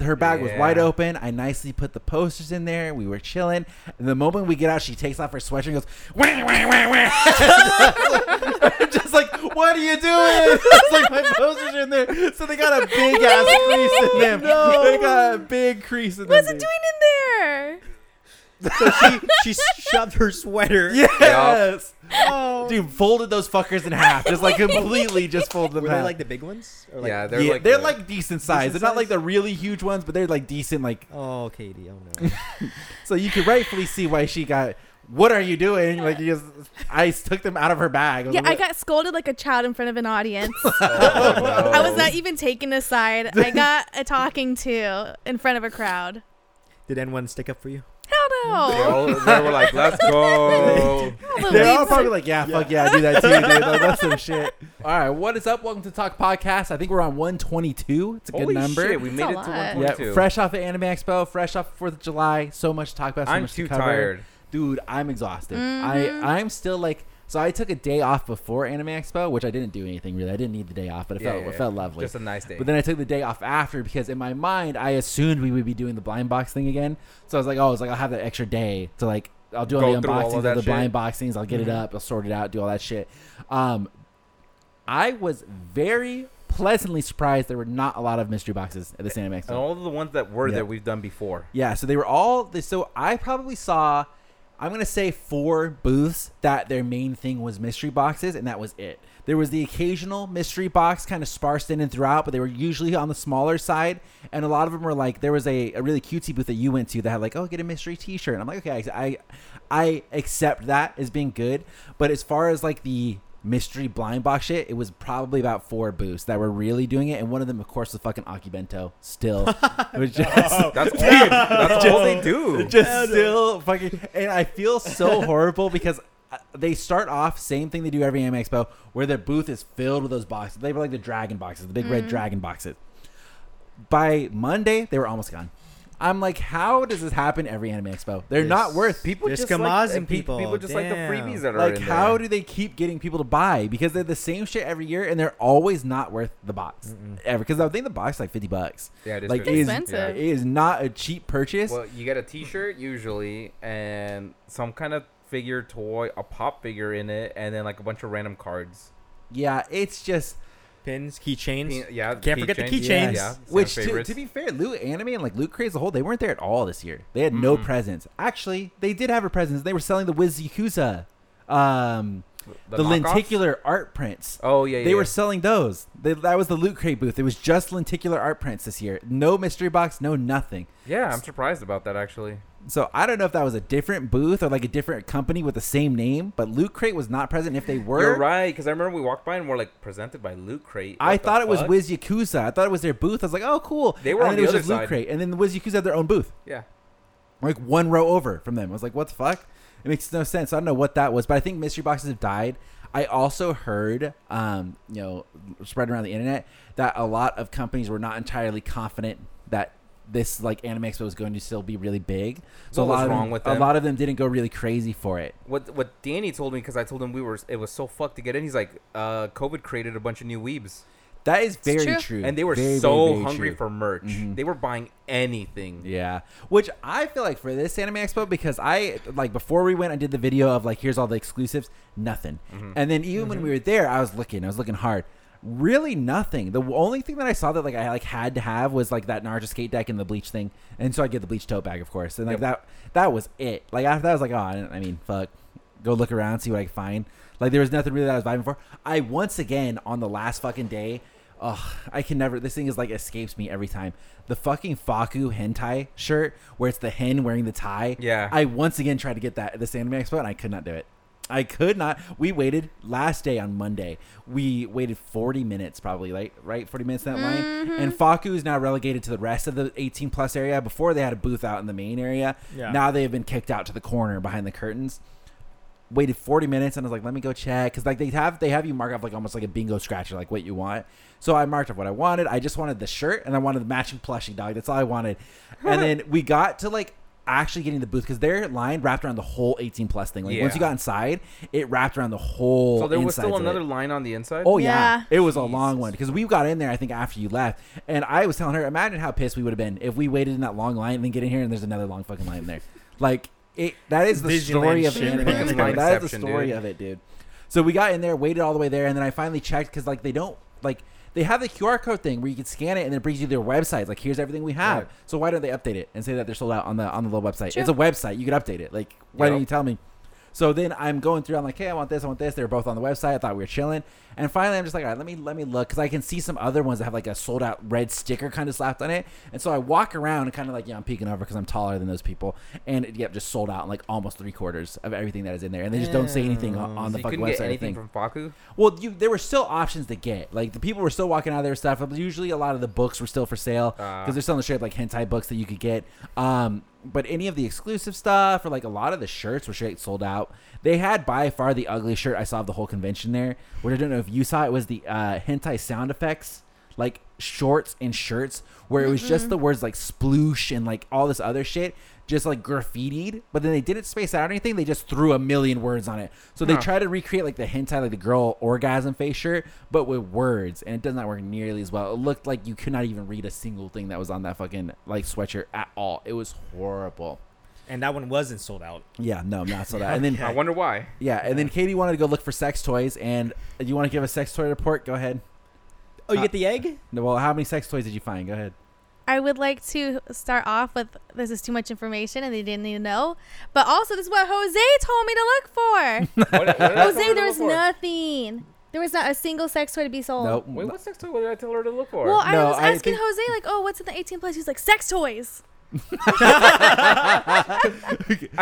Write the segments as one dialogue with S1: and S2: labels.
S1: her bag was
S2: Yeah.
S1: wide open. I nicely put the posters in there. We were chilling. And the moment we get out, she takes off her sweatshirt and goes, wah, wah, wah, wah. I'm just like, what are you doing? It's like my posters are in there. So they got a big ass crease in them. They got a big crease in them.
S3: What's it doing in there?
S4: So she she shoved her sweater.
S1: Yes.
S4: Oh.
S1: Dude, folded those fuckers in half. Just like completely just folded them
S4: Were
S1: in
S4: they
S1: half.
S4: like the big ones? Or like,
S2: yeah,
S1: they're
S2: they're
S1: yeah,
S2: like
S1: they're
S2: the-
S1: like decent size.
S4: Decent
S1: they're not like the really huge ones, but they're like decent. Like
S4: Oh, Katie. Oh no.
S1: so, you can rightfully see why she got. What are you doing? Like you just, I took them out of her bag. was
S3: Yeah,
S1: like,
S3: I got scolded like a child in front of an audience.
S2: Oh,
S3: I was not even taken aside. I got a talking to in front of a crowd.
S4: Did anyone stick up for you?
S3: Hell
S2: They, all, they were like, let's go.
S1: They're all probably like, yeah, fuck yeah, I do that too, dude. Like, that's some shit. All right, what is up? Welcome to Talk Podcast. I think we're on 122. It's a good
S2: Holy
S1: number.
S2: shit, we
S3: That's
S2: made
S3: a
S2: it to
S3: lot.
S1: yeah,
S2: 122.
S1: fresh off the Anime Expo, fresh off Fourth of July. So much to talk about. So
S2: I'm
S1: much
S2: too
S1: to cover.
S2: tired.
S1: dude. I'm exhausted. I mm-hmm. I'm still like. So I took a day off before Anime Expo, which I didn't do anything really. I didn't need the day off, but it
S2: Yeah,
S1: felt
S2: yeah,
S1: it
S2: yeah.
S1: felt lovely.
S2: Just a nice day.
S1: But then I took the day off after because in my mind I assumed we would be doing the blind box thing again. So I was like, oh, I was like, I'll have that extra day to like, I'll do all
S2: Go
S1: the
S2: through all
S1: unboxings
S2: of
S1: of,
S2: that
S1: the
S2: shit.
S1: blind boxings. I'll get it up. I'll sort it out. Do all that shit. Um, I was very pleasantly surprised there were not a lot of mystery boxes at this Anime Expo.
S2: and all of the ones that were
S1: Yeah.
S2: there, we've done before.
S1: Yeah, so they were all. So I probably saw, I'm gonna say four booths that their main thing was mystery boxes, and that was it. There was the occasional mystery box kind of sparsed in and throughout, but they were usually on the smaller side, and a lot of them were like there was a, a really cutesy booth that you went to that had like oh get a mystery T-shirt. And I'm like okay, I, I I accept that as being good, but as far as like the mystery blind box shit, it was probably about four booths that were really doing it, and one of them, of course, was fucking Akibento. Still, it was just
S2: That's all, that's all they do.
S1: just still fucking and i feel so horrible because uh, they start off same thing they do every anime expo where their booth is filled with those boxes. They were like the dragon boxes the big red dragon boxes. By monday they were almost gone i'm like how does this happen every anime expo they're not worth
S2: People
S4: There's
S2: just like,
S4: Kamaz
S2: pe-
S4: people.
S2: People just like the
S4: Damn.
S2: freebies that are
S1: like
S2: in
S1: how
S2: there.
S1: do they keep getting people to buy because they're the same shit every year and they're always not worth the box ever because i think the box is like 50 bucks
S2: Yeah, it is
S1: like it is,
S3: Expensive.
S1: it is not a cheap purchase
S2: Well, you get a T-shirt usually, and some kind of figure toy, a pop figure in it, and then like a bunch of random cards.
S1: yeah it's just
S4: Pins, keychains.
S2: Yeah,
S4: Can't forget the
S2: keychains.
S4: keychains.
S2: Yeah,
S1: Which, to, to be fair, Loot Anime and like Loot Crate as a whole, they weren't there at all this year. They had no
S2: Mm-mm.
S1: presence. Actually, they did have a presence. They were selling the Wiz Yakuza, um, the,
S2: knockoffs?
S1: lenticular art prints.
S2: Oh yeah, yeah.
S1: They were selling those. They, that was the Loot Crate booth. It was just lenticular art prints this year. No mystery box, no nothing.
S2: Yeah, I'm surprised about that actually.
S1: So I don't know if that was a different booth or like a different company with the same name, but Loot Crate was not present. If they were,
S2: You're right, because I remember we walked by and we're like presented by Loot Crate.
S1: I
S2: What the
S1: thought it was
S2: fuck?
S1: Wiz Yakuza. I thought it was their booth. I was like, oh, cool.
S2: They were
S1: and
S2: on
S1: then it was
S2: other
S1: just Loot. Crate, and then Wiz Yakuza had their own booth.
S2: Yeah.
S1: like one row over from them. I was like, what the fuck? It makes no sense. I don't know what that was, but I think mystery boxes have died. I also heard, um, you know, spread around the internet that a lot of companies were not entirely confident that this like anime expo was going to still be really big. So
S2: What
S1: a lot
S2: was
S1: of
S2: wrong
S1: them,
S2: with
S1: a lot of them didn't go really crazy for it.
S2: What what Danny told me because I told him we were it was so fucked to get in. He's like, uh, COVID created a bunch of new weebs,
S1: That is very
S3: true.
S1: true.
S2: and they were
S1: Very,
S2: so
S1: very, very
S2: hungry
S1: true.
S2: for merch.
S1: Mhm.
S2: They were buying anything.
S1: Yeah, which I feel like for this anime expo because I like before we went, I did the video of like here's all the exclusives, nothing,
S2: Mhm.
S1: and then even when we were there, I was looking, I was looking hard, really nothing. The only thing that I saw that like I like had to have was like that Naruto skate deck and the bleach thing, and so I get the bleach tote bag, of course, and like
S2: Yep.
S1: that that was it. Like after that, I was like, oh, I, I mean, fuck, go look around, see what I can find. Like there was nothing really that I was vibing for. I once again on the last fucking day. Oh, I can never. This thing is like escapes me every time. The fucking Fakku hentai shirt, where it's the hen wearing the tie.
S2: Yeah.
S1: I once again tried to get that at this anime expo, and I could not do it. I could not. We waited last day on Monday. We waited 40 minutes, probably, like right, 40 minutes in that line. Mm-hmm. And Fakku is now relegated to the rest of the 18 plus area. Before they had a booth out in the main area.
S4: Yeah.
S1: Now they have been kicked out to the corner behind the curtains. Waited 40 minutes and I was like, let me go check because like they have they have you mark off like almost like a bingo scratcher, like what you want. So I marked up what I wanted. I just wanted the shirt and I wanted the matching plushie dog. That's all I wanted. and then we got to like actually getting the booth because their line wrapped around the whole 18 plus thing. Like once you got inside, it wrapped around the whole.
S2: So there was
S1: insides
S2: still
S1: of it.
S2: another line on the inside.
S1: Oh yeah,
S3: Yeah.
S1: it was a long one because we got in there. I think after you left, and I was telling her, imagine how pissed we would have been if we waited in that long line and then get in here and there's another long fucking line there. Like it, that is the
S4: Disneyland
S1: story of
S4: shit,
S1: anime.
S4: man.
S1: bro.
S2: Line
S1: That is the
S2: inception,
S1: story
S2: dude.
S1: of it, dude. So we got in there, waited all the way there, and then I finally checked because like they don't like. They have the QR code thing where you can scan it and it brings you their websites. Like, here's everything we have.
S2: Right.
S1: So why don't they update it and say that they're sold out on the on the little website?
S3: True.
S1: It's a website. You could update it. Like, why
S2: Yep.
S1: don't you tell me? So then I'm going through. I'm like, hey, I want this. I want this. They're both on the website. I thought we were chilling. And finally, I'm just like, all right, let me let me look because I can see some other ones that have like a sold out red sticker kind of slapped on it. And so I walk around and kind of like, yeah, I'm peeking over because I'm taller than those people. And it, yep, just sold out in like almost three quarters of everything that is in there. And they just don't say anything on, on
S2: So
S1: the fucking website.
S2: get anything from Fakku.
S1: Well, you, there were still options to get. Like the people were still walking out of their stuff. But usually, a lot of the books were still for sale because
S2: Ah.
S1: they're selling straight up like hentai books that you could get. Um, but any of the exclusive stuff or like a lot of the shirts were straight sold out. They had by far the ugliest shirt I saw of the whole convention there. Which I don't know if you saw. It was the uh, hentai sound effects like shorts and shirts where it was just the words like sploosh and like all this other shit just like graffitied but then they didn't space out anything they just threw a million words on it so they
S2: Huh.
S1: tried to recreate like the hentai like the girl orgasm face shirt but with words and it does not work nearly as well it looked like you could not even read a single thing that was on that fucking like sweatshirt at all it was horrible
S4: And that one wasn't sold out.
S1: yeah no not sold out. and then
S2: I wonder why.
S1: yeah and then katie wanted to go look for sex toys and you want to give a sex toy report go ahead
S4: Oh, you
S1: Uh,
S4: get the egg?
S1: no, well how many sex toys did you find go ahead
S3: I would like to start off with this is too much information and they didn't need to know. But also, this is what Jose told me to look for.
S2: What, what did I tell her
S3: Jose,
S2: to
S3: there
S2: look
S3: was
S2: for?
S3: nothing. There was not a single sex toy to be sold.
S1: Nope.
S2: Wait, what sex toy did I tell her to look for?
S3: Well, I
S1: No,
S3: was
S1: I
S3: asking
S1: think-
S3: Jose, like, oh, what's in the 18 plus? He's like, sex toys.
S2: I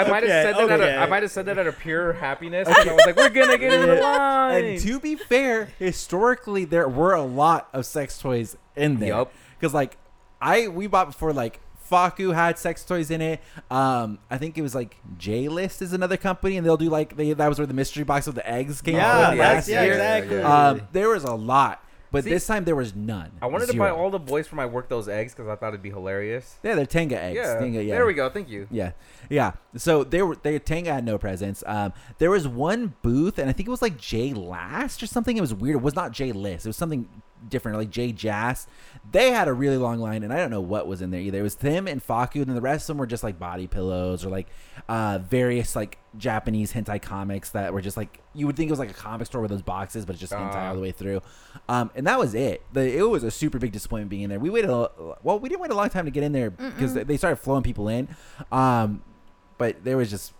S2: might have
S4: Okay,
S2: said that. Out
S4: okay.
S2: of, I might have said that out of pure happiness. 'cause I was like, "We're gonna get in the line."
S1: And to be fair, historically there were a lot of sex toys in there.
S2: Yup.
S1: Because like I we bought before like Fakku had sex toys in it. Um, I think it was like J List is another company, and they'll do like they that was where the mystery box with the eggs came
S4: Yeah,
S1: out. last
S4: yeah,
S1: year.
S4: exactly.
S1: Um, there was a lot, but
S2: See,
S1: this time there was none.
S2: I wanted to buy all the boys for my work those eggs because I thought it'd be hilarious.
S1: Yeah, they're Tenga eggs.
S2: Yeah,
S1: Tenga, yeah.
S2: there we go. Thank you.
S1: Yeah, yeah. So they were they Tenga had no presence. Um, there was one booth, and I think it was like Jay Last or something. It was weird. It was not Jay List. It was something different, like J Jass. They had a really long line, and I don't know what was in there either. It was them and Fakku, and then the rest of them were just like body pillows or like uh, various like Japanese hentai comics that were just like you would think it was like a comic store with those boxes, but it's just hentai all the way through. Um, and that was it. The, it was a super big disappointment being in there. We waited a well, we didn't wait a long time to get in there because they started flowing people in. Um, but there was just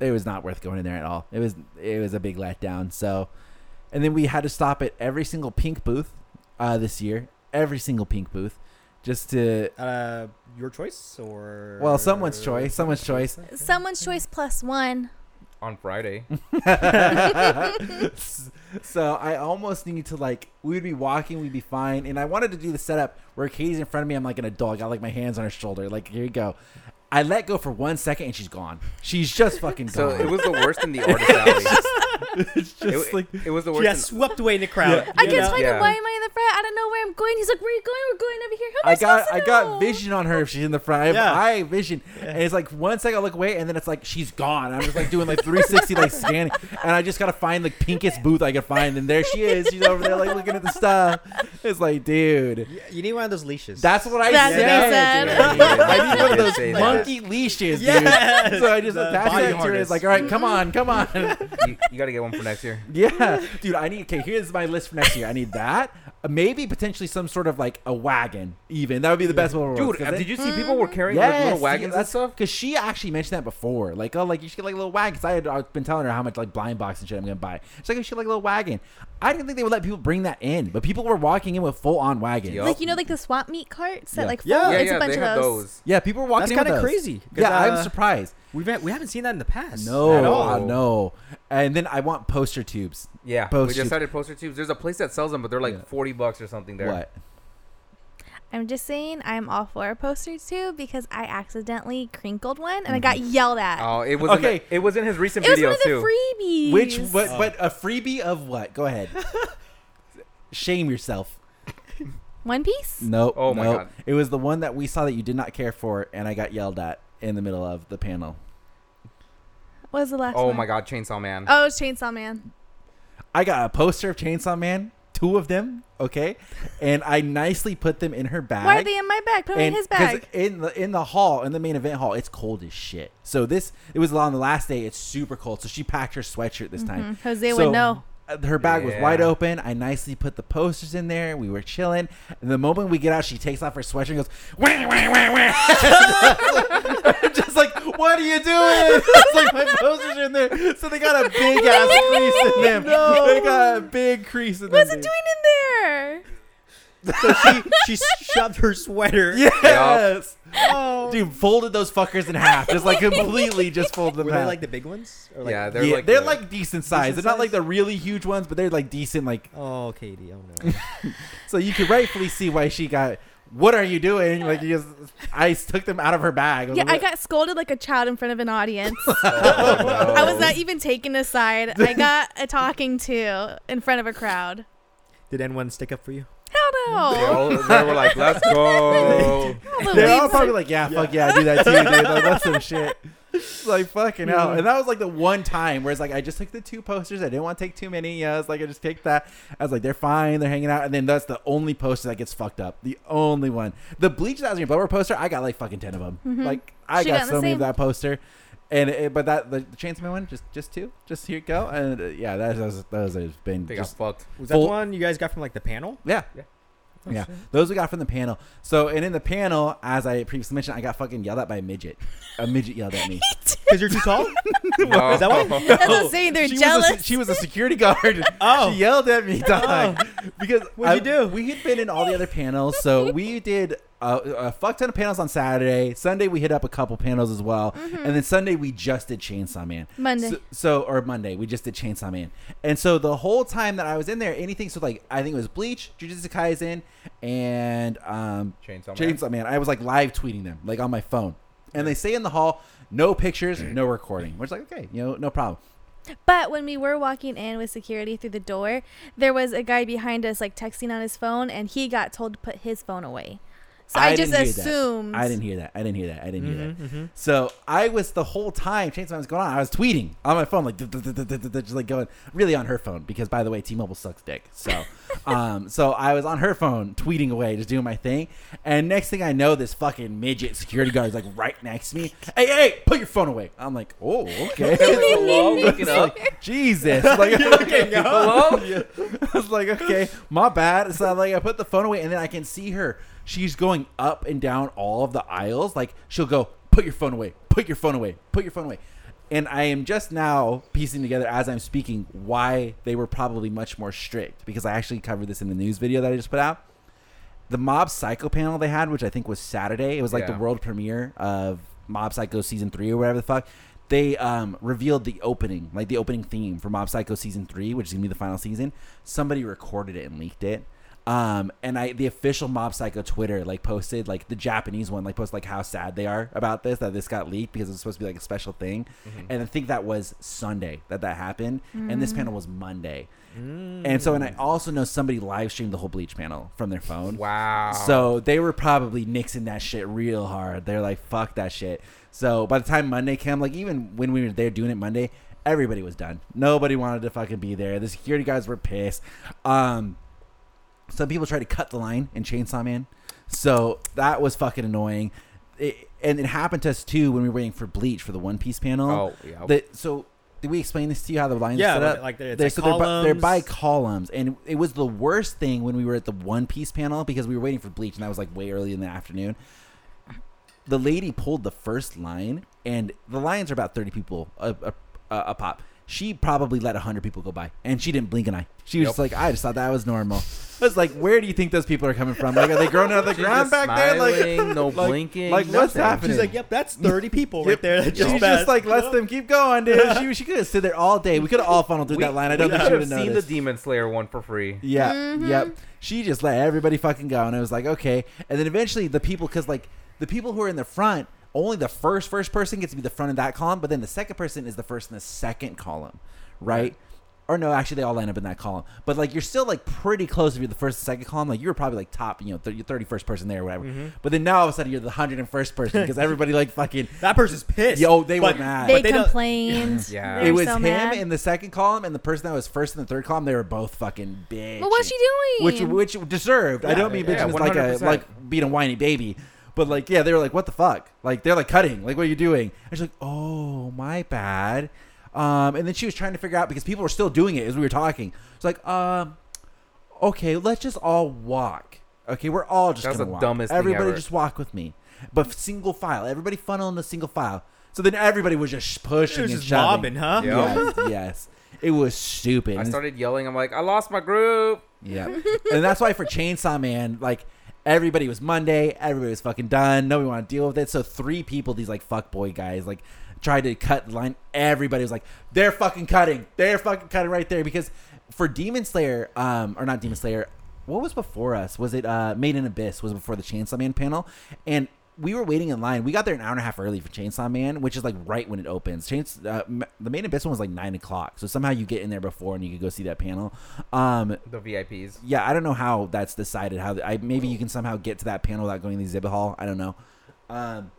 S1: it was not worth going in there at all. It was it was a big letdown. So, and then we had to stop at every single pink booth uh, this year, every single pink booth, just to
S4: Uh, your choice or
S1: well, someone's choice, someone's choice.
S3: Someone's choice plus one.
S2: On Friday,
S1: so I almost need to like we'd be walking, we'd be fine, and I wanted to do the setup where Katie's in front of me. I'm like in a dog, I got like my hands on her shoulder, like here you go. I let go for one second and she's gone. She's just fucking gone.
S2: so it was the worst in the artist alley.
S1: it's just
S2: It,
S1: like
S2: it was the
S4: She
S2: worst.
S4: got
S2: in-
S4: swept away in the crowd.
S1: Yeah.
S3: I
S4: you
S3: kept
S4: know?
S3: telling
S2: Yeah.
S3: why am I in the front? I don't know where I'm going. He's like, where are you going? We're going over here. How I,
S1: I got I got vision on her if she's in the front. I have
S4: Yeah.
S1: eye vision, and it's like one second I look away, and then it's like she's gone. I'm just like doing like 360 like scanning, and I just gotta find the pinkest booth I could find, and there she is. She's over there like looking at the stuff. It's like, dude,
S4: You- You need one of those leashes.
S1: that's what I
S3: That's
S1: said.
S3: what he
S1: dude.
S3: said.
S1: I need one of those
S2: say that.
S1: monkey leashes, dude.
S4: Yes.
S1: So I just
S4: The
S1: attached
S4: body
S1: that to her.
S4: harness.
S1: It's like, all right, come on, come on.
S2: you, you got to get one for next year.
S1: Yeah, dude, I need. Okay, here's my list for next year. I need that. Uh, maybe potentially some sort of like a wagon. Even that would be the best one.
S2: Dude, uh, did you see people were carrying like,
S1: Yes,
S2: little wagons and stuff?
S1: Because she actually mentioned that before. Like, oh, like you should get like a little wagon. Because I had I've been telling her how much like blind box and shit I'm gonna buy. She's like, you should like a little wagon. I didn't think they would let people bring that in, but people were walking in with full on wagons.
S2: Yup.
S3: Like, you know, like the swap meet carts that
S1: Yeah.
S3: like
S4: Yeah.
S2: Yeah,
S3: it's
S2: yeah,
S3: a bunch
S2: they
S3: of those.
S2: those.
S1: Yeah, people were walking
S4: That's
S1: in
S4: kind of
S1: crazy
S4: crazy. 'cause,
S1: Yeah, I'm
S4: uh,
S1: surprised.
S4: We've had, we haven't seen that in the past.
S1: No,
S4: at all.
S1: uh, no. And then I want poster tubes.
S2: Yeah,
S1: Post
S2: we
S1: tubes.
S2: just started poster tubes. There's a place that sells them, but they're like
S1: Yeah.
S2: 40 bucks or something there.
S1: What?
S3: I'm just saying, I'm all for a poster too because I accidentally crinkled one and I got mm-hmm. yelled at.
S2: Oh, it was
S1: Okay.
S2: In the, it was in his recent
S3: it was
S2: video
S3: one of the
S2: too.
S3: freebies.
S1: Which? Oh. But
S4: Oh.
S1: but a freebie of what? Go ahead. Shame yourself.
S3: One Piece?
S1: Nope.
S2: Oh my
S1: nope.
S2: God.
S1: It was the one that we saw that you did not care for, and I got yelled at. in the middle of the panel.
S3: What was the last
S2: Oh
S3: one?
S2: my God, Chainsaw Man.
S3: Oh, it was Chainsaw Man.
S1: I got a poster of Chainsaw Man, two of them, okay, and I nicely put them in her bag.
S3: Why are they in my bag? Put them in his bag.
S1: in the in the hall in the main event hall, it's cold as shit. So this it was on the last day. It's super cold. So she packed her sweatshirt this time.
S3: Mhm. Jose
S1: So,
S3: would know.
S1: Her bag was wide open. I nicely put the posters in there. We were chilling. And the moment we get out, she takes off her sweatshirt and goes, wah, wah, wah, wah. I'm just like, what are you doing? It's like my posters are in there. So they got a big ass crease in them. They got a big crease in them.
S3: What's it doing in there?
S4: So she she shoved her sweater.
S1: Yes.
S4: Oh.
S1: Dude, folded those fuckers in half. Just like completely just folded them
S4: Were
S1: in
S4: they
S1: half.
S4: like the big ones? Or like,
S2: yeah,
S1: they're
S2: they're
S1: yeah,
S2: like
S1: they're
S2: the-
S1: like decent size.
S4: Decent
S1: They're not like the really huge ones, but they're like decent. Like
S4: Oh, Katie. Oh no.
S1: so, you could rightfully see why she got. What are you doing? Like you just, I took them out of her bag. was
S3: Yeah,
S1: like,
S3: I got scolded like a child in front of an audience.
S2: Oh,
S3: I was not even taken aside. I got a talking to in front of a crowd.
S4: Did anyone stick up for you?
S3: Hell
S2: They, all, they were like, "Let's go."
S1: They're all probably like, yeah, fuck yeah, I do that too, dude. Like, that's some shit. It's like fucking hell. And that was like the one time where it's like I just took the two posters. I didn't want to take too many. Yeah, it's like I just picked that. I was like, they're fine. They're hanging out. And then that's the only poster that gets fucked up. The only one. The bleach that was your blower poster. I got like fucking ten of them.
S3: Mhm.
S1: Like I
S3: She
S1: got
S3: got
S1: so many of that poster. And it, but that the, the Chainsaw one, just just two, just here you go. And uh, yeah, that was that have been
S2: They got
S1: just
S2: fucked.
S4: Was that
S1: Full-
S4: the one you guys got from like the panel?
S1: yeah.
S2: Yeah.
S1: Yeah, those we got from the panel. So, and in the panel, as I previously mentioned, I got fucking yelled at by a midget. A midget yelled at me.
S4: Because you're too tall.
S2: No.
S4: Is that what-
S3: That's what I'm saying. They're
S1: she
S3: jealous.
S1: Was a, she was a security guard.
S4: Oh.
S1: She yelled at me, oh. dog. Because
S4: What'd you do?
S1: We had been in all the other panels, so we did a, a fuck ton of panels on Saturday. Sunday we hit up a couple panels as well, and then Sunday we just did Chainsaw Man.
S3: Mm-hmm. Monday.
S1: So, so or Monday we just did Chainsaw Man, and so the whole time that I was in there, anything so like I think it was Bleach, Jujutsu Kaisen, and um,
S2: Chainsaw Man.
S1: Chainsaw Man. I was like live tweeting them like on my phone, and they say in the hall, no pictures, no recording. Which like okay, you know, no problem.
S3: But when we were walking in with security through the door, there was a guy behind us like texting on his phone, and he got told to put his phone away. So I, just
S1: didn't hear that.
S3: assumed.
S1: I didn't hear that. I didn't hear that. I didn't hear that.
S4: Mm-hmm.
S1: So I was the whole time Chainsaw Man was going on. I was tweeting on my phone, like just like going really on her phone because by the way, T-Mobile sucks dick. So, um, so I was on her phone tweeting away, just doing my thing. And next thing I know, this fucking midget security guard is like right next to me. Hey, hey, put your phone away. I'm like, oh, okay.
S2: Hello, looking up.
S1: Jesus. Like, okay,
S2: Hello?
S1: I was like, okay, my bad. So I like I put the phone away and then I can see her. She's going up and down all of the aisles. Like she'll go, put your phone away, put your phone away, put your phone away. And I am just now piecing together as I'm speaking why they were probably much more strict because I actually covered this in the news video that I just put out. The Mob Psycho panel they had, which I think was Saturday, it was like
S2: Yeah.
S1: the world premiere of Mob Psycho season three or whatever the fuck. They um, revealed the opening, like the opening theme for Mob Psycho season three, which is gonna be the final season. Somebody recorded it and leaked it. Um, and I, the official Mob Psycho Twitter, like posted, like the Japanese one, like posted like how sad they are about this that this got leaked because it was supposed to be like a special thing. And I think that was Sunday that that happened, and this panel was Monday. And so, and I also know somebody live streamed the whole Bleach panel from their phone.
S2: Wow.
S1: So they were probably nixing that shit real hard. They're like, fuck that shit. So by the time Monday came, like even when we were there doing it Monday, everybody was done. Nobody wanted to fucking be there. The security guys were pissed. Um, some people tried to cut the line in Chainsaw Man, so that was fucking annoying. It, and it happened to us too when we were waiting for Bleach for the One Piece panel.
S2: Oh, yeah.
S1: The, so did we explain this to you how the lines
S4: Yeah,
S1: are set up?
S4: like they're-
S1: They're-
S4: like
S1: so they're, by, they're by
S4: columns.
S1: and it was the worst thing when we were at the One Piece panel because we were waiting for Bleach, and that was like way early in the afternoon. The lady pulled the first line, and the lines are about thirty people a, a, a pop. She probably let hundred people go by, and she didn't blink an eye. She was
S2: Yep.
S1: just like, I just thought that was normal. I was like, where do you think those people are coming from? Like, are they growing out of the
S2: She's
S1: ground
S2: just
S1: back there?
S2: smiling,
S1: Like,
S2: no
S1: like-
S2: blinking,
S1: Like, what's
S2: nothing.
S1: happening?
S4: She's like, yep, that's 30 people right there. That just
S1: She just like lets them keep going, dude. She, she could have stood there all day. We could have all funneled through
S2: We-
S1: that line. I don't think she
S2: should
S1: would
S2: have
S1: have
S2: seen the. Demon Slayer one for free.
S1: Yeah,
S3: Mhm.
S1: yep. She just let everybody fucking go, and it was like okay. And then eventually the people, because like the people who are in the front, only the first first person gets to be the front of that column, but then the second person is the first in the second column, right? or no, actually they all line up in that column. But like you're still like pretty close if you're the first and second column. Like you were probably like top, you know, 30, 31st person there or whatever.
S4: Mm-hmm.
S1: But then now all of a sudden you're the 101st person because everybody like fucking
S4: That person's pissed.
S1: Yo, they were
S4: But-
S1: mad.
S3: They,
S4: But they don't-
S3: complained.
S2: Yeah.
S3: They
S1: it
S3: were
S1: was
S3: so
S1: him
S3: mad.
S1: in the second column and the person that was first in the third column. They were both fucking bitch.
S3: But what's she doing?
S1: Which which deserved. I
S4: Yeah,
S1: don't mean bitching
S2: yeah,
S1: as like a
S2: 100%.
S1: like being a whiny baby. But like yeah, they were like, what the fuck? Like they're like cutting. Like what are you doing? And she's like, oh my bad. Um, and then she was trying to figure out because people were still doing it as we were talking. It's like, um, okay, let's just all walk. Okay, we're all just
S2: That's
S1: gonna
S2: the
S1: walk.
S2: dumbest thing
S1: Everybody
S2: ever.
S1: just walk with me, but single file. Everybody funnel in the single file. So then everybody was just pushing
S4: It was
S1: and
S4: just
S1: shoving.
S4: mobbing, huh?
S2: Yeah.
S1: Yes, yes. It was stupid.
S2: I started yelling. I'm like, I lost my group.
S1: yeah. and that's why for Chainsaw Man, like everybody was Monday, everybody was fucking done. Nobody wanted to deal with it. So three people, these like fuck boy guys, like tried to cut the line. Everybody was like, they're fucking cutting. They're fucking cutting right there. Because for Demon Slayer, um, or not Demon Slayer, what was before us? Was it uh Made in Abyss was before the Chainsaw Man panel? And we were waiting in line. We got there an hour and a half early for Chainsaw Man, which is like right when it opens. Chains, uh, the Made in Abyss one was like nine o'clock, so somehow you get in there before and you could go see that panel. Um,
S2: The VIPs.
S1: yeah, I don't know how that's decided. How I maybe you can somehow get to that panel without going to the exhibit hall. I don't know. Um,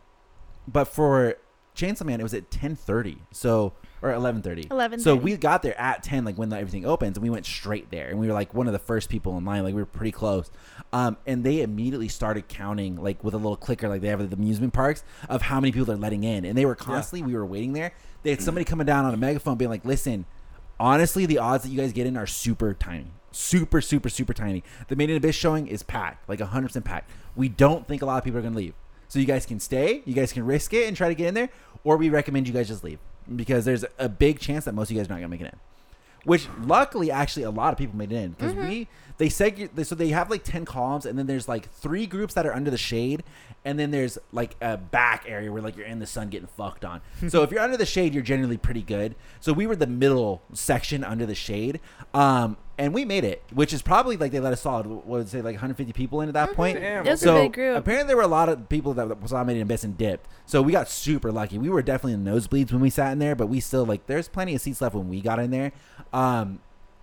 S1: but for Chainsaw Man, it was at ten thirty. So or eleven thirty.
S3: 11:30.
S1: So we got there at ten, like when the, everything opens, and we went straight there, and we were like one of the first people in line. Like we were pretty close. Um, and they immediately started counting, like with a little clicker, like they have at the amusement parks, of how many people they're letting in. And they were constantly. We were waiting there. They had somebody coming down on a megaphone, being like, "Listen, honestly, the odds that you guys get in are super tiny. Super, super, super tiny. The Made in Abyss showing is packed, like 100% packed. We don't think a lot of people are going to leave. So you guys can stay, you guys can risk it and try to get in there, or we recommend you guys just leave because there's a big chance that most of you guys are not going to make it in. Which luckily, actually, a lot of people made it in because we they seg so they have like ten columns and then there's like three groups that are under the shade and then there's like a back area where like you're in the sun getting fucked on. so if you're under the shade, you're generally pretty good. So we were the middle section under the shade, um, and we made it, which is probably like they let us solid. What would say like 150 people in at that point?
S2: Damn.
S3: It was
S1: so
S3: a big group.
S1: apparently there were a lot of people that saw Made in Abyss and dipped. So we got super lucky. We were definitely in the nosebleeds when we sat in there, but we still like there's plenty of seats left when we got in there. Um,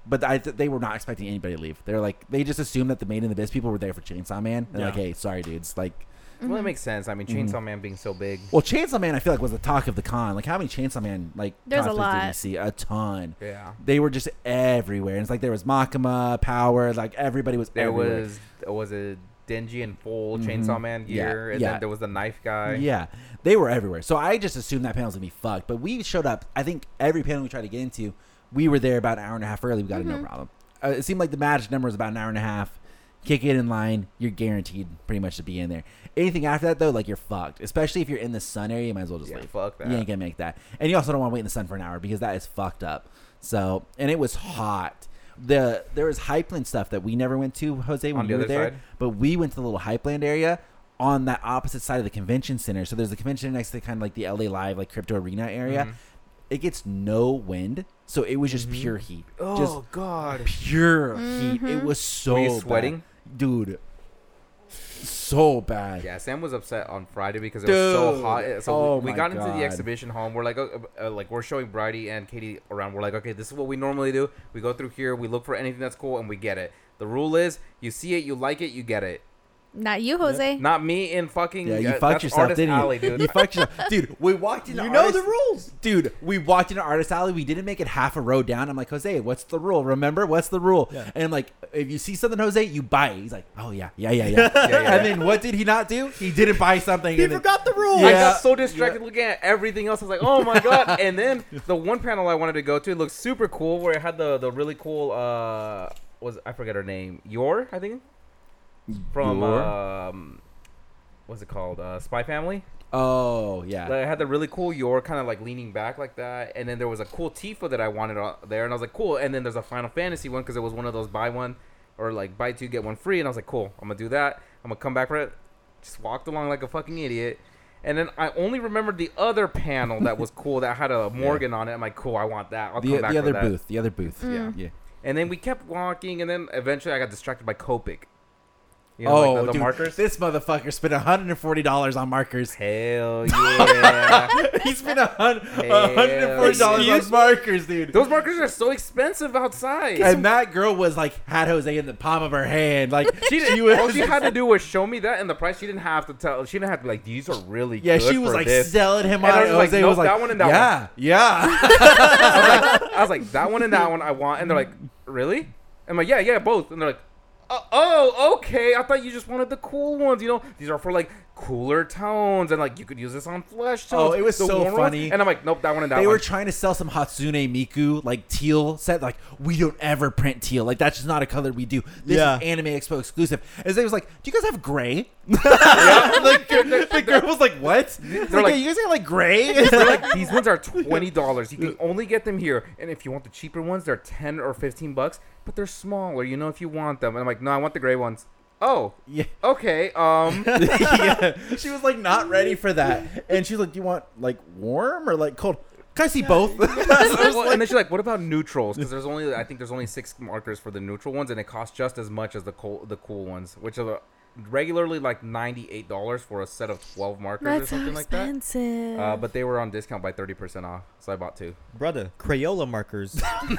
S1: but I th- they were not expecting anybody to leave. They're like they just assumed that the main and the Abyss people were there for Chainsaw Man. They're
S4: Yeah.
S1: like, hey, sorry dudes, like.
S2: Well, that makes sense. I mean,
S1: Mm-hmm.
S2: Chainsaw Man being so big.
S1: Well, Chainsaw Man, I feel like was the talk of the con. Like, how many Chainsaw Man like
S3: There's a
S1: cosplays did
S3: lot.
S1: see? A ton.
S2: Yeah.
S1: They were just everywhere. And it's like there was Makima, Power, like everybody was.
S2: There
S1: everywhere.
S2: was was a Denji and full
S1: Mhm.
S2: Chainsaw Man
S1: Yeah,
S2: gear, and
S1: yeah.
S2: then there was the knife guy.
S1: Yeah, they were everywhere. So I just assumed that panel was gonna be fucked. But we showed up. I think every panel we tried to get into, we were there about an hour and a half early. We got it no problem. Uh, it seemed like the magic number was about an hour and a half. Kick it in line, you're guaranteed pretty much to be in there. Anything after that though, like you're fucked. Especially if you're in the sun area, you might as well just
S2: Yeah,
S1: leave.
S2: fuck that.
S1: You ain't gonna make that. And you also don't want to wait in the sun for an hour because that is fucked up. So and it was hot. The there was Hypeland stuff that we never went to, Jose, when
S2: we the
S1: were there.
S2: side?
S1: But we went to the little Hypeland area on that opposite side of the convention center. So there's the convention next to kind of like the LA Live, like crypto arena area.
S2: Mhm.
S1: It gets no wind, so it was just pure heat. Just
S2: Oh God.
S1: pure heat. It was so
S2: Were you
S1: bad.
S2: sweating?
S1: dude. So bad.
S2: Yeah, Sam was upset on Friday because it was so hot. So
S1: Oh
S2: we, we
S1: my
S2: got into the exhibition hall. And we're like, uh, uh, like we're showing Bridie and Katie around. We're like, okay, this is what we normally do. We go through here, we look for anything that's cool, and we get it. The rule is, you see it, you like it, you get it.
S3: Not you, Jose.
S2: Not me in fucking.
S1: Yeah, you
S2: uh,
S1: fucked yourself, didn't you?
S2: Alley, dude.
S1: You fucked yourself, dude. We walked into
S4: You know
S1: Artist-
S4: the rules.
S1: dude. We walked into Artist Alley. We didn't make it half a row down. I'm like, Jose, what's the rule? Remember, what's the rule?
S4: Yeah.
S1: And I'm like, if you see something, Jose, you buy it. He's like, oh yeah, yeah, yeah, yeah.
S2: yeah.
S1: yeah And then what did he not do? He didn't buy something.
S4: He
S1: and then-
S4: forgot the rules.
S2: I got so distracted looking at everything else. I was like, "Oh my god!" and then the one panel I wanted to go to looked super cool, where it had the the really cool uh was I forget her name, Your I think, from
S1: Yor?
S2: um, what's it called, uh, Spy Family.
S1: Oh yeah.
S2: Like, it had the really cool Yor kind of like leaning back like that, and then there was a cool Tifa that I wanted on there, and I was like, "Cool." And then there's a Final Fantasy one because it was one of those buy one or like buy two get one free, and I was like, "Cool, I'm gonna do that. I'm gonna come back for it." Just walked along like a fucking idiot. And then I only remembered the other panel that was cool that had a Morgan on it. I'm like, cool, I want that. I'll
S1: the
S2: come back
S1: the
S2: for
S1: other
S2: that.
S1: booth. The other booth.
S2: Yeah.
S1: Yeah.
S2: And then we kept walking, and then eventually I got distracted by Copic. You know,
S1: oh,
S2: like the, the
S1: dude,
S2: markers.
S1: This motherfucker spent $140 on markers.
S2: Hell yeah!
S1: he spent a hun-
S2: Hell
S1: $140 on markers, dude.
S2: Those markers are so expensive outside.
S1: and that girl was like had Jose in the palm of her hand, like
S2: she, did,
S1: was.
S2: all she had to do was show me that and the price. She didn't have to tell. She didn't have to be like, these are really
S1: yeah,
S2: good
S1: she was
S2: for
S1: like
S2: this.
S1: selling him
S2: And
S1: on
S2: I
S1: it.
S2: was like,
S1: Jose
S2: nope,
S1: was like,
S2: that one and that
S1: yeah, yeah.
S2: I was, like, I was like, that one and that one I want. And they're like, really? I'm like, yeah, yeah, both. And they're like, oh, oh, okay. I thought you just wanted the cool ones. You know, these are for like cooler tones, and like you could use this on flesh tones.
S1: Oh, it was
S2: the
S1: so
S2: warmer ones.
S1: funny.
S2: And I'm like, nope, that one and that
S1: they
S2: one.
S1: were trying to sell some Hatsune Miku like teal set. Like we don't ever print teal. Like that's just not a color we do. This
S4: Yeah.
S1: is Anime Expo exclusive. And they was like, "Do you guys have gray?" like the girl was like, "What?" They're like,
S2: like-
S1: "Yeah, "You guys got like gray?"
S2: Like, these ones are twenty dollars. You can only get them here, and if you want the cheaper ones, they're ten or fifteen bucks. But they're smaller, you know, if you want them. And I'm like, no, I want the gray ones. Oh,
S1: yeah.
S2: okay. Um,
S1: yeah. She was like not ready for that, and she's like, "Do you want like warm or like cold?" Can I see both?
S2: well, and then she's like, "What about neutrals? Because there's only, I think there's only six markers for the neutral ones, and it costs just as much as the cool, the cool ones, which are the, regularly like ninety eight dollars for a set of twelve markers or
S3: That's so
S2: something like that.
S3: expensive.
S2: Uh, but they were on discount by thirty percent off, so I bought two.
S4: Brother, Crayola markers.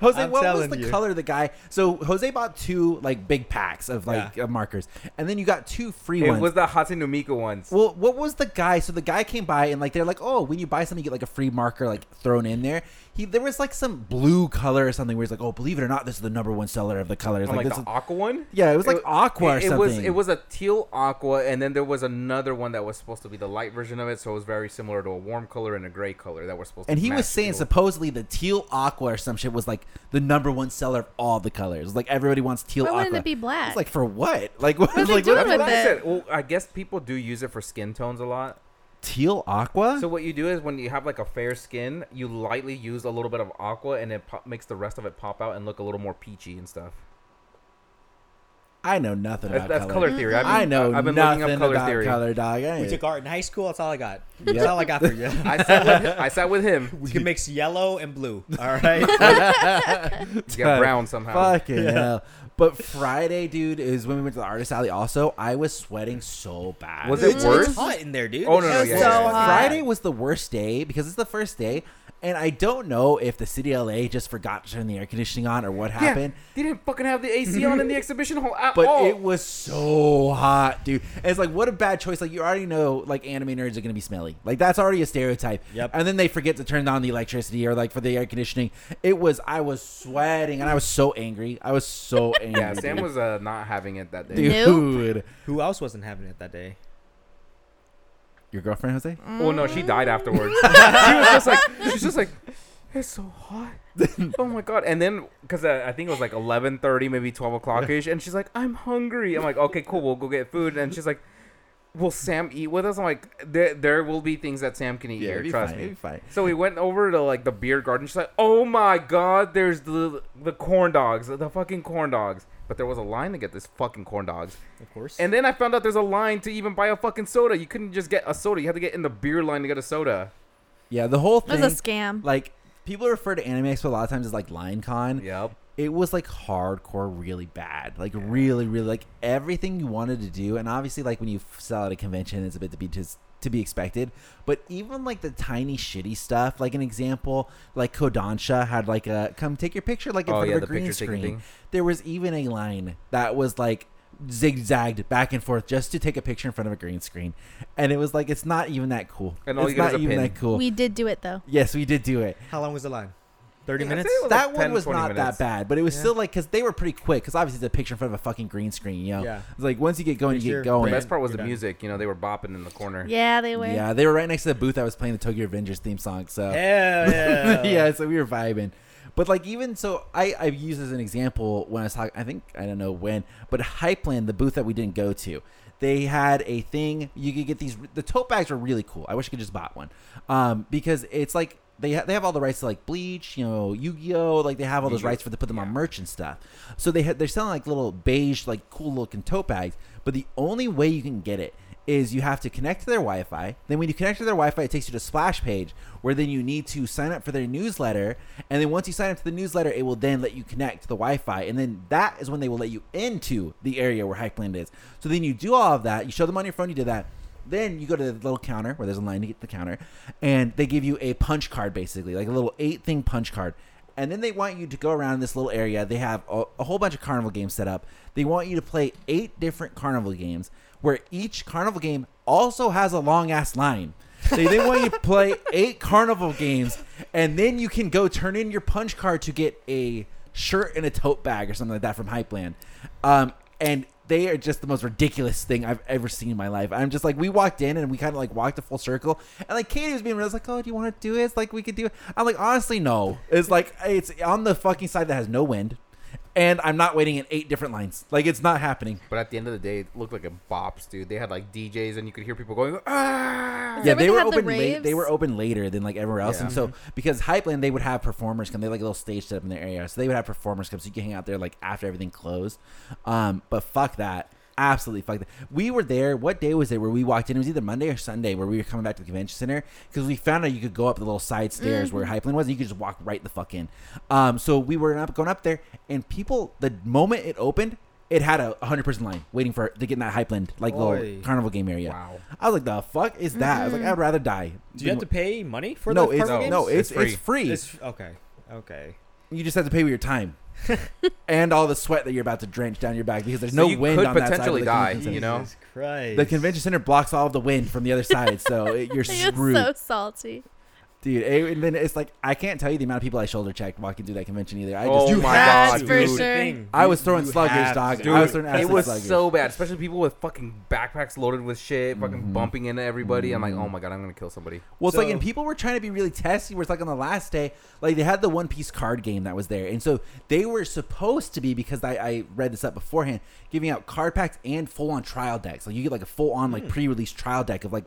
S1: Jose,
S4: I'm
S1: what was the
S4: you.
S1: color of the guy? So Jose bought two like big packs of like
S4: Yeah.
S1: uh, markers, and then you got two free
S2: It
S1: ones.
S2: It was the Hatsune Miku ones.
S1: Well, what was the guy? So the guy came by and like they're like, oh, when you buy something, you get like a free marker like thrown in there. He there was like some blue color or something where he's like, oh, believe it or not, this is the number one seller of the colors.
S2: Oh,
S1: Like,
S2: like
S1: this
S2: the
S1: is,
S2: aqua one.
S1: yeah, it was like aqua or
S2: it,
S1: something.
S2: It was it was a teal aqua, and then there was another one that was supposed to be the light version of it, so it was very similar to a warm color and a gray color that were supposed.
S1: To And
S2: to
S1: he was saying
S2: teal.
S1: supposedly the teal aqua or some shit was like the number one seller of all the colors. Like everybody wants teal
S3: Why
S1: aqua.
S3: wouldn't it be black?
S1: It's like for what? Like what?
S3: What are they
S1: like
S3: doing
S2: That's
S3: with
S2: what I
S3: it?
S2: said. Well, I guess people do use it for skin tones a lot.
S1: Teal aqua?
S2: So what you do is when you have like a fair skin, you lightly use a little bit of aqua, and it makes the rest of it pop out and look a little more peachy and stuff.
S1: I know nothing
S2: That's,
S1: about
S2: that's
S1: color.
S2: color theory. I've been,
S1: I know
S2: I've been
S1: nothing
S2: looking up color
S1: about
S2: theory.
S1: color, dog. I
S4: we
S1: ain't-
S4: took art in high school. That's all I got.
S1: Yep.
S4: That's all I got for you.
S2: I sat with him, I sat with him.
S4: we can mix yellow and blue. All right.
S2: Get brown somehow.
S1: Fucking hell. But Friday, dude, is when we went to the artist alley. Also, I was sweating so bad.
S2: Was it
S4: It's
S2: worse?
S4: hot in there, dude.
S2: Oh, no, no,
S3: It was
S2: yeah,
S3: so
S2: yeah, yeah.
S3: hot.
S1: Friday was the worst day because it's the first day, and I don't know if the city of LA just forgot to turn the air conditioning on or what happened.
S2: Yeah, they didn't fucking have the AC on in the exhibition hall at
S1: But
S2: all.
S1: it was so hot, dude. And it's like, what a bad choice. Like, you already know, like, anime nerds are going to be smelly. Like, that's already a stereotype.
S4: Yep.
S1: And then they forget to turn on the electricity or, like, for the air conditioning. It was, I was sweating and I was so angry. I was so angry.
S2: yeah, Sam was uh, not having it that day.
S1: Dude.
S4: Who else wasn't having it that day?
S1: Your girlfriend, Jose?
S2: Oh no, she died afterwards. she was just like, she's just like, it's so hot. oh my god! And then, cause uh, I think it was like eleven thirty, maybe twelve o'clock ish, and she's like, I'm hungry. I'm like, okay, cool, we'll go get food. And she's like, Will Sam eat with us? I'm like, there, there will be things that Sam can eat
S1: Yeah,
S2: here.
S1: it'd be
S2: Trust
S1: fine.
S2: me.
S1: It'd be fine.
S2: So we went over to like the beer garden. She's like, "Oh my god, there's the the corn dogs, the fucking corn dogs." But there was a line to get this fucking corn dogs.
S4: Of course.
S2: And then I found out there's a line to even buy a fucking soda. You couldn't just get a soda. You had to get in the beer line to get a soda.
S1: Yeah, the whole
S3: It
S1: thing.
S3: was a scam.
S1: like, people refer to Anime Expo a lot of times as, like, Line Con.
S2: Yep.
S1: it was like hardcore really bad like really really like everything you wanted to do and obviously like when you sell at a convention it's a bit to be just to be expected. But even like the tiny shitty stuff like an example like kodansha had like a come take your picture like in
S2: Oh,
S1: front
S2: yeah,
S1: of a
S2: the
S1: green screen. there was even a line that was like zigzagged back and forth just to take a picture in front of a green screen. And it was like it's not even that cool.
S2: And all
S1: it's
S2: you
S1: not even
S2: pin.
S1: that cool.
S3: We did do it though.
S1: yes we did do it.
S4: How long was the line? Thirty
S2: Yeah,
S4: minutes.
S2: say it was
S1: that
S2: like
S1: one was not
S2: minutes.
S1: that bad, but it was
S4: Yeah.
S1: still like because they were pretty quick. Because obviously it's a picture in front of a fucking green screen. You know,
S4: Yeah.
S1: it's like once you get going, you get going.
S2: The best part was
S4: You're
S2: the
S4: done.
S2: music. You know, they were bopping in the corner.
S3: Yeah, they were.
S1: Yeah, they were right next to the booth that was playing the Tokyo Revengers theme song. So
S4: Hell yeah.
S1: yeah, so we were vibing. But like even so, I I used as an example when I was talking. I think I don't know when, but Hypeland, the booth that we didn't go to, they had a thing. You could get these. The tote bags were really cool. I wish I could just bought one, um, because it's like they ha- they have all the rights to like Bleach, you know, Yu Gi Oh. Like they have all those rights for to put them on merch and stuff. So they had they're selling like little beige, like cool looking tote bags. But the only way you can get it is you have to connect to their Wi-Fi. Then when you connect to their Wi-Fi, it takes you to a splash page where then you need to sign up for their newsletter. And then once you sign up to the newsletter, it will then let you connect to the Wi-Fi. And then that is when they will let you into the area where Hypeland is. So then you do all of that. You show them on your phone. You did that. Then you go to the little counter where there's a line to get the counter, and they give you a punch card basically, like a little eight thing punch card. And then they want you to go around this little area. They have a, a whole bunch of carnival games set up. They want you to play eight different carnival games, where each carnival game also has a long ass line. They then want you to play eight carnival games, and then you can go turn in your punch card to get a shirt and a tote bag or something like that from Hypeland. Um, and they are just the most ridiculous thing I've ever seen in my life. I'm just like, we walked in and we kind of like walked a full circle, and like Katie was being real, I was like, oh, do you want to do it? It's like we could do it. I'm like, honestly, no. It's like it's on the fucking side that has no wind, and I'm not waiting in eight different lines. Like it's not happening.
S2: But at the end of the day, it looked like a bops, dude. They had like DJs, and you could hear people going, ah.
S1: Yeah, they
S3: they
S1: were
S3: had the
S1: open late. They were open later than like everywhere else,
S2: Yeah.
S1: and so because Hypeland, they would have performers come. They had, like a little stage set up in their area, so they would have performers come, so you can hang out there like after everything closed. Um, but fuck that. Absolutely fuck that. We were there. What day was it where we walked in? It was either Monday or Sunday where we were coming back to the convention center because we found out you could go up the little side stairs where Hypeland was. And you could just walk right the fuck in. Um, so we were up, going up there, and people. The moment it opened, it had a hundred person line waiting for to get in that Hypeland like
S4: Oy.
S1: little carnival game area.
S2: Wow.
S1: I was like, the fuck is that? I was like, I'd rather die.
S4: Do you have to pay money for
S1: no,
S4: the
S1: it's no,
S4: games?
S1: it's
S2: It's
S1: it's free.
S4: It's okay. Okay.
S1: You just have to pay with your time and all the sweat that you're about to drench down your back because there's
S2: So
S1: no
S2: you
S1: wind
S2: could
S1: on that side of
S2: potentially
S1: the
S2: die,
S1: convention
S2: you
S1: center.
S2: know?
S4: Jesus Christ.
S1: The convention center blocks all of the wind from the other side, so it, you're
S3: He was
S1: screwed,
S3: so salty.
S1: Dude. it- and then it's like I can't tell you the amount of people I shoulder checked walking through that convention either. I
S2: Oh
S1: just,
S4: You
S2: my
S4: have
S2: God,
S4: to.
S3: for sure.
S1: I was throwing
S4: you
S1: sluggers,
S4: have
S1: dog.
S4: to.
S1: I was throwing
S2: it was
S1: sluggers.
S2: so bad, especially people with fucking backpacks loaded with shit, fucking
S1: Mhm.
S2: bumping into everybody. I'm like, oh my god, I'm gonna kill somebody.
S1: Well, it's like,
S4: So-
S1: and people were trying to be really testy. Where it's like on the last day, like they had the One Piece card game that was there, and so they were supposed to be because I, I read this up beforehand, giving out card packs and full on trial decks. Like you get like a full on like pre release trial deck of like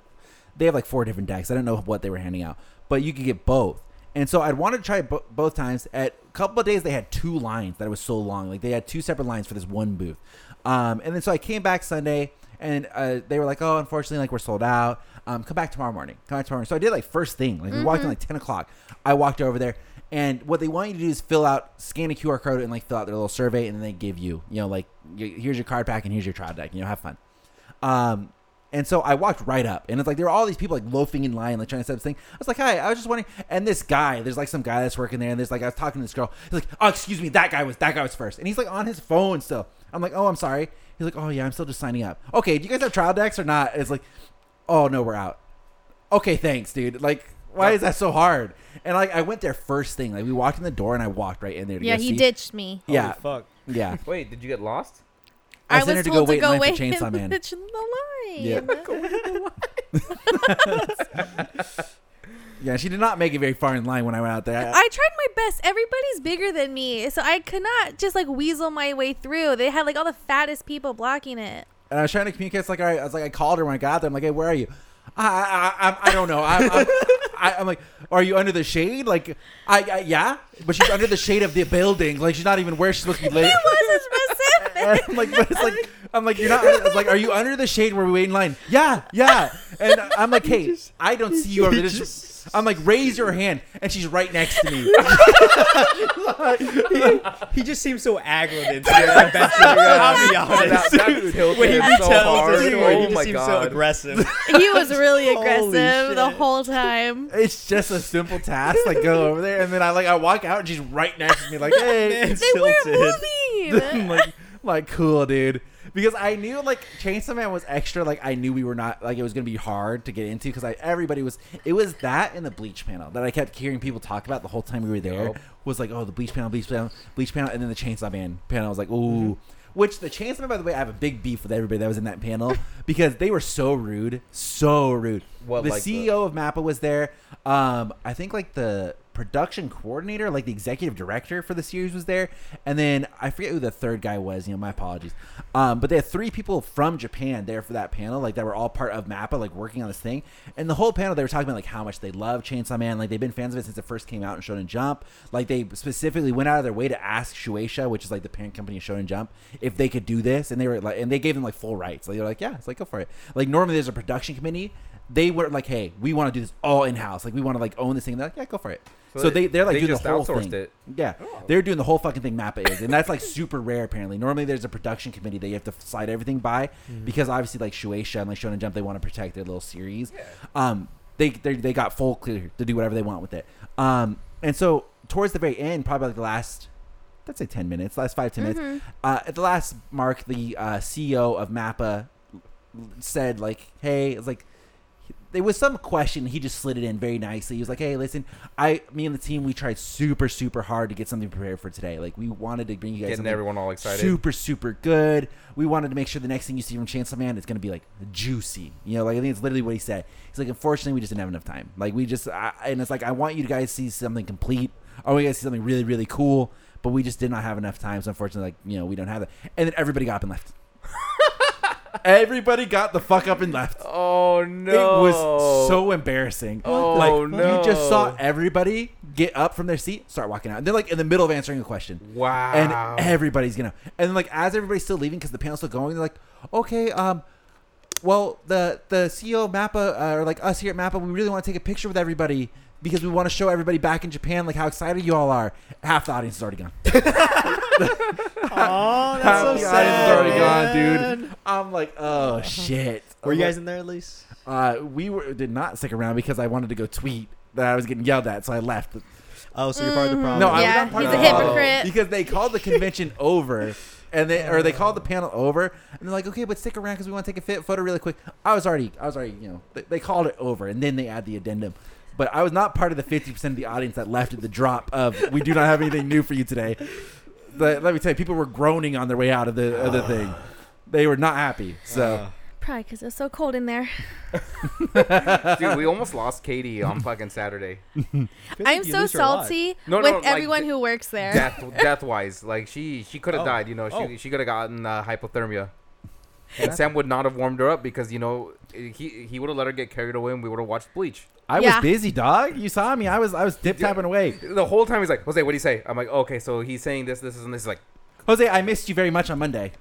S1: they have like four different decks. I don't know what they were handing out, but you could get both. And so I'd want to try it bo- both times. At a couple of days, they had two lines that was so long. Like they had two separate lines for this one booth. Um, and then so I came back Sunday, and uh, they were like, "Oh, unfortunately, like we're sold out. Um, come back tomorrow morning. Come back tomorrow." Morning. So I did like first thing. Like we walked in like ten o'clock. I walked over there, and what they want you to do is fill out, scan a QR code, and like fill out their little survey, and then they give you, you know, like here's your card pack and here's your trial deck. You know, have fun. Um, and so I walked right up, and it's like there were all these people like loafing in line, like trying to set up this thing. I was like, "Hi," I was just wondering. And this guy, there's like some guy that's working there, and there's like I was talking to this girl. He's like, "Oh, excuse me, that guy was that guy was first. and he's like on his phone still. I'm like, "Oh, I'm sorry." He's like, "Oh yeah, I'm still just signing up." Okay, do you guys have trial decks or not? It's like, "Oh no, we're out." Okay, thanks, dude. Like, why is that so hard? And like, I went there first thing. Like, we walked in the door, and I walked right in there. To
S3: Yeah,
S1: go
S3: he
S1: see-
S3: ditched me.
S4: Holy
S1: Yeah,
S4: fuck.
S1: yeah.
S2: Wait, did you get lost?
S1: I
S3: I, was
S1: to go
S3: told
S1: wait
S3: to
S1: in
S3: go
S1: for
S3: wait
S1: Chainsaw
S3: in
S1: Man.
S3: the line.
S1: Yeah. Yeah, she did not make it very far in line when I went out there. I-
S3: I tried my best. Everybody's bigger than me, so I could not just like weasel my way through. They had like all the fattest people blocking it.
S1: And I was trying to communicate. It's like, right, I was like, I called her when I got there. I'm like, hey, where are you? I, I, I, I don't know. I'm, I'm, I, I'm like, are you under the shade? Like, I, I, yeah, but she's under the shade of the building. Like, she's not even where she's supposed to be. Late.
S3: It wasn't specific.
S1: And I'm like, but it's like, I'm like, you're not. I was like, are you under the shade where we wait in line? Yeah, yeah. And I'm like, hey, I don't see you over there. Just- I'm like, raise your hand, and she's right next to me.
S4: He just seems so aggroed into it. I bet you, I'll be honest.
S2: That, that tilted
S4: when he
S2: so
S4: retells
S2: hard.
S4: the story, he
S2: Oh
S4: just
S2: my
S4: seems so
S2: god.
S4: aggressive.
S3: he was really
S4: Holy
S3: aggressive the
S4: shit.
S3: whole time.
S1: It's just a simple task. Like, go over there, and then I like, I walk out, and she's right next to me. Like, hey,
S4: Man,
S3: They weren't
S4: tilted.
S3: moving.
S1: like, like cool, dude. Because I knew like Chainsaw Man was extra. Like I knew we were not like it was gonna be hard to get into because I everybody was. It was that and the bleach panel that I kept hearing people talk about the whole time we were there.
S2: Yup.
S1: Was like, oh, the bleach panel, bleach panel, bleach panel, and then the Chainsaw Man panel. I was like, ooh. Which the Chainsaw Man, by the way, I have a big beef with everybody that was in that panel because they were so rude, so rude.
S2: What,
S1: the
S2: like the-
S1: CEO of Mappa was there. Um, I think like the production coordinator, like the executive director for the series, was there, and then I forget who the third guy was. You know, my apologies. Um, but they had three people from Japan there for that panel, like that were all part of Mappa, like working on this thing. And the whole panel, they were talking about like how much they love Chainsaw Man, like they've been fans of it since it first came out in Shonen Jump. Like they specifically went out of their way to ask Shueisha, which is like the parent company of Shonen Jump, if they could do this, and they were like, and they gave them like full rights. Like they were like, yeah, it's like go for it. Like normally there's a production committee. They were like, hey, we want to do this all in house. Like we want to like own this thing. They're like, yeah, go for it. So,
S2: So
S1: they
S2: they-
S1: they're like
S2: they
S1: doing the whole thing.
S2: it.
S1: Yeah,
S2: Oh.
S1: they're doing the whole fucking thing. Mappa is, and that's like super rare. Apparently, normally there's a production committee that you have to slide everything by because obviously like Shueisha and like Shonen Jump, they want to protect their little series. Yeah. Um, they they they got full clear to do whatever they want with it. Um, and so towards the very end, probably like the last. Let's say ten minutes, last five ten minutes. Uh, at the last mark, the uh, CEO of Mappa said like, "Hey, it's like there was some question. He just slid it in very nicely. He was like, "Hey, listen, I, me and the team, we tried super, super hard to get something prepared for today. Like, we wanted to bring you guys
S2: Getting everyone all excited.
S1: super, super good. We wanted to make sure the next thing you see from Chainsaw Man is going to be like juicy. You know, like I think it's literally what he said. He's like, unfortunately, we just didn't have enough time. Like, we just, I, and it's like, I want you guys to see something complete. I want you guys to see something really, really cool. But we just did not have enough time. So unfortunately, like you know, we don't have that. And then everybody got up and left. Everybody got the fuck up and left.
S2: Oh no!
S1: It was so embarrassing.
S2: Oh,
S1: like
S2: no.
S1: you just saw everybody get up from their seat, start walking out. And they're like in the middle of answering a question.
S2: wow.
S1: And everybody's gonna and then like as everybody's still leaving because the panel's still going, they're like, okay, um, well the the CEO of Mappa uh, or like us here at Mappa, we really want to take a picture with everybody because we want to show everybody back in Japan like how excited you all are. Half the audience is already gone.
S4: Oh, that's
S1: Half
S4: so
S1: the
S4: sad.
S1: audience is already gone, dude. I'm like, oh shit.
S4: Were you
S1: I'm
S4: guys in there at least?
S1: Uh, we were did not stick around because I wanted to go tweet that I was getting yelled at, so I left.
S4: Oh, so you're part of the problem.
S1: No, I was
S3: Yeah,
S1: not part
S3: he's
S1: of
S3: a
S1: the problem
S3: hypocrite.
S1: because they called the convention over, and they or they called the panel over, and they're like, okay, but stick around because we want to take a fit photo really quick. I was already, I was already, you know, they, they called it over, and then they add the addendum. But I was not part of the fifty percent of the audience that left at the drop of we do not have anything new for you today. But let me tell you, people were groaning on their way out of the of the thing. They were not happy. So
S4: Uh,
S3: Probably because it's so cold in there.
S2: Dude, we almost lost Katie on fucking Saturday.
S4: feel
S3: I'm so
S4: lose her a lot.
S3: salty
S2: No, no,
S3: with
S2: like
S3: everyone
S2: the-
S3: who works there.
S2: Death, death wise, like she, she could have
S4: Oh.
S2: died. You know, she,
S4: Oh.
S2: she could have gotten uh, hypothermia. And Sam would not have warmed her up because you know he he would have let her get carried away and we would have watched Bleach.
S1: I
S3: Yeah.
S1: was busy, dog. You saw me. I was I was tip tapping away.
S2: The whole time he's like, Jose, what do you say? I'm like, okay, so he's saying this, this, and this. He's like,
S1: Jose, I missed you very much on Monday.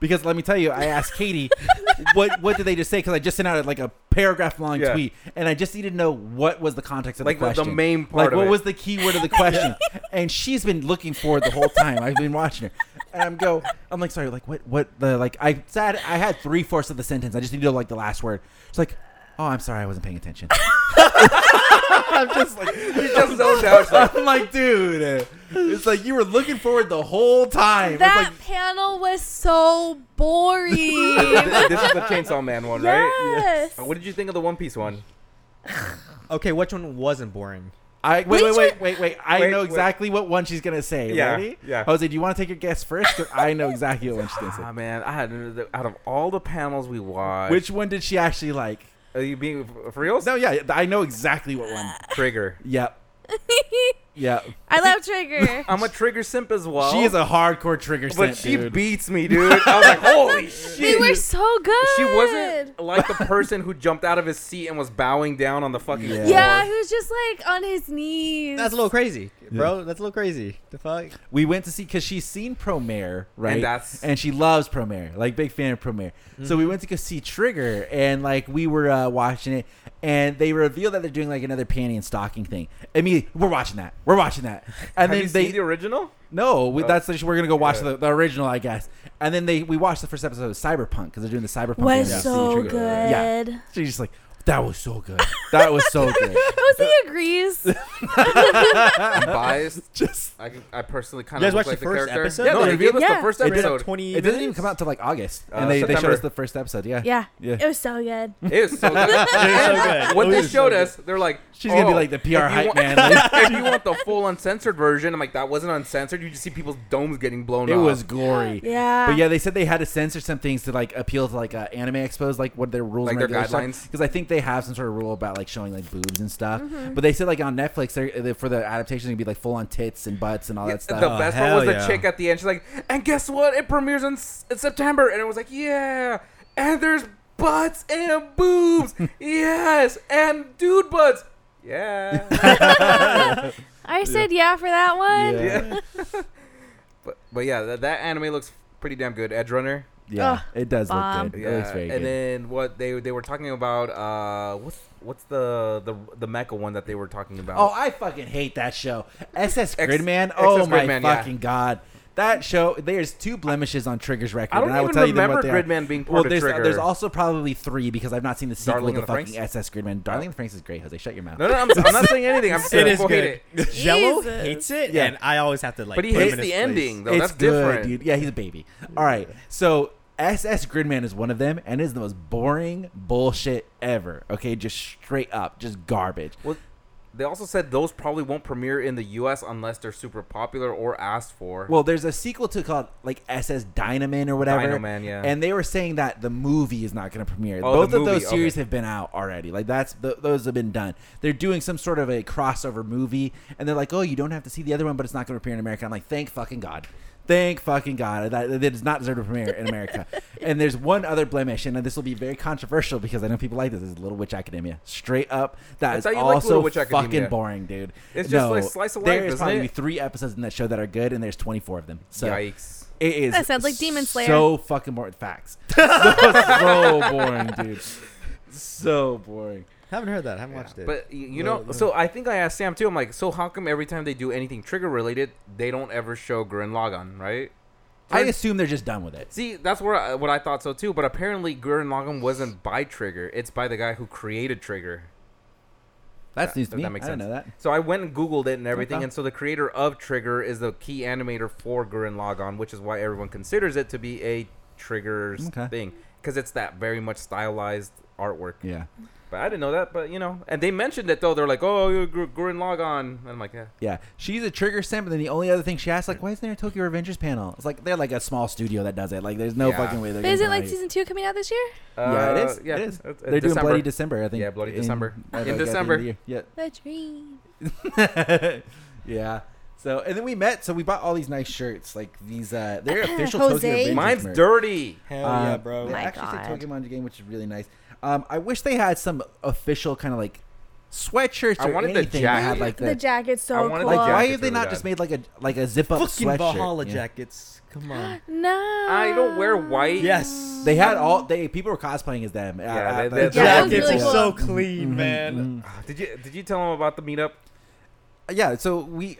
S1: Because let me tell you, I asked Katie, what what did they just say? Because I just sent out like a paragraph long
S2: Yeah.
S1: tweet, and I just needed to know what was the context of
S2: like
S1: the
S2: the, the
S1: question.
S2: main part
S1: like
S2: of
S1: what
S2: it.
S1: was the key word of the question? and she's been looking for it the whole time. I've been watching her, and I'm go. I'm like, sorry, like what what the like I said I had three fourths of the sentence. I just need to know like the last word. It's like, oh, I'm sorry, I wasn't paying attention. I'm just like,
S2: He just zoned out. Like,
S1: I'm like, dude, it's like you were looking forward the whole time.
S3: That
S1: like,
S3: panel was so boring.
S2: this this is the Chainsaw Man one, right?
S3: yes.
S2: What did you think of the One Piece one?
S4: Okay, which one wasn't boring?
S1: I wait, wait, wait, wait, wait. I
S2: Wait,
S1: know
S2: wait.
S1: exactly what one she's gonna say.
S2: Yeah,
S1: Ready?
S2: yeah.
S1: Jose, do you want to take your guess first? I know exactly what one she's gonna
S2: Ah
S1: say.
S2: man, I had out of all the panels we watched,
S1: Which one did she actually like?
S2: are you being for reals?
S1: No, yeah, I know exactly what one.
S2: Trigger.
S1: Yep, yep.
S3: I love Trigger.
S2: I'm a Trigger simp as well.
S1: she is a hardcore trigger simp.
S2: but
S1: simp,
S2: she
S1: dude.
S2: beats me, dude. I was like, holy shit.
S3: they were so good.
S2: She wasn't like the person who jumped out of his seat and was bowing down on the fucking
S1: Yeah.
S2: floor.
S3: Yeah, he was just like on his knees.
S4: That's a little crazy, bro. That's a little crazy. The fuck?
S1: we went to see because she's seen Promare, right?
S2: And that's-
S1: and she loves Promare, like big fan of Promare. So we went to go see Trigger, and like we were uh, watching it, and they revealed that they're doing like another panty and stocking thing. I mean, we're watching that. We're watching that, and
S2: Have
S1: then
S2: you
S1: they
S2: seen the original?
S1: No, we,
S2: Oh.
S1: that's the, we're gonna go watch
S2: Yeah.
S1: the, the original, I guess. And then they we watched the first episode of Cyberpunk because they're doing the Cyberpunk.
S3: was so good.
S1: Yeah. She's just like, that was so good. That was so good.
S3: Jose agrees.
S2: I'm biased.
S1: just
S2: I, I personally kind
S4: You
S2: of
S4: guys
S2: look
S4: watched
S2: like
S4: the first
S2: character.
S4: episode?
S2: No,
S1: They
S2: they revealed us
S3: Yeah.
S2: the first
S1: It did-
S2: episode.
S4: Twenty.
S1: it doesn't even come out till like August,
S2: Uh,
S1: and they, they showed
S2: September.
S1: us the first episode. Yeah,
S3: Yeah.
S1: yeah.
S3: It was so good.
S2: It was so good.
S4: good.
S2: What
S4: It
S2: they
S4: was so
S2: showed
S4: good.
S2: us, they're like,
S1: She's gonna be
S2: "Oh,
S1: like the
S2: if
S1: PR
S2: you
S1: hype
S2: want-
S1: man. Like,
S2: if you want the full uncensored version, I'm like, that wasn't uncensored. You just see people's domes getting blown up.
S1: it
S2: off.
S1: was gory.
S3: Yeah.
S1: But yeah, they said they had to censor some things to like appeal to like uh, anime expos, like what their rules
S2: Like
S1: and
S2: their guidelines?
S1: Because I think they have some sort of rule about like showing like boobs and stuff.
S3: Mm-hmm.
S1: But they said like on Netflix, they're, they for the adaptation, it'd be like full on tits and butts and all
S2: Yeah,
S1: that stuff.
S2: The
S4: Oh,
S2: best one
S4: hell
S2: was the chick at the end. She's like, and guess what? It premieres in, S- in September. And it was like, yeah. And there's butts and boobs. yes. And dude butts. Yeah.
S3: I said yeah for that one.
S1: yeah,
S2: yeah. but, but yeah, that, that anime looks pretty damn good. Edge Runner.
S1: Yeah,
S3: Ugh,
S1: it does
S3: bomb.
S1: look good. It
S2: Yeah.
S1: looks very
S2: and
S1: good.
S2: then what they they were talking about uh what's what's the the the mecha one that they were talking about?
S1: Oh, I fucking hate that show. SS
S2: X-
S1: Gridman.
S2: XS
S1: Oh my
S2: Gridman, yeah.
S1: fucking god. That show, there's two blemishes on Trigger's record.
S2: I don't
S1: and I will
S2: even
S1: tell you them
S2: remember
S1: what they are.
S2: Gridman being part
S1: Well,
S2: of
S1: there's, uh,
S2: Trigger.
S1: there's also probably three because I've not seen the sequel
S2: Darling
S1: to
S2: and the
S1: fucking
S2: Franxx?
S1: SS Gridman. Darling and the Franxx is great, Jose. Shut your mouth.
S2: no, no, I'm, I'm not saying anything. I'm saying
S4: is
S2: people
S4: good.
S2: hate it.
S4: Jello
S3: Jesus.
S4: hates it,
S1: Yeah.
S4: and I always have to like.
S2: But he
S4: put him
S2: hates
S4: in
S2: the
S4: place.
S2: ending though.
S1: it's
S2: That's
S1: good,
S2: different.
S1: dude. Yeah, he's a baby. All right, so SS Gridman is one of them, and is the most boring bullshit ever. Okay, just straight up, just garbage.
S2: Well, they also said those probably won't premiere in the U.S. unless they're super popular or asked for.
S1: Well, there's a sequel to called like SS Dynaman or whatever.
S2: Dynaman, yeah.
S1: And they were saying that the movie is not going to premiere.
S2: Oh,
S1: Both of those series
S2: okay.
S1: have been out already. Like that's th- those have been done. They're doing some sort of a crossover movie, and they're like, "Oh, you don't have to see the other one, but it's not going to appear in America." I'm like, "Thank fucking god." Thank fucking God. That, that does not deserve to premiere in America. and there's one other blemish, and this will be very controversial because I know people like this. Is Little Witch Academia. Straight up, that
S2: I
S1: is
S2: you liked
S1: also
S2: Little Witch
S1: fucking
S2: Academia.
S1: boring, dude.
S2: It's just like slice of life,
S1: There's probably
S2: it?
S1: three episodes in that show that are good, and there's 24 of them. So
S2: Yikes.
S1: it is.
S3: That sounds like Demon Slayer.
S1: So fucking boring. Facts. so, so boring, dude. So boring.
S4: Haven't heard that. Haven't watched it.
S2: But y- you
S4: No,
S2: know,
S4: no.
S2: so I think I asked Sam too. I'm like, so how come every time they do anything trigger related, they don't ever show Gurren Lagann, right?
S1: I assume they're just done with it.
S2: See, that's where I, what I thought so too. But apparently, Gurren Lagann wasn't by Trigger; it's by the guy who created Trigger.
S1: That's news to
S2: That-
S1: me.
S2: that makes
S1: I didn't know that.
S2: So I went and Googled it and everything,
S1: Okay.
S2: and so the creator of Trigger is the key animator for Gurren Lagann, which is why everyone considers it to be a Trigger's
S1: Okay.
S2: thing because it's that very much stylized artwork.
S1: Yeah.
S2: But I didn't know that. But you know, and they mentioned it though. They're like, "Oh, you're Gur- Gurren Lagann," and I'm like, "Yeah."
S1: Yeah. She's a trigger simp, and then the only other thing she asked, like, why isn't there a Tokyo Revengers panel? It's like they're like a small studio that does it. Like, there's no
S2: Yeah.
S1: fucking way they're
S3: But
S1: gonna
S3: is
S1: it
S3: like
S1: out
S3: season two coming out this year?
S1: Yeah, it
S2: Uh. Yeah,
S1: it is.
S2: it's- it's
S1: They're doing
S2: December.
S1: Bloody December, I think.
S2: Yeah, Bloody December. In
S1: like, at the end of the
S2: December.
S1: year. Yeah.
S3: The dream.
S1: yeah. So and then we met. So we bought all these nice shirts, like these. uh They're official
S3: Jose.
S1: Tokyo Revengers
S2: Mine's
S1: merch.
S2: dirty.
S4: Hell yeah,
S1: Um,
S4: bro.
S1: They
S3: My
S1: actually say
S3: God.
S1: Tokyo Manji gang, which is really nice. Um, I wish they had some official kind of like sweatshirts
S2: I
S1: or
S2: wanted the
S1: anything that had like
S3: The
S1: the.
S3: jacket's so
S2: I
S3: cool.
S2: wanted
S1: like, why
S2: jacket's
S1: have they
S2: really
S1: not
S2: bad.
S1: just made like a like a zip up
S4: Fucking
S1: sweatshirt?
S4: Valhalla
S1: Yeah.
S4: jackets. Come on.
S3: no.
S2: I don't wear white.
S4: Yes.
S1: They had all they people were cosplaying as them.
S2: Yeah,
S1: at-
S2: they-
S1: at the-
S2: they-
S3: Yeah, that was
S4: jackets
S3: really
S4: are so
S3: cool.
S4: clean,
S1: Mhm,
S4: man.
S1: mhm.
S2: Did you did you tell them about the meetup?
S1: Yeah, so we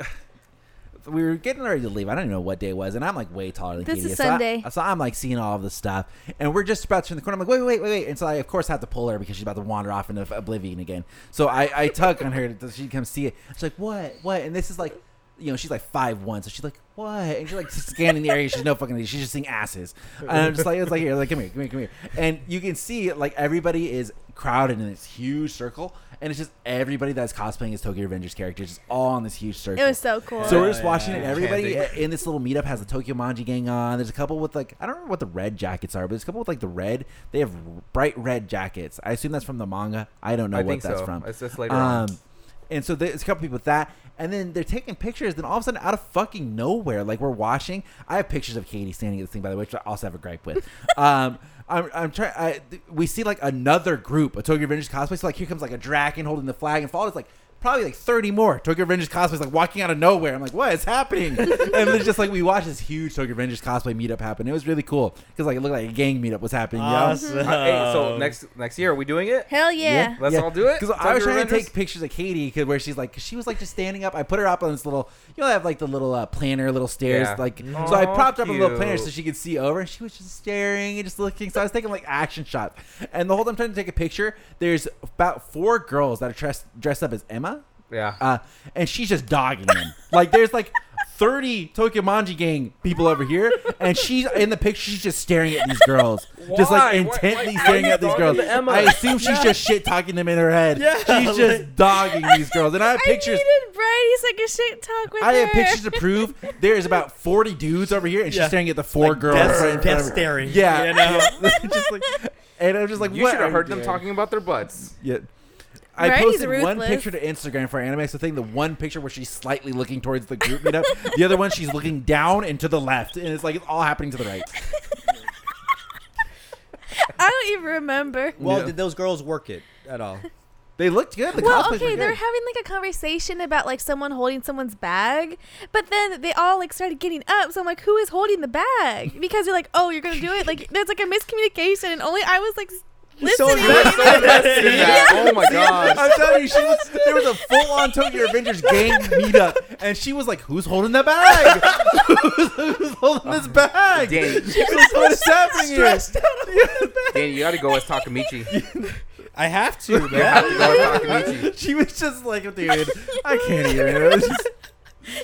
S1: we were getting ready to leave. I don't even know what day it was, and I'm like way taller than
S3: This
S1: Katie.
S3: is
S1: so I, so I'm like seeing all of this stuff, and we're just about to turn the corner. I'm like, wait, wait, wait, wait, and so I of course have to pull her because she's about to wander off into oblivion again. So I, I tug on her so she comes see it. She's like, what, what? And this is like, you know, she's like five one, so she's like, what? And she's like scanning the area. She's no fucking. She's just seeing asses. And I'm just like, it's like here, like come here, come here, come here. And you can see like everybody is crowded in this huge circle, and it's just everybody that's cosplaying as Tokyo Revengers characters, just all in this huge circle.
S3: It was so cool.
S1: So we're just watching
S4: yeah.
S1: it. Everybody in this little meetup has the Tokyo Manji gang on. There's a couple with like I don't remember what the red jackets are, but there's a couple with like the red. They have bright red jackets. I assume that's from the manga. I don't know
S2: I
S1: what
S2: think
S1: that's
S2: so.
S1: from.
S2: It's just later on.
S1: Um, and so there's a couple people with that, and then they're taking pictures. Then all of a sudden, out of fucking nowhere, like we're watching. I have pictures of Katie standing at this thing, by the way, which I also have a gripe with. um, I'm, I'm trying. We see like another group a Tokyo Revengers cosplay. So like here comes like a dragon holding the flag, and followed like probably like 30 more Tokyo Revengers cosplays like walking out of nowhere. I'm like, what is happening? and it's just like we watched this huge Tokyo Revengers cosplay meetup happen. It was really cool because like it looked like a gang meetup was happening. you know?
S4: Awesome.
S2: Uh, hey, so next next year, are we doing it?
S3: Hell yeah.
S2: Let's all do it?
S1: Because I was
S2: Tokyo
S1: trying to take pictures of Katie, cause where she's like, cause she was like just standing up. I put her up on this little, you know, they have like the little uh, planner, little stairs,
S2: Yeah.
S1: like.
S2: Aw,
S1: so I propped her up a little planner so she could see over, and she was just staring and just looking. So I was taking like action shots, and the whole time trying to take a picture. There's about four girls that are dressed dressed up as Emma,
S2: Yeah.
S1: uh, and she's just dogging them. like there's like 30 Tokyo Manji gang people over here, and she's in the picture. She's just staring at these girls, just like
S2: Why-
S1: intently
S2: why-
S1: staring
S2: why are
S1: at these girls.
S2: Emma?
S1: I assume she's just shit talking them in her head.
S4: Yeah,
S1: she's just dogging these girls, and I have
S3: I
S1: pictures.
S3: needed Bridie so I could shit talk with
S1: I have
S3: her.
S1: pictures to prove. There's about 40 dudes over here, and she's
S4: Yeah.
S1: staring at the four
S4: Like
S1: girls.
S4: death-
S1: right in front
S4: death
S1: of her.
S4: staring,
S1: Yeah,
S4: you know?
S1: just like, and I'm just like,
S2: you
S1: what
S2: should
S1: are
S2: have heard them
S1: doing?
S2: talking about their butts.
S1: Yeah. I
S3: Brady's
S1: posted one
S3: ruthless.
S1: picture to Instagram for anime. So thing, the one picture where she's slightly looking towards the group meetup, the other one she's looking down and to the left, and it's like it's all happening to the right.
S3: I don't even remember.
S4: Well,
S1: Yeah.
S4: did those girls work it at all?
S1: They looked good. The
S3: well,
S1: cosplays
S3: okay,
S1: were
S3: they're
S1: good.
S3: having like a conversation about like someone holding someone's bag, but then they all like started getting up. So I'm like, who is holding the bag? Because you're like, oh, you're gonna do it. Like there's like a miscommunication, and only I was like s-
S4: so
S3: listening.
S4: invested.
S2: So invested in that. Oh my gosh.
S1: I'm telling you, she was, there was a full on Tokyo Revengers gang meetup, and she was like, "Who's holding that bag? who's, who's holding this um, bag?
S2: Danny,
S1: She was like, what is happening here?"
S2: Danny, you gotta go as Takemichi.
S4: I have to, man.
S2: You have to go as Takemichi.
S1: She was just like, "Dude, I can't even." It just-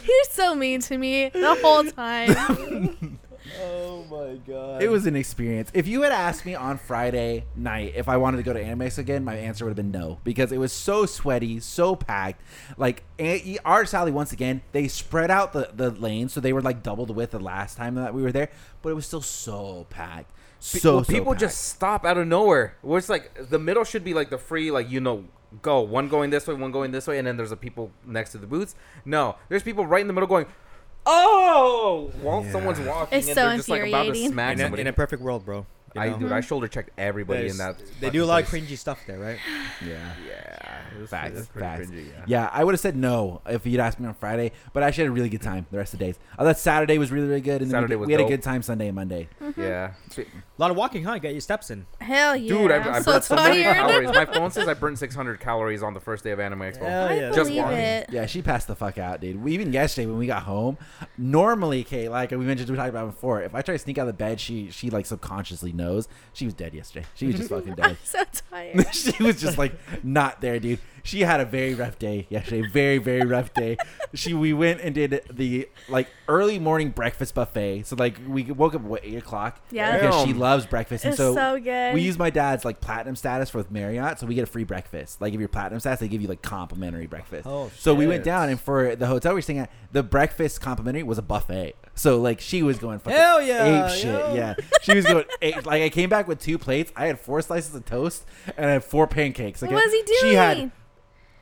S3: You're so mean to me the whole time.
S4: Oh my god.
S1: It was an experience. If you had asked me on Friday night if I wanted to go to Animex again, my answer would have been no because it was so sweaty, so packed. Like A- Artist Alley, once again, they spread out the the lanes so they were like double the width the last time that we were there, but it was still so packed. So,
S2: well,
S1: so
S2: people
S1: packed.
S2: just stop out of nowhere. Where it's like the middle should be like the free, like you know, go one going this way, one going this way, and then there's the people next to the booths. No, there's people right in the middle going, oh, while
S1: Yeah.
S2: someone's walking,
S3: It's
S2: and
S3: so
S2: they're just like about to
S3: infuriating.
S2: smack
S4: in a,
S2: somebody.
S4: in a perfect world, bro. You
S2: I dude, I shoulder checked everybody in that.
S4: They do a lot of cringy stuff there, right?
S1: yeah.
S2: Yeah, it was,
S1: Facts,
S2: pretty
S1: facts.
S2: cringy, yeah.
S1: Yeah, I would have said no if you'd asked me on Friday, but I actually had a really good time the rest of the days. I thought Saturday was really, really good, and then
S2: Saturday
S1: we,
S2: was
S1: we had a good time Sunday and Monday. Mm-hmm.
S2: Yeah.
S4: A lot of walking, huh? You got your steps in.
S3: Hell yeah,
S2: Dude, I,
S3: I'm
S2: I
S3: so
S2: burnt so many calories. My phone says I burned 600 calories on the first day of Anime Expo.
S4: Hell
S3: I
S4: yeah.
S2: Just walking.
S3: it.
S1: Yeah, she passed the fuck out, dude. We, even yesterday when we got home, normally, Kate, like we mentioned, we talked about before. If I try to sneak out of the bed, she she like subconsciously knows. She was dead yesterday. She was just fucking dead.
S3: I'm so tired.
S1: she was just like not there, dude. She had a very rough day yesterday. Very very rough day. She we went and did the like early morning breakfast buffet. So like we woke up what eight o'clock.
S3: Yeah.
S1: because she loves breakfast, and
S3: It's
S1: so.
S3: so good.
S1: we use my dad's like platinum status with Marriott, so we get a free breakfast. Like if you're platinum status, they give you like complimentary breakfast.
S4: Oh,
S1: so we went down, and for the hotel we were staying at, the breakfast complimentary was a buffet. So like she was going fucking
S4: Hell yeah,
S1: ape shit.
S4: yo.
S1: Yeah, she was going ape. Like I came back with two plates. I had four slices of toast and I had four pancakes. Like
S3: what was he doing?
S1: She had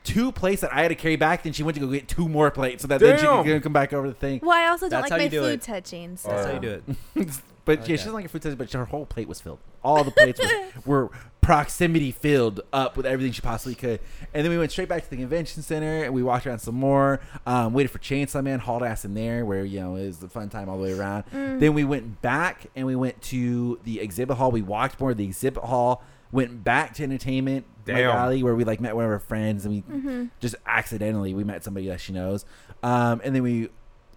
S1: two plates that I had to carry back. Then she went to go get two more plates so that then she
S2: Damn.
S1: could come back over the thing.
S3: well, I also don't
S4: That's
S3: like my
S4: you do
S3: food
S4: it.
S3: touching. So.
S4: That's how you do it.
S1: But yeah,
S4: Okay.
S1: she doesn't like her food taste, but her whole plate was filled. All the plates were, were proximity filled up with everything she possibly could. And then we went straight back to the convention center and we walked around some more. Um, waited for Chainsaw Man, hauled ass in there, where you know it was a fun time all the way around.
S3: Mm.
S1: Then we went back and we went to the exhibit hall. We walked more of the exhibit hall. Went back to entertainment Mike
S2: Damn.
S1: Alley, where we like met one of our friends and we
S3: Mm-hmm.
S1: just accidentally we met somebody that she knows. Um, and then we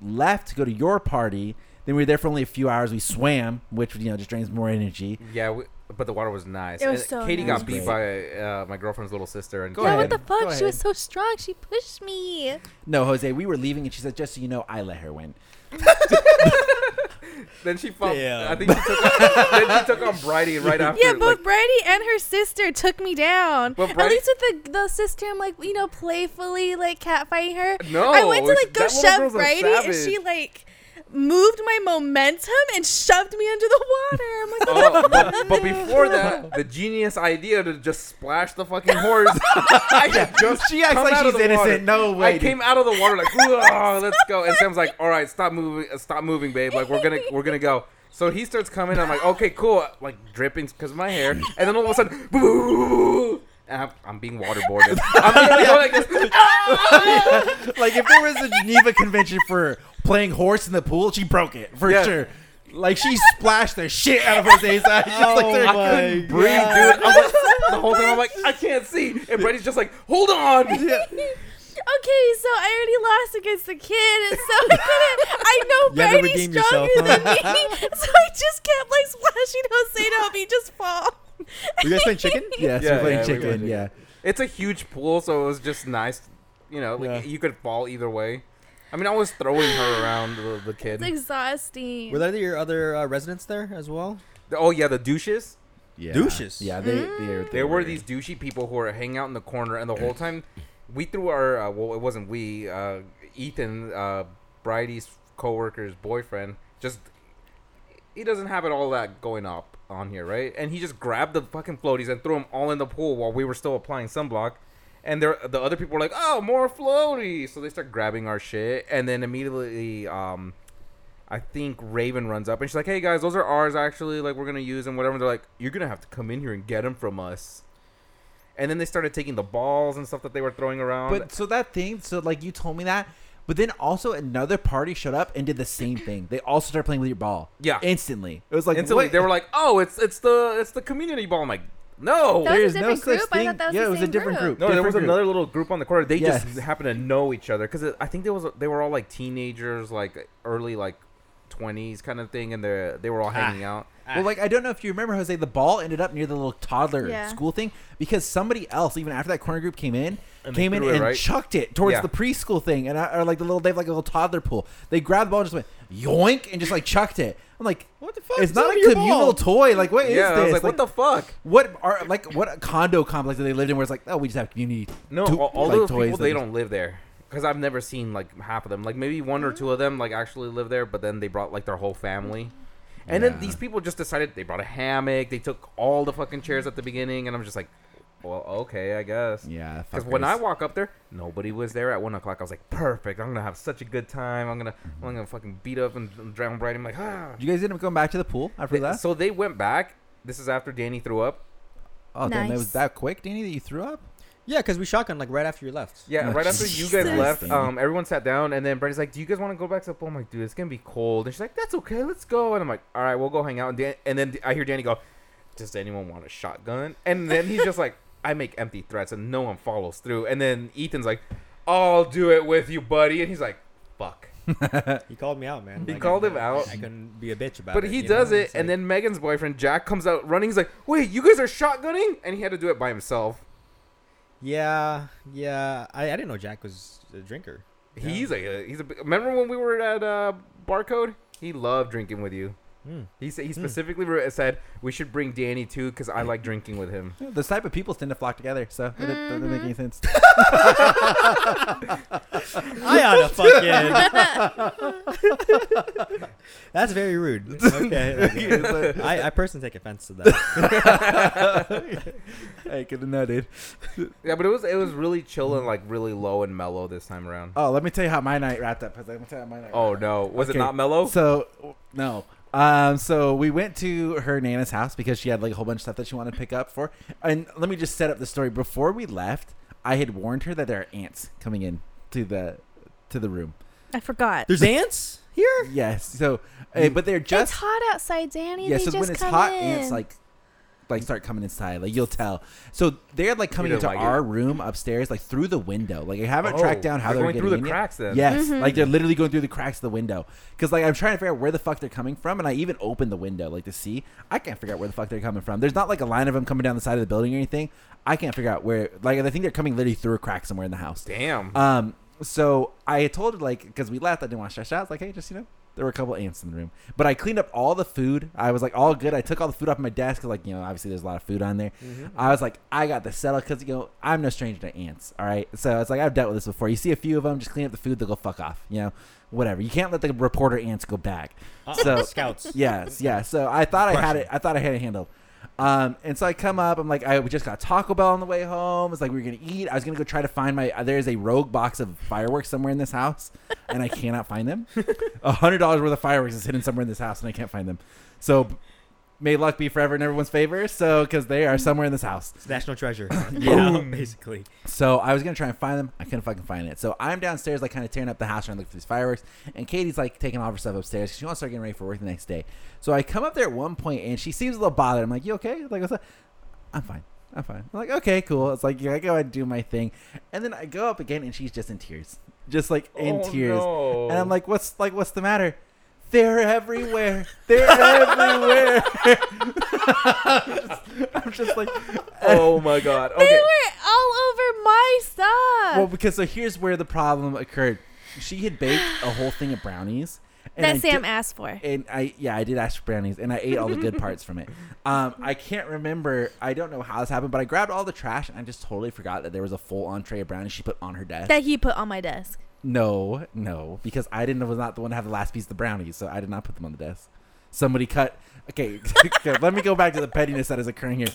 S1: left to go to your party. Then we were there for only a few hours. We swam, which you know just drains more energy.
S2: Yeah, we, but the water was nice.
S3: It was
S2: And
S3: so
S2: Katie
S3: nice.
S2: got beat by uh, my girlfriend's little sister. And
S1: Go
S3: yeah,
S1: ahead.
S3: what the
S1: Go
S3: fuck? She was so strong. She pushed me.
S1: No, Jose, we were leaving, and she said, "Just so you know, I let her win."
S2: Then she fought.
S4: Damn.
S2: I think she took. On, then she took on Bridie right after.
S3: Yeah, both
S2: like,
S3: Brady and her sister took me down.
S2: But
S3: At least with the the sister, I'm like you know playfully like catfighting her.
S2: No,
S3: I went to like go shove Brady, and she like moved my momentum and shoved me under the water. I'm like,
S2: Oh, but, but before that, the genius idea to just splash the fucking horse. I just
S1: She acts like she's
S2: the water.
S1: innocent. No way,
S2: I came out of the water like, "Whoa, let's go. And Sam's like, all right, stop moving, uh, stop moving, babe. Like we're gonna, we're gonna go. So he starts coming. I'm like, okay, cool. Like dripping because of my hair, and then all of a sudden, boo. And I'm, I'm being waterboarded. I'm literally going like this.
S1: like if there was a Geneva Convention for playing horse in the pool, she broke it for
S2: Yeah.
S1: sure. Like she splashed the shit out of Jose's eyes. Just like
S4: Oh
S1: there-
S4: my
S2: Breathe, dude.
S4: God.
S2: I'm like, the whole time I'm like, I can't see, and Brady's just like, hold on.
S3: okay, so I already lost against the kid, so I couldn't. I know
S4: You
S3: Brady's stronger
S4: yourself,
S3: than me, so I just kept like splashing Jose to help me just fall.
S4: You guys playing chicken?
S1: Yes,
S2: Yeah,
S1: we're playing
S2: yeah, we
S1: chicken.
S2: played chicken.
S1: yeah.
S2: It's a huge pool, so it was just nice. You know, like
S4: Yeah.
S2: you could fall either way. I mean, I was throwing her around the, the kid.
S3: It's exhausting.
S4: Were there your other uh, residents there as well?
S2: oh yeah, the douches.
S1: Yeah.
S4: Douches.
S1: Yeah, they they, they
S2: There were
S1: were
S2: these douchey people who were hanging out in the corner, and the whole time we threw our uh, well, it wasn't we. Uh, Ethan, uh, Bridie's coworker's boyfriend, just he doesn't have it all that going up on here, right? And he just grabbed the fucking floaties and threw them all in the pool while we were still applying sunblock. And there, the other people were like, "Oh, more floaties!" So they start grabbing our shit, and then immediately, um, I think Raven runs up and she's like, "Hey guys, those are ours actually. Like we're gonna use them, whatever." And they're like, "You're gonna have to come in here and get them from us." And then they started taking the balls and stuff that they were throwing around.
S1: But so that thing, so like you told me that, but then also another party showed up and did the same thing. They also started playing with your ball.
S2: Yeah.
S1: instantly. It was like
S2: instantly
S1: what?
S2: they were like, "Oh, it's it's the it's the community ball." I'm like, "No."
S3: That was a
S1: There's no
S3: different
S1: such
S3: group? I
S1: thing.
S3: thought that was
S1: yeah,
S3: the
S1: it was a
S3: same
S1: different
S3: group.
S1: group.
S2: No, there was
S1: group.
S2: another little group on the corner. They
S1: Yes.
S2: just happened to know each other because I think there was they were all like teenagers, like early like twenties kind of thing, and they they were all ah. hanging out. Ah.
S1: Well, like I don't know if you remember, Jose. The ball ended up near the little toddler
S3: Yeah.
S1: school thing because somebody else, even after that corner group came in,
S2: And
S1: came in
S2: it,
S1: and
S2: right?
S1: chucked it towards
S2: Yeah.
S1: the preschool thing, and I, or like the little they have like a little toddler pool. They grabbed the ball and just went yoink and just like chucked it. I'm like,
S4: What the fuck?
S1: it's not a communal
S4: ball?
S1: toy. Like what is
S2: yeah,
S1: this?
S2: I was like, "What the fuck?"
S1: What are like what condo complex that they lived in where it's like, oh, we just have community.
S2: No,
S1: to-
S2: all, all
S1: like,
S2: those
S1: toys
S2: people they don't live there because I've never seen like half of them. Like maybe one or two of them like actually live there, but then they brought like their whole family. And
S1: Yeah.
S2: then these people just decided they brought a hammock. They took all the fucking chairs at the beginning, and I'm just like, well, okay, I guess.
S1: Yeah,
S2: Because when I walk up there, nobody was there at one o'clock. I was like, perfect. I'm gonna have such a good time. I'm gonna, I'm gonna fucking beat up and, and drown bright. I'm like, ah.
S1: you guys end up going back to the pool after
S2: They-
S1: that.
S2: so they went back. This is after Danny threw up.
S1: oh, damn, that was that quick, Danny, that you threw up.
S4: Yeah, because we shotgun like right after you left.
S2: Yeah,
S1: Oh,
S2: right after you guys
S3: Jesus.
S2: left, um, everyone sat down, and then Brandy's like, "Do you guys want to go back to the pool?" I'm like, "Dude, it's gonna be cold." And she's like, "That's okay, let's go." And I'm like, "All right, we'll go hang out." And, Dan- and then I hear Danny go, "Does anyone want a shotgun?" And then he's just like, "I make empty threats, and no one follows through." And then Ethan's like, "I'll do it with you, buddy." And he's like, "Fuck."
S4: He called me out, man.
S2: He
S4: I
S2: called
S4: couldn't-
S2: him out.
S4: I couldn't be a bitch about
S2: But
S4: it.
S2: But
S4: he
S2: does
S4: know?
S2: it,
S4: It's
S2: and
S4: like-
S2: then Megan's boyfriend Jack comes out running. He's like, "Wait, you guys are shotgunning?" And he had to do it by himself.
S4: Yeah, yeah. I, I didn't know Jack was a drinker. Yeah.
S2: He's a he's a. Remember when we were at uh, Barcode? He loved drinking with you.
S4: Hmm.
S2: He said he specifically re- said we should bring Danny too because I like drinking with him.
S1: Those type of people tend to flock together, so it doesn't- doesn't make any sense.
S4: I ought to fucking. That's very rude. Okay. okay. I, I personally take offense to that.
S1: I could know, dude.
S2: Yeah, but it was it was really chill and like really low and mellow this time around.
S1: Oh, let me tell you how my night wrapped up. Let me tell you how my night.
S2: Oh no, was
S1: Okay,
S2: it not mellow?
S1: So no. Um, so we went to her nana's house because she had like a whole bunch of stuff that she wanted to pick up for. And let me just set up the story. Before we left, I had warned her that there are ants coming in to the to the room.
S3: I forgot.
S4: There's ants here.
S1: Yes. So, uh, but they're just
S3: it's hot outside, Danny.
S1: yeah.
S3: they
S1: So
S3: just
S1: when it's hot,
S3: in.
S1: ants like like start coming inside. Like you'll tell. So they're like coming into
S2: like it.
S1: our room upstairs, like through the window. Like I haven't
S2: Oh,
S1: tracked down how
S2: they're
S1: they're
S2: going through the
S1: in yet.
S2: cracks then.
S1: Yes,
S3: Mhm.
S1: like they're literally going through the cracks of the window. Because like I'm trying to figure out where the fuck they're coming from, and I even opened the window like to see. I can't figure out where the fuck they're coming from. There's not like a line of them coming down the side of the building or anything. I can't figure out where. Like I think they're coming literally through a crack somewhere in the house.
S2: Damn.
S1: Um, so I told her like because we left, I didn't want to stress out. I was like, hey, just you know, there were a couple ants in the room, but I cleaned up all the food. I was like, all good. I took all the food off my desk 'cause, like you know, obviously there's a lot of food on there. I was like, I got the settle because you know I'm no stranger to ants. All right, so it's like I've dealt with this before. You see a few of them, just clean up the food, they'll go fuck off. You know, whatever. You can't let the reporter ants go back.
S4: Uh,
S1: So-
S4: scouts.
S1: Yes, yeah. So I thought I had it. I thought I had it handled. Um, and so I come up. I'm like, I we just got Taco Bell on the way home. It's like we were gonna eat. I was gonna go try to find my. Uh, there's a rogue box of fireworks somewhere in this house, and I cannot find them. A hundred dollars worth of fireworks is hidden somewhere in this house, and I can't find them. So may luck be forever in everyone's favor. So because they are somewhere in this house.
S4: It's national treasure.
S1: Yeah.
S4: basically.
S1: So I was gonna try and find them. I couldn't fucking find it. So I'm downstairs, like kind of tearing up the house trying to look for these fireworks. And Katie's like taking all of her stuff upstairs 'cause she wants to start getting ready for work the next day. So I come up there at one point and she seems a little bothered. I'm like, "You okay?" Like, what's up? I'm fine. I'm fine. I'm like, okay, cool. It's like, yeah, I go and do my thing. And then I go up again and she's just in tears, just like in
S2: Oh,
S1: tears.
S2: no.
S1: And I'm like, what's like, what's the matter? They're everywhere. They're everywhere. I'm just like,
S2: oh my god.
S3: They were all over my stuff.
S1: Well, because so here's where the problem occurred. She had baked a whole thing of brownies. And
S3: that
S1: I
S3: Sam
S1: did-
S3: asked for.
S1: and I yeah I did ask for brownies and I ate all the good parts from it. Um, I can't remember. I don't know how this happened, but I grabbed all the trash and I just totally forgot that there was a full entree of brownies she put on her desk.
S3: That he put on my desk.
S1: No, no, because I didn't was not the one to have the last piece of the brownies, so I did not put them on the desk. somebody cut. Okay, okay, let me go back to the pettiness that is occurring here.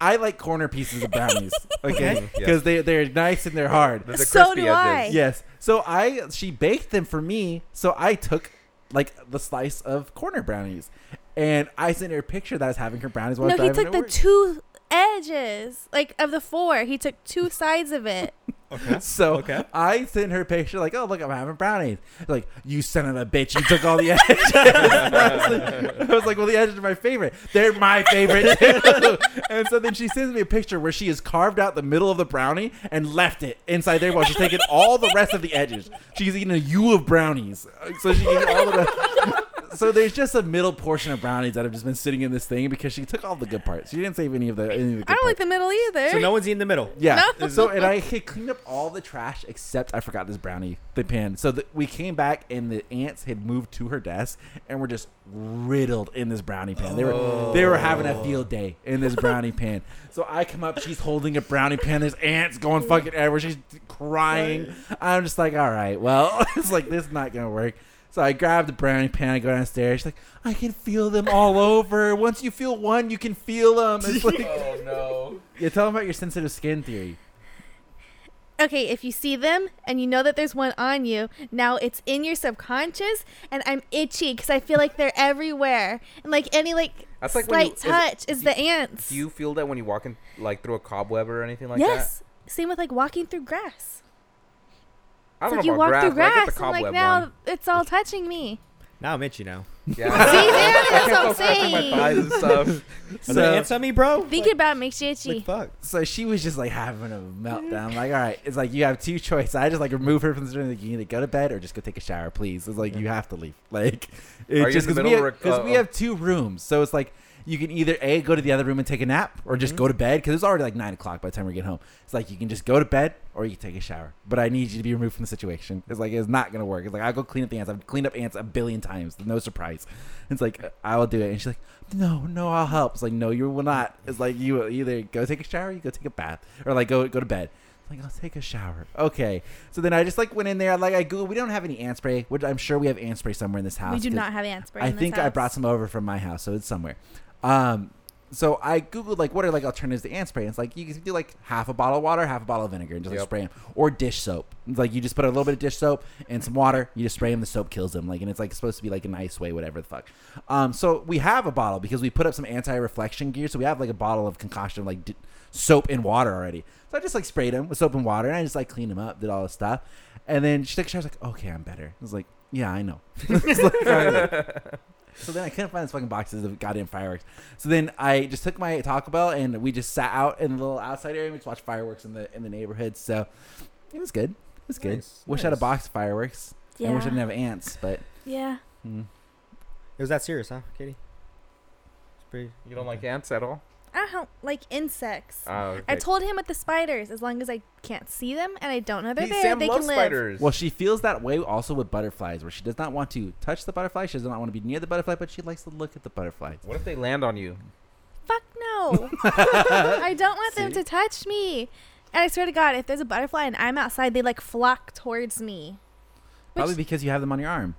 S1: I like corner pieces of brownies, okay, because
S2: yes.
S1: they they're nice and they're hard.
S2: The- the
S3: So do
S2: edges.
S3: I.
S1: Yes. So I she baked them for me. So I took like the slice of corner brownies, and I sent her a picture that I was having her brownies while I
S3: No,
S1: was
S3: he took the
S1: work.
S3: two edges, like of the four. He took two sides of it.
S4: Okay.
S1: So
S4: Okay.
S1: I sent her a picture like, "Oh look, I'm having brownies." Like, you son of a bitch, you took all the edges. I, was like, I was like, "Well, the edges are my favorite. They're my favorite too." and so then she sends me a picture where she has carved out the middle of the brownie and left it inside there while she's taking all the rest of the edges. She's eating a U of brownies, so she ate all the rest. So there's just a middle portion of brownies that have just been sitting in this thing because she took all the good parts. She didn't save any of the. Any of the good
S3: I don't like the middle either.
S4: So no one's eating the middle.
S1: Yeah.
S3: No.
S1: So and I had cleaned up all the trash except I forgot this brownie the pan. So the, we came back and the ants had moved to her desk and were just riddled in this brownie pan. They were they were having a field day in this brownie pan. So I come up, she's holding a brownie pan. There's ants going fucking everywhere. She's crying. I'm just like, all right, well, it's like this is not gonna work. So I grab the brownie pan, I go downstairs. She's like, I can feel them all over. Once you feel one, you can feel them. It's like,
S2: Oh no.
S1: yeah, tell them about your sensitive skin theory.
S3: okay, if you see them and you know that there's one on you, now it's in your subconscious, and I'm itchy because I feel like they're everywhere, and like any like
S2: That's like when
S3: slight
S2: you- is it-
S3: touch is,
S2: do
S3: the ants.
S2: Do you feel that when you walk in like through a cobweb or anything like that?
S3: yes. Same with like walking through grass.
S2: That? I
S3: It's
S2: don't
S3: like
S2: know
S3: you walk
S2: grass,
S3: through
S2: but I get
S3: grass
S2: the
S3: and like now
S2: one.
S3: it's all touching me.
S4: Now I'm itchy now.
S2: Yeah.
S3: See, there, that's
S2: I
S3: what I'm
S2: can feel scratching my
S3: saying.
S2: thighs and stuff.
S4: Are there ants on me, bro?
S3: Thinking about it makes you itchy.
S4: Like fuck.
S1: So she was just like having a meltdown. Like, all right, it's like you have two choices. I just like remove her from the room. Like, you need to go to bed or just go take a shower, please. It's like you have to leave. Like, it's
S2: Are you
S1: just
S2: in the
S1: because we,
S2: middle
S1: have-
S2: of
S1: 'cause
S2: rec-
S1: we
S2: uh,
S1: have two rooms, so it's like you can either a go to the other room and take a nap, or just
S2: Mhm.
S1: go to bed because it's already like nine o'clock by the time we get home. It's like you can just go to bed or you can take a shower. But I need you to be removed from the situation. It's like it's not gonna work. It's like I'll go clean up the ants. I've cleaned up ants a billion times. No surprise. It's like I will do it, and she's like, no, no, I'll help. It's like no, you will not. It's like you either go take a shower, you go take a bath, or like go go to bed. It's like I'll take a shower. Okay. So then I just like went in there. Like I Googled. We don't have any ant spray, which I'm sure we have ant spray somewhere in this house.
S3: we do not have ant spray.
S1: I
S3: in this
S1: think I brought some over from my house, so it's somewhere. Um, so I googled like what are like alternatives to ant spray. And it's like you can do like half a bottle of water, half a bottle of vinegar, and just like,
S2: Yep.
S1: spray them, or dish soap. It's like you just put a little bit of dish soap and some water. You just spray them. The soap kills them. Like and it's like supposed to be like a nice way, whatever the fuck. Um, so we have a bottle because we put up some anti-reflection gear. So we have like a bottle of concoction of like di- soap and water already. So I just like sprayed them with soap and water, and I just like cleaned them up, did all this stuff. And then she took a shower. I was like, okay, I'm better. I was like, yeah, I know. It's like, I know. So then I couldn't find these fucking boxes of goddamn fireworks. So then I just took my Taco Bell and we just sat out in the little outside area and we just watched fireworks in the in the neighborhood. So it was good. It was good.
S4: Nice,
S1: Wish I had a box of fireworks. I
S3: Yeah.
S1: wish I didn't have ants, but
S3: yeah.
S1: mm.
S4: It was that serious, huh, Katie? It's pretty.
S2: You don't like ants at all?
S3: I don't like insects.
S2: Oh,
S3: I told him with the spiders, as long as I can't see them and I don't know they're
S2: He-
S3: there,
S2: Sam
S3: they
S2: loves
S3: can live.
S2: spiders.
S1: well, she feels that way also with butterflies, where she does not want to touch the butterfly. She does not want to be near the butterfly, but she likes to look at the butterflies.
S2: What if they land on you?
S3: Fuck no. I don't want them to touch me. And I swear to God, if there's a butterfly and I'm outside, they like flock towards me.
S1: Probably because you have them on your arm.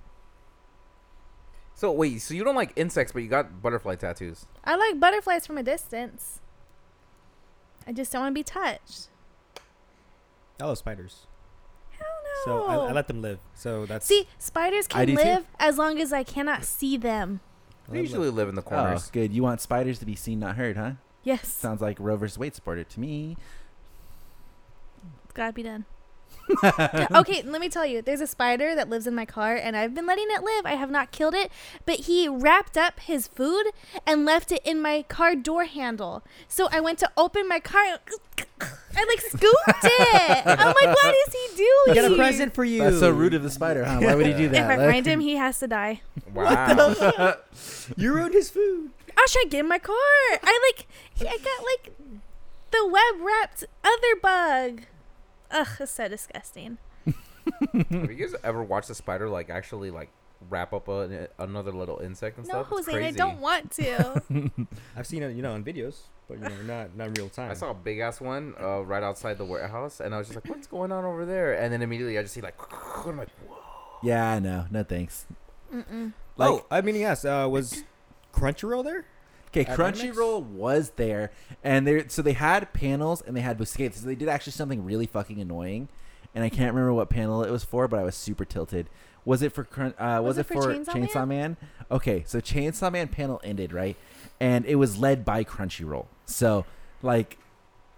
S2: So wait, so you don't like insects, but you got butterfly tattoos?
S3: I like butterflies from a distance. I just don't want to be touched.
S4: I love spiders.
S3: Hell
S4: So
S3: no.
S4: I, I let them live. So that's.
S3: See, spiders can
S1: do too.
S3: live as long as I cannot see them.
S4: I
S2: They usually live in the
S1: Oh,
S2: corners.
S1: good. You want spiders to be seen, not heard, huh?
S3: Yes,
S1: Sounds like Roe versus Wade supporter to me.
S3: it's gotta be done. Yeah, okay, let me tell you. There's a spider that lives in my car, and I've been letting it live. I have not killed it, but he wrapped up his food and left it in my car door handle. So I went to open my car. I like scooped it. I'm like, what is he doing?
S4: We got a present for you.
S1: That's so rude of the spider, huh? Why would he do
S3: If
S1: that?
S3: I
S1: Like-
S3: find him, he has to die.
S2: Wow.
S4: You ruined his food.
S3: Ah, I should try to get in my car. I like, I got like the web wrapped other bug. Ugh, it's so disgusting.
S2: Have you guys ever watched a spider like actually like wrap up a, another little insect and
S3: No,
S2: stuff? It's
S3: Jose, I don't want to.
S4: I've seen it, you know, in videos, but you know, not not real time.
S2: I saw a big ass one uh, right outside the warehouse, and I was just like, "What's going on over there?" And then immediately I just see like, I'm like, "Whoa!"
S1: Yeah, no, no thanks.
S3: Mm-mm.
S1: Like,
S4: oh, I mean, yes. Uh, was Crunchyroll there?
S1: Okay, Crunchyroll was there, and they so they had panels and they had Busquets. So they did actually something really fucking annoying, and I can't remember what panel it was for, but I was super tilted. Was it for Crun- uh, was,
S3: Was
S1: it,
S3: it for
S1: for
S3: Chainsaw
S1: Chainsaw, Man? Okay, so Chainsaw Man panel ended right, and it was led by Crunchyroll. So like,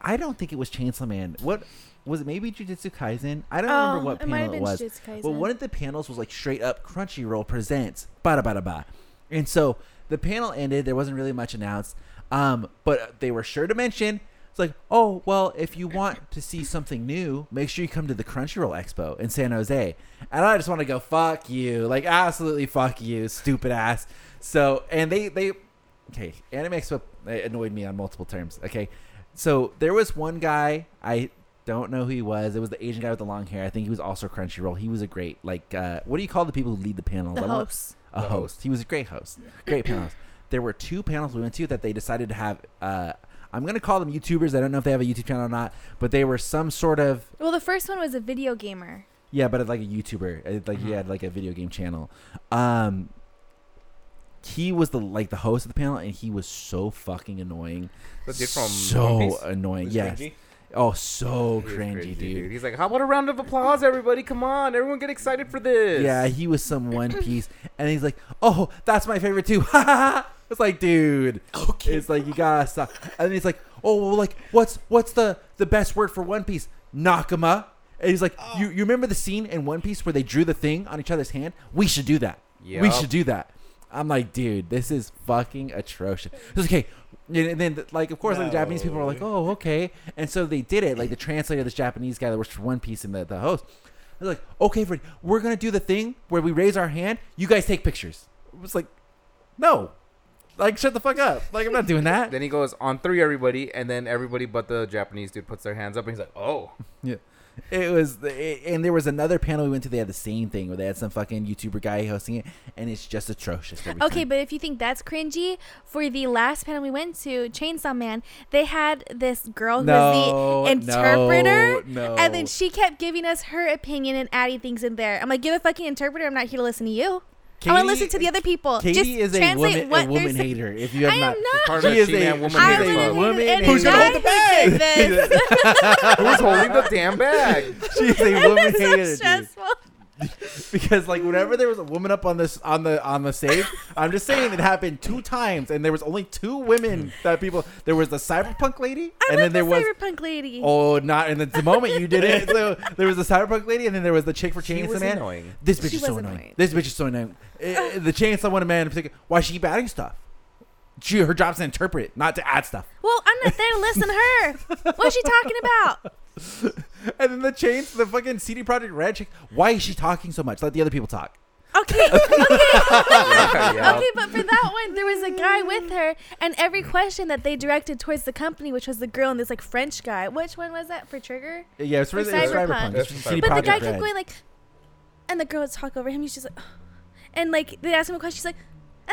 S1: I don't think it was Chainsaw Man. What was it? Maybe Jujutsu Kaisen. I don't remember what
S3: Oh, it might have
S1: panel it was.
S3: Jujutsu Kaisen.
S1: Well, one of the panels was like straight up Crunchyroll presents bada bada ba, and so the panel ended. There wasn't really much announced, um, but they were sure to mention. It's like, oh well, if you want to see something new, make sure you come to the Crunchyroll Expo in San Jose. And I just want to go, fuck you, like absolutely fuck you, stupid ass. So, and they they, okay, Anime Expo annoyed me on multiple terms. Okay, so there was one guy I don't know who he was. It was the Asian guy with the long hair. I think he was also Crunchyroll. He was a great like uh, what do you call the people who lead the panel?
S3: the hosts.
S1: A
S2: The
S1: host.
S2: host.
S1: He was a great host. Great panelist. There were two panels we went to that they decided to have. Uh, I'm gonna call them YouTubers. I don't know if they have a YouTube channel or not, but they were some sort of
S3: Well, the first one was a video gamer.
S1: yeah, but like a YouTuber. Uh, Like he
S2: Mhm.
S1: had like a video game channel. Um, he was the like the host of the panel, and he was so fucking annoying.
S2: The dude from
S1: so
S2: One Piece?
S1: annoying.
S2: Was
S1: Yes.
S2: cringy?
S1: Oh, so
S2: He was
S1: cringy, dude.
S2: He's like, how about a round of applause, everybody? Come on, everyone get excited for this.
S1: Yeah, he was some One Piece, and he's like, "Oh, that's my favorite too." it's like, dude,
S4: Okay.
S1: it's like you gotta stop. And then he's like, "Oh, well, like, what's what's the the best word for One Piece? Nakama." And he's like, "You you remember the scene in One Piece where they drew the thing on each other's hand? We should do that. We should do that." I'm like, dude, this is fucking atrocious. It's okay. And then, like, of course, like, the Japanese people were like, oh, okay. And so they did it. Like, the translator, this Japanese guy that works for One Piece and the, the host, they're like, okay, Fred, we're going to do the thing where we raise our hand. You guys take pictures. It was like, no. Like, shut the fuck up. Like, I'm not doing that.
S2: Then he goes on three, everybody, and then everybody but the Japanese dude puts their hands up, and he's like, oh.
S1: Yeah. It was, it, and there was another panel we went to. They had the same thing where they had some fucking YouTuber guy hosting it, and it's just atrocious.
S3: Okay,
S1: time.
S3: but if you think that's cringy, for the last panel we went to, Chainsaw Man, they had this girl who
S1: no,
S3: was the interpreter.
S1: No,
S3: And then she kept giving us her opinion and adding things in there. I'm like, you're the fucking interpreter. I'm not here to listen to you. I want to listen to the other people.
S1: Katie
S3: Just
S1: is a
S3: translate
S1: woman,
S3: what
S1: a woman hater. If you have
S3: I
S1: not,
S3: am not.
S2: part
S1: she
S2: the
S1: is a
S2: Woman
S3: I
S2: Hater
S3: am
S2: Club.
S3: a
S1: woman
S3: woman.
S1: Who's
S3: And
S1: gonna hold the
S3: bag?
S2: Who's holding the damn bag?
S1: She's a woman
S3: It's so
S1: hater, dude.
S3: stressful.
S1: Because like whenever there was a woman up on this on the on the stage, I'm just saying it happened two times, and there was only two women that people. There was the cyberpunk lady,
S3: I
S1: and then
S3: love
S1: there
S3: the
S1: was
S3: cyberpunk lady.
S1: oh not and the moment you did it. So there was the cyberpunk lady, and then there was the chick for
S2: She
S1: Chainsaw
S2: was
S1: Man.
S2: annoying.
S1: This bitch
S3: She
S1: is so annoying.
S3: annoying.
S1: This bitch is so annoying. Eh, the Chainsaw Woman man in particular. Why is she keep adding stuff? She her job's to interpret, not to add stuff.
S3: Well, I'm not there to listen to her. What's she talking about?
S1: And then the chains, the fucking CD Projekt Red chick. Why is she talking so much? Let the other people talk.
S3: Okay, okay, okay, but for that one, there was a guy with her, and every question that they directed towards the company, which was the girl and this like French guy. Which one was that for Trigger?
S1: Yeah, it's for,
S3: For
S1: the it's
S3: Cyberpunk.
S1: Cyberpunk. It's
S2: It's
S1: CD
S3: But the guy
S1: Red.
S3: kept going like, and the girl would talk over him. He's just like, and like they asked him a question. She's like,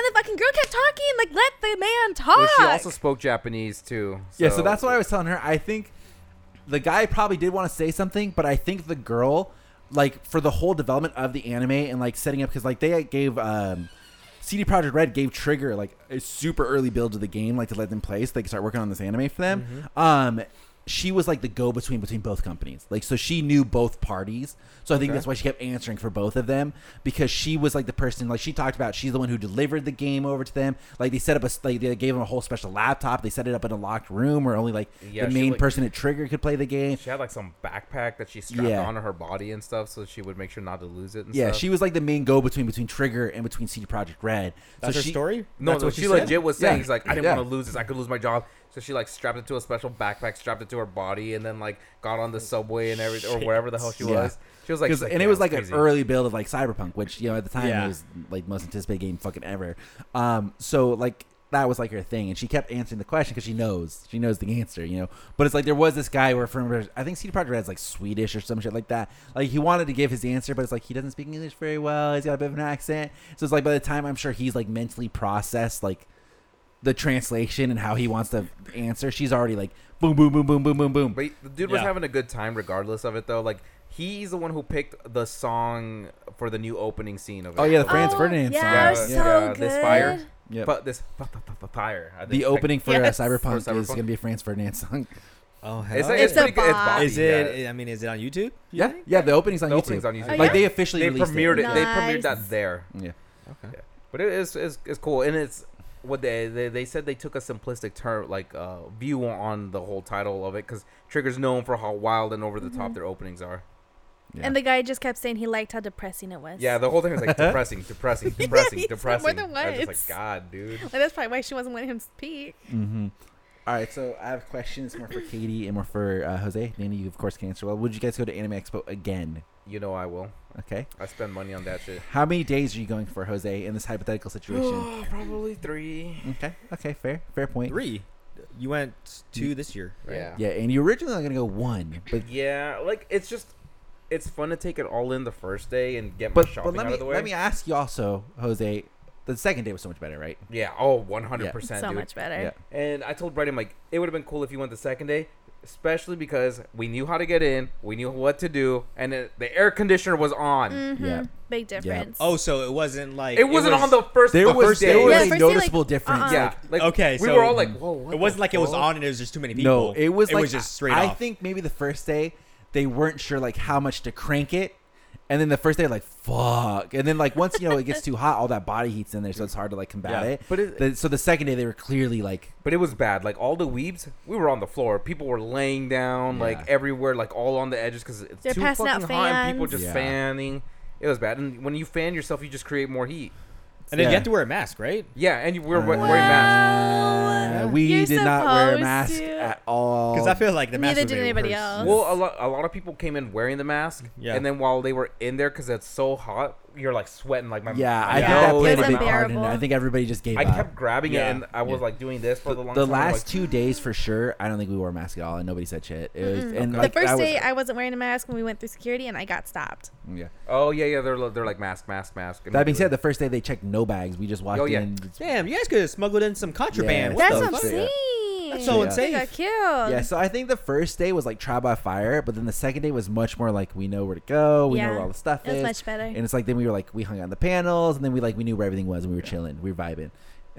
S3: and the fucking girl kept talking. Like, let the man talk.
S2: Well, she also spoke Japanese too.
S1: Yeah, so that's what I was telling her. I think the guy probably did want to say something, but I think the girl, like for the whole development of the anime and like setting up, because like they gave um, CD Projekt Red gave Trigger like a super early build of the game, like to let them play, so they could start working on this anime for them. Um, she was like the go between between both companies, like so she knew both parties. So I think
S2: Okay.
S1: that's why she kept answering for both of them because she was like the person like she talked about. She's the one who delivered the game over to them. Like they set up a like they gave them a whole special laptop. They set it up in a locked room where only like
S2: Yeah,
S1: the
S2: she,
S1: main
S2: like-
S1: person at Trigger could play the game.
S2: She had like some backpack that she strapped
S1: Yeah.
S2: onto her body and stuff, so she would make sure not to lose it. And
S1: Yeah,
S2: stuff.
S1: she was like the main go between between Trigger and between CD Projekt Red.
S4: That's
S1: so
S4: her
S1: she,
S4: story.
S2: No,
S1: That's
S2: no,
S1: what
S2: she,
S1: she said?
S2: legit was saying,
S1: Yeah.
S2: he's like, I didn't
S1: Yeah.
S2: want to lose this. I could lose my job. So she like strapped it to a special backpack, strapped it to her body, and then like got on the subway and everything, or wherever the hell she
S1: Yeah.
S2: was. She was like,
S1: 'Cause-
S2: she's like,
S1: and
S2: yeah,
S1: it was like
S2: crazy.
S1: an early build of like Cyberpunk, which you know at the time
S4: Yeah.
S1: was like most anticipated game fucking ever. Um, so like that was like her thing, and she kept answering the question because she knows she knows the answer, you know. But it's like there was this guy where from I think CD Projekt Red's like Swedish or some shit like that. Like he wanted to give his answer, but it's like he doesn't speak English very well. He's got a bit of an accent, so it's like by the time I'm sure he's like mentally processed like the translation and how he wants to answer. She's already like boom, boom, boom, boom, boom, boom, boom.
S2: But the dude was
S4: Yeah.
S2: having a good time regardless of it though. Like he's the one who picked the song for the new opening scene of.
S1: Oh, yeah, the
S2: So-
S1: Franz Ferdinand
S3: yeah,
S1: song.
S3: it
S2: Yeah,
S3: so
S2: yeah,
S3: good.
S2: this fire.
S1: Yep.
S2: But this f- f- f- fire. I
S1: the
S2: think-
S1: opening for
S3: Yes.
S1: uh, Cyberpunk, is
S2: Cyberpunk.
S1: gonna be a Franz Ferdinand song.
S4: Oh, hell
S2: It's,
S4: yeah.
S2: it's,
S3: It's a
S2: pretty good. It's
S3: bop.
S2: boppy,
S4: Is
S2: yeah.
S4: it? I mean, is it on YouTube?
S1: Yeah, yeah. The opening's on
S2: The
S1: YouTube.
S2: opening's on YouTube.
S3: Oh,
S1: Like
S3: yeah?
S1: they officially
S2: They
S1: released
S2: premiered it.
S1: it.
S2: They premiered
S3: Nice.
S2: that there.
S1: Yeah.
S4: Okay.
S2: But it is is is cool, and it's what they they, they said they took a simplistic term like uh, view on the whole title of it because Trigger's known for how wild and over the top
S3: Mhm.
S2: their openings are.
S1: Yeah.
S3: And the guy just kept saying he liked how depressing it was.
S2: Yeah, the whole thing was like depressing, depressing,
S3: Yeah,
S2: depressing,
S3: he said more
S2: depressing.
S3: than
S2: I was just like, God, dude.
S3: Like, that's probably why she wasn't letting him speak.
S1: Mm-hmm. All right, so I have questions more for Katie and more for uh, Jose. Danny, you of course can answer. Well, would you guys go to Anime Expo again?
S2: You know I will.
S1: Okay.
S2: I spend money on that shit.
S1: How many days are you going for Jose in this hypothetical situation?
S2: Probably three.
S1: okay. Okay. Fair. Fair point.
S4: Three. You went two this year, right?
S2: Yeah.
S1: Yeah, and you originally were gonna go one, but
S2: Yeah, like it's just it's fun to take it all in the first day and get my
S1: but,
S2: shopping
S1: but let
S2: out
S1: me
S2: of the way.
S1: let me ask you also, Jose. The second day was so much better, right?
S2: yeah, oh, 100 percent,
S3: So
S2: dude.
S3: much better.
S1: Yeah.
S2: And I told Brady, I'm like, it would have been cool if you went the second day, especially because we knew how to get in, we knew what to do, and it, the air conditioner was on.
S3: Mm-hmm.
S1: Yeah.
S3: Big difference.
S4: Oh, so it wasn't like
S2: It wasn't
S4: was-
S2: on the first.
S1: There
S2: the
S1: was
S2: first
S1: there
S2: day.
S1: was
S3: Yeah,
S1: a
S3: first day, like,
S1: noticeable difference.
S3: uh-uh.
S2: yeah, like
S4: Okay,
S2: we
S4: so
S2: were all like, whoa. what
S4: It wasn't
S2: the
S4: like it was on and it was just too many people.
S1: No, it was
S4: it
S1: like
S4: was just straight
S1: I
S4: off.
S1: think maybe the first day they weren't sure like how much to crank it, and then the first day like fuck, and then like once you know it gets too hot, all that body heat's in there, so it's hard to like combat
S4: Yeah.
S1: it.
S2: But it,
S1: The, so the second day they were clearly like
S2: but it was bad. Like all the weebs, we were on the floor. People were laying down,
S1: Yeah.
S2: like everywhere, like all on the edges because it's
S3: They're
S2: too
S3: passing out
S2: fucking hot. And people
S3: fans.
S2: just
S1: Yeah.
S2: fanning. It was bad. And when you fan yourself, you just create more heat.
S4: And then
S1: Yeah.
S4: you have to wear a mask, right?
S2: Yeah, and you were
S1: Uh,
S2: wearing masks.
S1: uh, we
S3: You're
S1: did not wear a
S3: supposed
S1: mask
S3: to.
S1: at all.
S4: Because I feel like the mask.
S3: Neither
S4: would
S3: did
S4: make
S3: anybody
S4: worse.
S3: else.
S2: Well, a lot, a lot of people came in wearing the mask,
S4: Yeah.
S2: and then while they were in there, because it's so hot, you're like sweating like my
S1: yeah, I think
S4: Yeah.
S1: that
S2: nose
S1: played
S3: It
S1: a big part in it. I think everybody just gave
S2: I
S1: up.
S2: kept grabbing
S4: Yeah.
S2: it, and I was
S1: Yeah.
S2: like doing this for the long
S1: the
S2: time.
S1: last
S2: like,
S1: two days for sure. I don't think we wore a mask at all, and nobody said shit. It was, and
S3: the
S1: like,
S3: first
S1: I was-
S3: day, I wasn't wearing a mask when we went through security, and I got stopped.
S1: Mm, yeah.
S2: oh yeah, yeah, they're they're like mask, mask, mask.
S1: That being said, the first day they checked no bags. We just walked
S2: Oh, yeah.
S1: in.
S4: Damn, you guys could have smuggled in some contraband.
S1: Yeah.
S4: What
S3: That's
S4: the
S3: what I'm
S4: fuck?
S3: Saying.
S4: That's so
S1: Yeah.
S4: insane.
S3: They got killed.
S1: Yeah, so I think the first day was like trial by fire, but then the second day was much more like we know where to go, we know where all the stuff
S3: It was
S1: is,
S3: much better.
S1: and it's like then we were like we hung out on the panels, and then we like we knew where everything was, and we were chilling, we were vibing.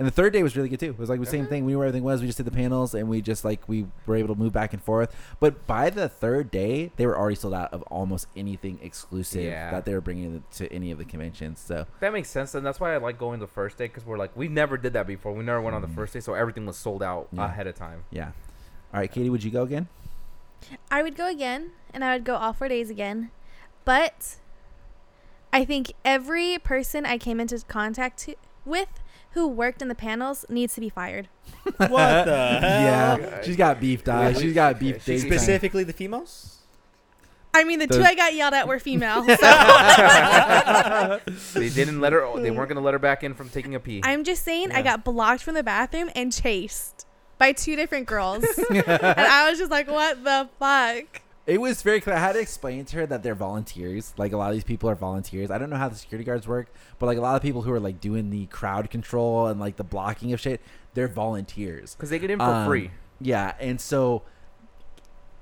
S1: And the third day was really good too. It was like the same thing. We knew where everything was. We just did the panels, and we just like we were able to move back and forth. But by the third day, they were already sold out of almost anything exclusive
S2: Yeah.
S1: that they were bringing to any of the conventions. So
S2: that makes sense, and that's why I like going the first day because we're like we never did that before. We never went on the
S1: Mhm.
S2: first day, so everything was sold out
S1: Yeah.
S2: ahead of time.
S1: yeah. All right, Katie, would you go again?
S3: I would go again, and I would go all four days again. But I think every person I came into contact to, with who worked in the panels needs to be fired.
S4: What the hell?
S1: yeah, she's got beef, dog.
S2: Yeah.
S1: She's got beef.
S2: She-
S1: big time.
S4: Specifically the females?
S3: I mean, the, two I got yelled at were female. So
S2: they didn't let her. They weren't gonna let her back in from taking a pee.
S3: I'm just saying, I got blocked from the bathroom and chased by two different girls. and I was just like, what the fuck?
S1: It was very clear. I had to explain to her that they're volunteers. Like a lot of these people are volunteers. I don't know how the security guards work, but like a lot of people who are like doing the crowd control and like the blocking of shit, they're volunteers.
S2: Because they get in for
S1: Um,
S2: free.
S1: Yeah, and so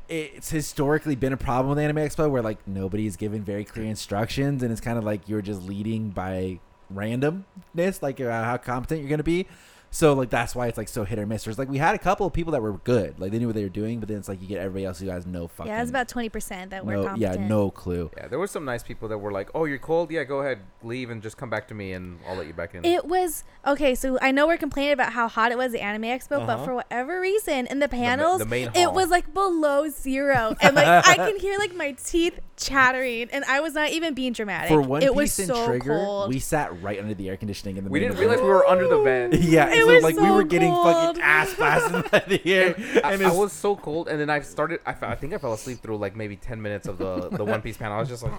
S1: it's historically been a problem with Anime Expo where like nobody's given very clear instructions, and it's kind of like you're just leading by randomness, like uh, how competent you're gonna be. So like that's why it's like so hit or miss. There's like we had a couple of people that were good, like they knew what they were doing, but then it's like you get everybody else who has no fucking
S3: Yeah, it's about 20% that were
S1: no, yeah, no clue.
S2: Yeah, there were some nice people that were like, "Oh, you're cold? Yeah, go ahead, leave, and just come back to me, and I'll let you back in."
S3: It was okay. So I know we're complaining about how hot it was at the Anime Expo, but
S4: Uh-huh.
S3: for whatever reason, in the
S2: The
S3: panels,
S2: the main
S3: it was like below zero, and like I can hear like my teeth chattering, and I was not even being dramatic.
S1: For One
S3: it
S1: Piece
S3: was
S1: and
S3: so
S1: Trigger,
S3: cold.
S1: we sat right under the air conditioning in the
S2: we
S1: main
S2: didn't realize we were under the vent.
S1: Yeah,
S3: It
S1: so
S3: was
S1: like we were getting
S3: cold.
S1: fucking ass blasted by the air,
S2: I,
S1: and
S2: I
S1: it's,
S2: was so cold, and then I started. I, I think I fell asleep through like maybe ten minutes of the the One Piece panel. I was just like,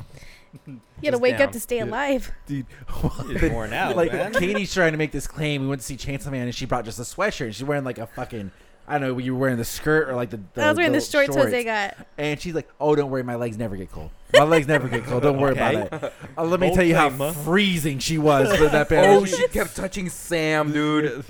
S3: you had to wake
S2: down.
S3: up to stay
S1: Yeah.
S3: alive.
S1: dude.
S4: You're worn out,
S1: like
S4: man.
S1: Katie's trying to make this claim. We went to see Chainsaw Man, and she brought just a sweatshirt. And she's wearing like a fucking. I don't know. You were wearing the skirt or like the. the
S3: I was wearing the shorts
S1: shorts.
S3: Jose got.
S1: And she's like, "Oh, don't worry, my legs never get cold. My legs never get cold. Don't worry
S4: Okay.
S1: about it." Uh, let me
S4: Bold
S1: tell you how
S4: claim, huh?
S1: freezing she was for that panel.
S2: "Oh, she kept touching Sam, dude."
S3: It was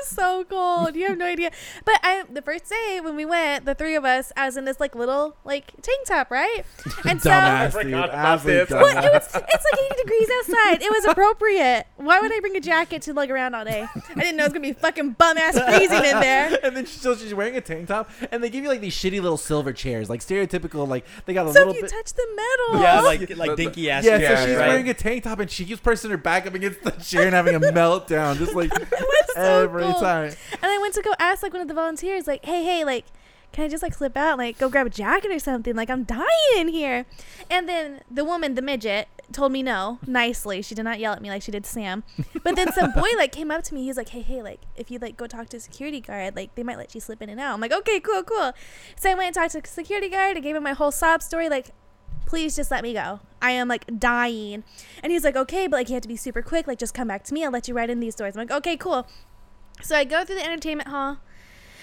S3: was so cold. You have no idea. But I, the first day when we went, the three of us, I was in this like little like tank top, right? And so,
S1: dumbass,
S2: I
S1: dude.
S2: forgot about
S3: well, it was it's like 80 degrees outside. It was appropriate. Why would I bring a jacket to lug around all day? I didn't know it was gonna be fucking bum ass freezing in there.
S1: and then she, so she's wearing a tank top, and they give you like these shitty little silver chairs, like stereotypical, like they got a
S3: So
S1: little
S3: if you
S1: bit.
S3: touch the metal,
S4: Yeah, like like dinky ass.
S1: yeah,
S2: Yeah,
S1: so she's
S2: right.
S1: wearing a tank top, and she keeps pressing her back up against the chair and having a meltdown, just like
S3: was so
S1: every
S3: cool.
S1: time.
S3: And I went to go ask like one of the volunteers, like, hey, hey, like, can I just like slip out, like, go grab a jacket or something? Like, I'm dying in here. And then the woman, the midget, told me no nicely. She did not yell at me like she did Sam. But then some boy like came up to me. He was like, hey, hey, like, if you like go talk to a security guard, like, they might let you slip in and out. I'm like, okay, cool, cool. So I went and talked to the security guard. I gave him my whole sob story, like. Please just let me go. I am like dying. And he's like, okay, but like you have to be super quick. Like, just come back to me. I'll let you right in these doors. I'm like, okay, cool. So I go through the entertainment hall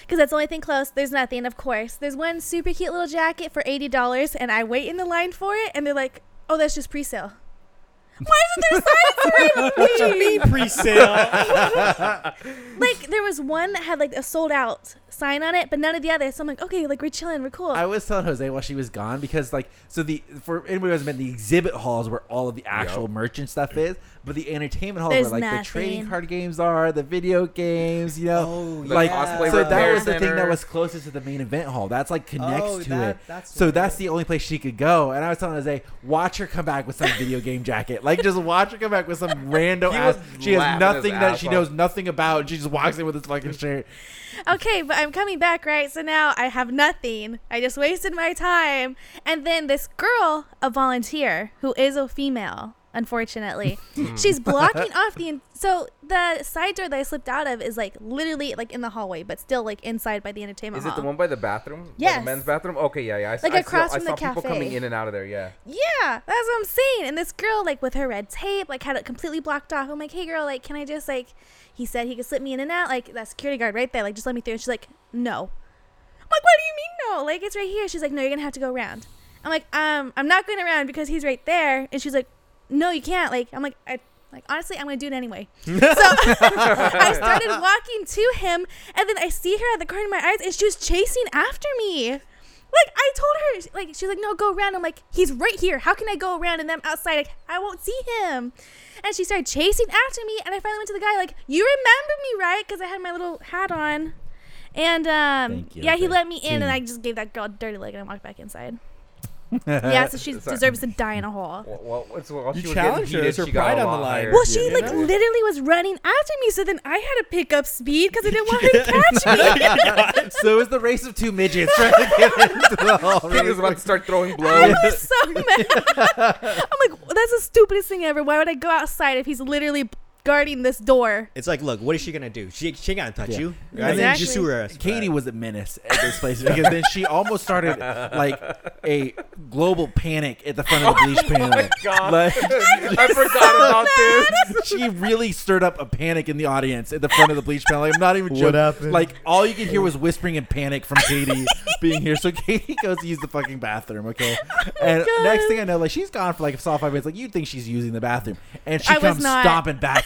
S3: because that's the only thing close. There's nothing, of course. There's one super cute little jacket for eighty dollars, and I wait in the line for it, and they're like, "Oh, that's just pre-sale." Why isn't there signs
S4: What you
S3: for
S4: mean pre-sale?
S3: Like there was one that had like a sold out sign on it, but none of the others. So I'm like, okay, like we're chilling, we're cool.
S1: I was telling Jose while she was gone because like so the for anybody who hasn't been the exhibit halls where all of the actual
S2: Yep.
S1: merchant stuff is, but the entertainment halls
S3: There's
S1: where like the trading card games are, the video games, you know.
S4: Oh,
S1: like
S2: cosplay
S1: so that was the thing that was closest to the main event hall. That's like oh, connects
S4: Oh,
S1: to
S4: that-
S1: it.
S4: that's
S1: so
S4: what
S1: that's the only place she could go. And I was telling Jose, watch her come back with some video game jacket. Like just watch her come back with some rando
S2: He
S1: ass. She has nothing that
S2: ass
S1: she knows nothing about. And she just walks in with this fucking shirt.
S3: okay, but I'm coming back, right? So now I have nothing. I just wasted my time. And then this girl, a volunteer, who is a female, unfortunately, she's blocking off the. In- so the side door that I slipped out of is like literally like in the hallway, but still like inside by the entertainment
S2: Is it the one by the bathroom? By the men's bathroom? Okay, yeah, yeah. I,
S3: Like
S2: I
S3: across
S2: saw,
S3: from
S2: I
S3: the
S2: saw people
S3: cafe.
S2: coming in and out of there, yeah.
S3: Yeah, that's what I'm saying. And this girl, like with her red tape, like had it completely blocked off. I'm like, hey girl, like, can I just like? He said he could slip me in and out, like that security guard right there, like just let me through. And she's like, no. I'm like, what do you mean no? Like it's right here. She's like, no, you're gonna have to go around. I'm like, um, I'm not going around because he's right there. And she's like, no, you can't. Like I'm like, I. Like honestly, I'm gonna do it anyway. So I started walking to him, and then I see her at the corner of my eyes, and she was chasing after me. Like I told her, like she's like, no, go around. I'm like, he's right here. How can I go around and then outside? Like, I won't see him. And she started chasing after me, and I finally went to the guy like, you remember me, right? Because I had my little hat on. And um, yeah, he let me in, and I just gave that girl a dirty look, and I walked back inside. yeah, so she
S2: Sorry.
S3: deserves to die in a hole.
S2: Well, well, it's- while
S4: You
S2: she was
S4: challenged her.
S2: heated,
S4: It's her
S2: she
S4: pride
S2: a
S4: on the line.
S3: Well, she
S4: you
S3: like
S4: know?
S3: literally was running after me, so then I had to pick up speed because I didn't want her to catch me.
S1: so it was the race of two midgets trying to get into the hall.
S2: Katie was about to start throwing
S3: I
S2: blows.
S3: was so mad. I'm like, that's the stupidest thing ever. Why would I go outside if he's literally guarding this door?
S4: It's like, look, what is she gonna do? She she ain't gonna touch
S1: Yeah.
S4: you.
S1: And
S4: Right?
S1: then
S4: Just
S3: Exactly.
S4: sue her. ass for
S1: Katie
S4: that.
S1: was a menace at this place because then she almost started like a global panic at the front of the bleach panel.
S2: Oh God.
S1: Like,
S2: I forgot about this.
S1: she really stirred up a panic in the audience at the front of the bleach panel. Like, I'm not even
S4: What
S1: joking.
S4: happened?
S1: Like all you could hear was whispering and panic from Katie being here. So Katie goes to use the fucking bathroom. Okay, oh and
S3: God.
S1: next thing I know, like she's gone for like a solid five minutes. Like you'd think she's using the bathroom, and she
S3: I was
S1: comes
S3: not.
S1: stomping back.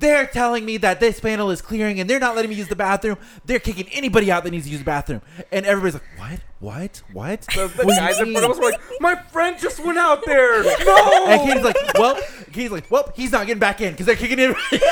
S1: They're telling me that this panel is clearing and they're not letting me use the bathroom. They're kicking anybody out that needs to use the bathroom. And everybody's like, what? What? What?
S2: The, the
S1: What do you
S2: guys in front of us were like, "My friend just went out there." No.
S1: And Katie's like, well, Katie's like, well, he's not getting back in because they're kicking him. and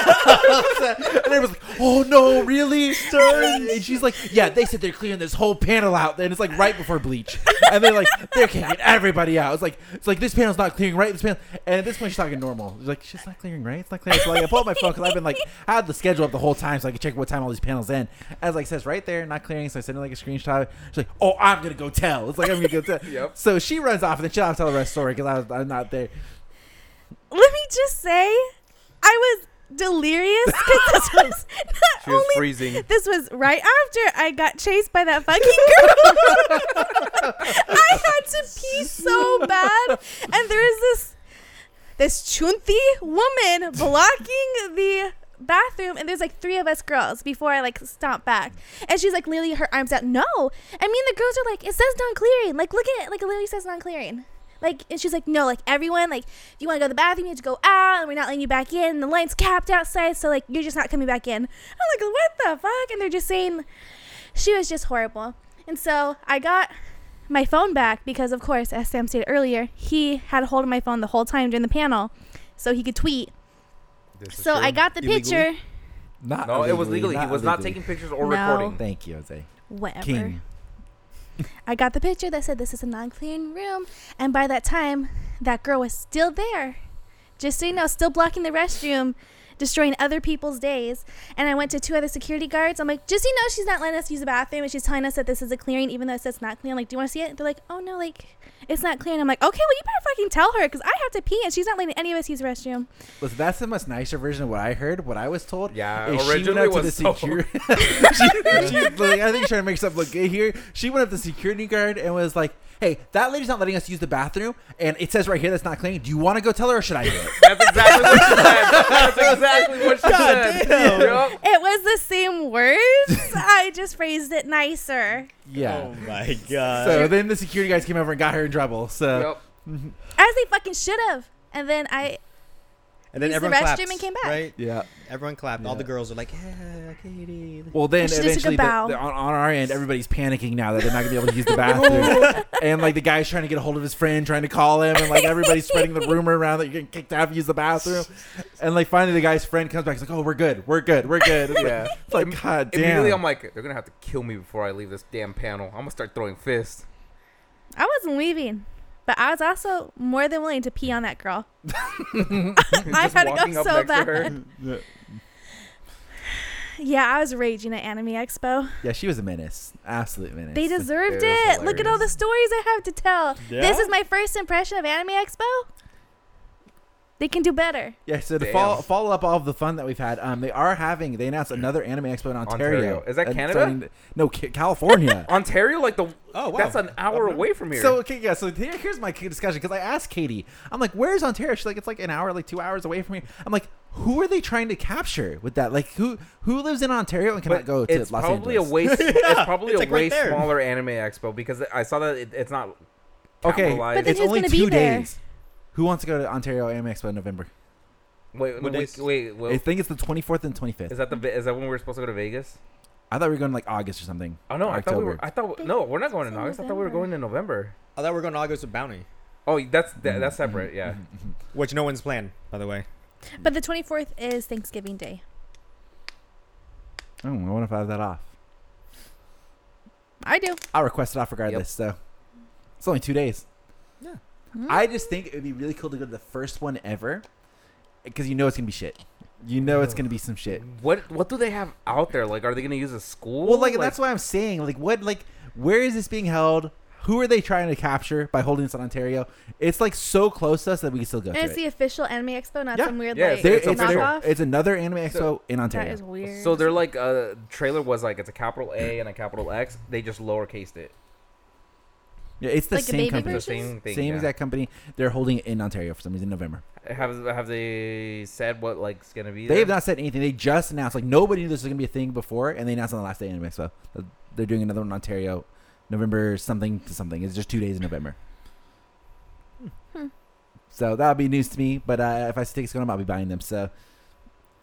S1: everyone's like, oh no, really? And she's like, yeah, they said they're clearing this whole panel out. And it's like right before bleach. And they're like, they're kicking everybody out. It's like, it's like this panel's not clearing right. This panel. And at this point, she's talking normal. She's like, she's not clearing right. It's not clearing. So like, I pull up my phone because I've been like, I had the schedule up the whole time so I could check what time all these panels end. As like says right there, not clearing. So I send her like a screenshot. She's like, oh, I'm gonna go tell. It's like I'm gonna go tell.
S2: Yep.
S1: So she runs off and then she'll have to tell the rest of the story because I was I'm not there.
S3: Let me just say, I was delirious because this was not
S2: She was
S3: only
S2: freezing.
S3: this was right after I got chased by that fucking girl. I had to pee so bad, and there is this this chunti woman blocking the bathroom and there's like three of us girls before I like stomp back and she's like literally her arms out no I mean the girls are like it says non-clearing like look at it like it literally says non-clearing Like, and she's like, no, like everyone, like, if you want to go to the bathroom, you have to go out, and we're not letting you back in. The line's capped outside, so like, you're just not coming back in. I'm like, what the fuck? And they're just saying, she was just horrible. And so I got my phone back because, of course, as Sam stated earlier, he had a hold of my phone the whole time during the panel, so he could tweet.
S2: This
S3: So. I got the
S1: Illegally?
S3: picture.
S1: Not
S2: No, it was legally. He was not
S1: illegally.
S2: taking pictures or
S3: No.
S2: recording.
S1: Thank you, Jose.
S3: Whatever.
S1: King.
S3: I got the picture that said this is a non-clearing room, and by that time, that girl was still there. Just so you know, still blocking the restroom, destroying other people's days. And I went to two other security guards. I'm like, just so you know, she's not letting us use the bathroom, and she's telling us that this is a clearing, even though it says not clean. I'm like, do you want to see it? They're like, oh no, like it's not clean. I'm like, okay, well you better fucking tell her, because I have to pee, and she's not letting any of us use the restroom.
S1: Listen, that's the much nicer version of what I heard. What I was told.
S2: Yeah,
S1: is she went
S2: originally
S1: up to the
S2: was so-
S1: security. she, she, like, I think she's trying to make stuff look good here. She went up to the security guard and was like, "Hey, that lady's not letting us use the bathroom, and it says right here that's not clean. Do you want to go tell her, or should I do it?"
S2: That's exactly what she said. That's exactly what she said.
S4: damn.
S2: Yup.
S3: It was the same words. I just phrased it nicer.
S1: Yeah.
S4: Oh my god.
S1: So then the security guys came over and got her in trouble. So
S2: Yup.
S3: As they fucking should have. And then I
S4: and then
S3: used the
S4: everyone
S3: restroom
S4: clapped,
S3: and came back.
S4: Right?
S1: yeah.
S4: Everyone clapped. All the girls are like, "Yeah, Katie."
S1: Well, then
S3: should've took a
S1: eventually, the,
S3: bow.
S1: the- on, on our end, everybody's panicking now that they're not gonna be able to use the bathroom, and like the guy's trying to get a hold of his friend, trying to call him, and like everybody's spreading the rumor around that you're getting kicked out if you use the bathroom, and like finally the guy's friend comes back, he's like, "Oh, we're good, we're good, we're good." It's like,
S2: Yeah.
S1: it's like God
S2: Immediately. I'm like, they're gonna have to kill me before I leave this damn panel. I'm gonna start throwing fists.
S3: I wasn't leaving. But I was also more than willing to pee on that girl. I had to
S2: walking
S3: go
S2: up
S3: so
S2: next to her.
S3: bad. Yeah, I was raging at Anime Expo.
S1: yeah, she was a menace, absolute menace.
S3: They deserved
S2: It
S3: it. Look at all the stories I have to tell. This is my first impression of Anime Expo. They can do better.
S1: Yeah, so to
S2: Damn.
S1: follow, follow up all of the fun that we've had, um, they are having. They announced another anime expo in Ontario.
S2: Ontario. Is that Canada?
S1: starting- no, Ca- California.
S2: Ontario, like the
S4: Oh, wow.
S2: that's an hour
S4: Okay.
S2: away from here.
S1: So okay, yeah. So here, here's my discussion because I asked Katie. I'm like, "Where's Ontario?" She's like, "It's like an hour, like two hours away from here." I'm like, "Who are they trying to capture with that? Like, who who lives in Ontario and cannot
S2: but
S1: go to
S2: it's
S1: Los
S2: probably
S1: Angeles?"
S2: a way. it's probably
S4: it's
S2: a
S4: like right
S2: way
S4: there.
S2: smaller anime expo because I saw that it, it's not.
S1: Okay,
S2: capitalized.
S3: But then
S1: it's
S3: who's
S1: only
S3: gonna be
S1: two
S3: there?
S1: days. Who wants to go to Ontario Anime Expo in November?
S2: wait,
S4: What
S2: wait,
S4: days?
S2: wait,
S1: I think it's the 24th and 25th.
S2: Is that the is that when we're supposed to go to Vegas?
S1: I thought we were going like August or something.
S2: Oh no, I thought we were. I thought no, we're not going in
S3: in
S2: August. I thought we were going in November.
S4: I thought we were going to August with Bounty,
S2: Oh, that's that,
S1: Mm-hmm.
S2: that's separate. Mm-hmm. Yeah. Mm-hmm. Mm-hmm.
S4: which no one's planned, by the way.
S3: But the 24th is Thanksgiving Day.
S1: Oh, I wonder if I have that off.
S3: I do.
S1: I'll request it off regardless. So it's only two days.
S4: Yeah.
S1: I just think it would be really cool to go to the first one ever because you know it's gonna be shit. You know it's gonna be some shit.
S2: What what do they have out there? Like, are they gonna use a school?
S1: Well, like, that's why I'm saying, like, what, like, where is this being held? Who are they trying to capture by holding this in Ontario? It's like so close to us that we can still go
S3: And
S1: to
S3: it's
S1: it.
S3: the official Anime Expo, not
S1: Yeah.
S3: some weird
S2: Yeah,
S3: like
S1: There-
S2: it's
S1: it's,
S3: knockoff.
S1: it's another anime expo
S2: So-
S1: in Ontario.
S3: is weird.
S2: So they're like uh trailer was like it's a capital A and a capital X. They just lowercased it.
S1: Yeah, it's the
S3: Like a
S1: same
S3: baby
S1: company,
S2: It's the
S3: version?
S2: same thing.
S1: same
S2: yeah.
S1: exact company. They're holding it in Ontario for some reason in November.
S2: Have have they said what like it's gonna be?
S1: They have not said anything. They just announced like nobody knew this was gonna be a thing before, and they announced on the last day of Anime Expo that they're doing another one in Ontario, November something to something. It's just two days in November.
S3: Hmm.
S1: So that'll be news to me. But uh, if I see tickets going, I'll be buying them. So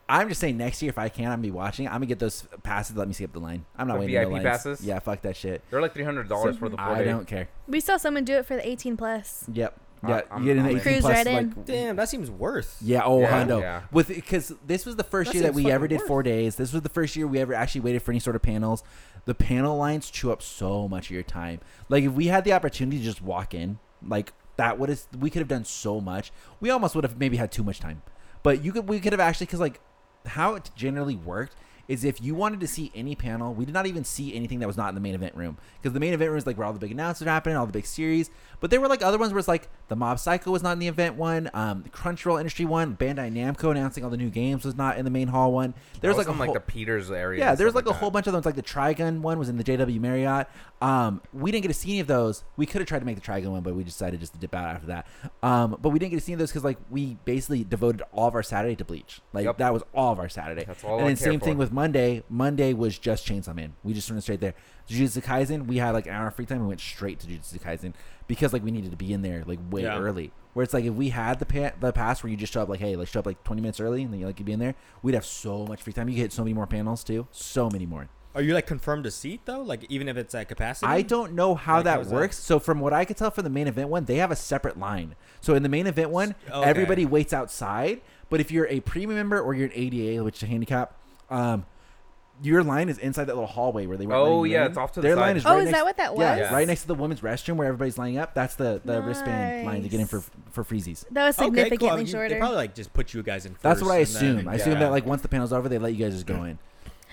S1: I'm just saying next year if I can, I'm gonna be watching. I'm gonna get those passes. Let me skip the line. I'm not
S2: Like
S1: waiting. in the lines.
S2: passes?
S1: Yeah, fuck that shit.
S2: They're like three hundred dollars
S3: So-
S2: for the four
S1: I
S2: day.
S1: don't care.
S3: we saw someone do it for the 18 plus.
S1: Yep.
S2: I-
S1: Yeah,
S2: I'm-
S1: you get an
S2: I'm in.
S1: 18
S3: Cruise
S1: plus
S3: right in.
S1: like
S4: Damn, that seems worth.
S1: Yeah, oh,
S2: Yeah,
S1: hundo.
S2: yeah.
S1: With because this was the first
S4: That
S1: year that
S4: seems
S1: we ever
S4: fucking
S1: did four days. This was the first year we ever actually waited for any sort of panels. The panel lines chew up so much of your time. Like if we had the opportunity to just walk in, like that would have we could have done so much. We almost would have maybe had too much time, but you could we could have actually because like how it generally worked is if you wanted to see any panel, we did not even see anything that was not in the main event room because the main event room is like where all the big announcements are happening, all the big series. But there were like other ones where it's like the Mob Psycho was not in the event one, um, the Crunchyroll Industry one, Bandai Namco announcing all the new games was not in the main hall one. There was
S2: That
S1: like a
S2: in, like
S1: whole,
S2: the Peters area.
S1: yeah,
S2: and
S1: there's
S2: stuff
S1: like a whole bunch of those. Like the Trigun one was in the JW Marriott. Um, we didn't get to see any of those. We could have tried to make the Trigun one, but we decided just to dip out after that. Um, but we didn't get to see any of those because like we basically devoted all of our Saturday to Bleach. Like
S2: Yep.
S1: that was all of our Saturday.
S2: That's all
S1: and
S2: I
S1: then same thing with Monday. Monday was just Chainsaw Man. We just went straight there. Jujutsu Kaisen, we had like an hour of free time. We went straight to Jujutsu Kaisen because like we needed to be in there like way
S4: Yeah.
S1: early. Where it's like if we had the pa- the pass where you just show up like hey let's show up like 20 minutes early and then you like you'd be in there, we'd have so much free time. You could hit so many more panels too, so many more.
S4: Are you like confirmed a seat though? Like even if it's at capacity?
S1: I don't know how
S4: Like,
S1: that
S4: how's that?
S1: works. So from what I could tell from the main event one, they have a separate line. So in the main event one,
S4: Okay.
S1: everybody waits outside. But if you're a premium member or you're an ADA, which is a handicap, um, your line is inside that little hallway where they. weren't
S2: Oh, yeah,
S1: in.
S2: it's off to the
S1: Their
S2: side.
S1: line is
S3: Oh,
S1: right
S3: is
S1: next-
S3: that what that was?
S1: Yeah,
S2: Yeah.
S1: right next to the women's restroom where everybody's lining up. That's the the wristband line to get in for
S3: Nice.
S1: for freezies.
S3: That was
S4: Okay, cool.
S3: significantly
S4: You- They
S3: shorter.
S4: probably like just put you guys in first.
S1: That's what I
S4: and then-
S1: assume. I assume that like once the panel's over, they let you guys just go in.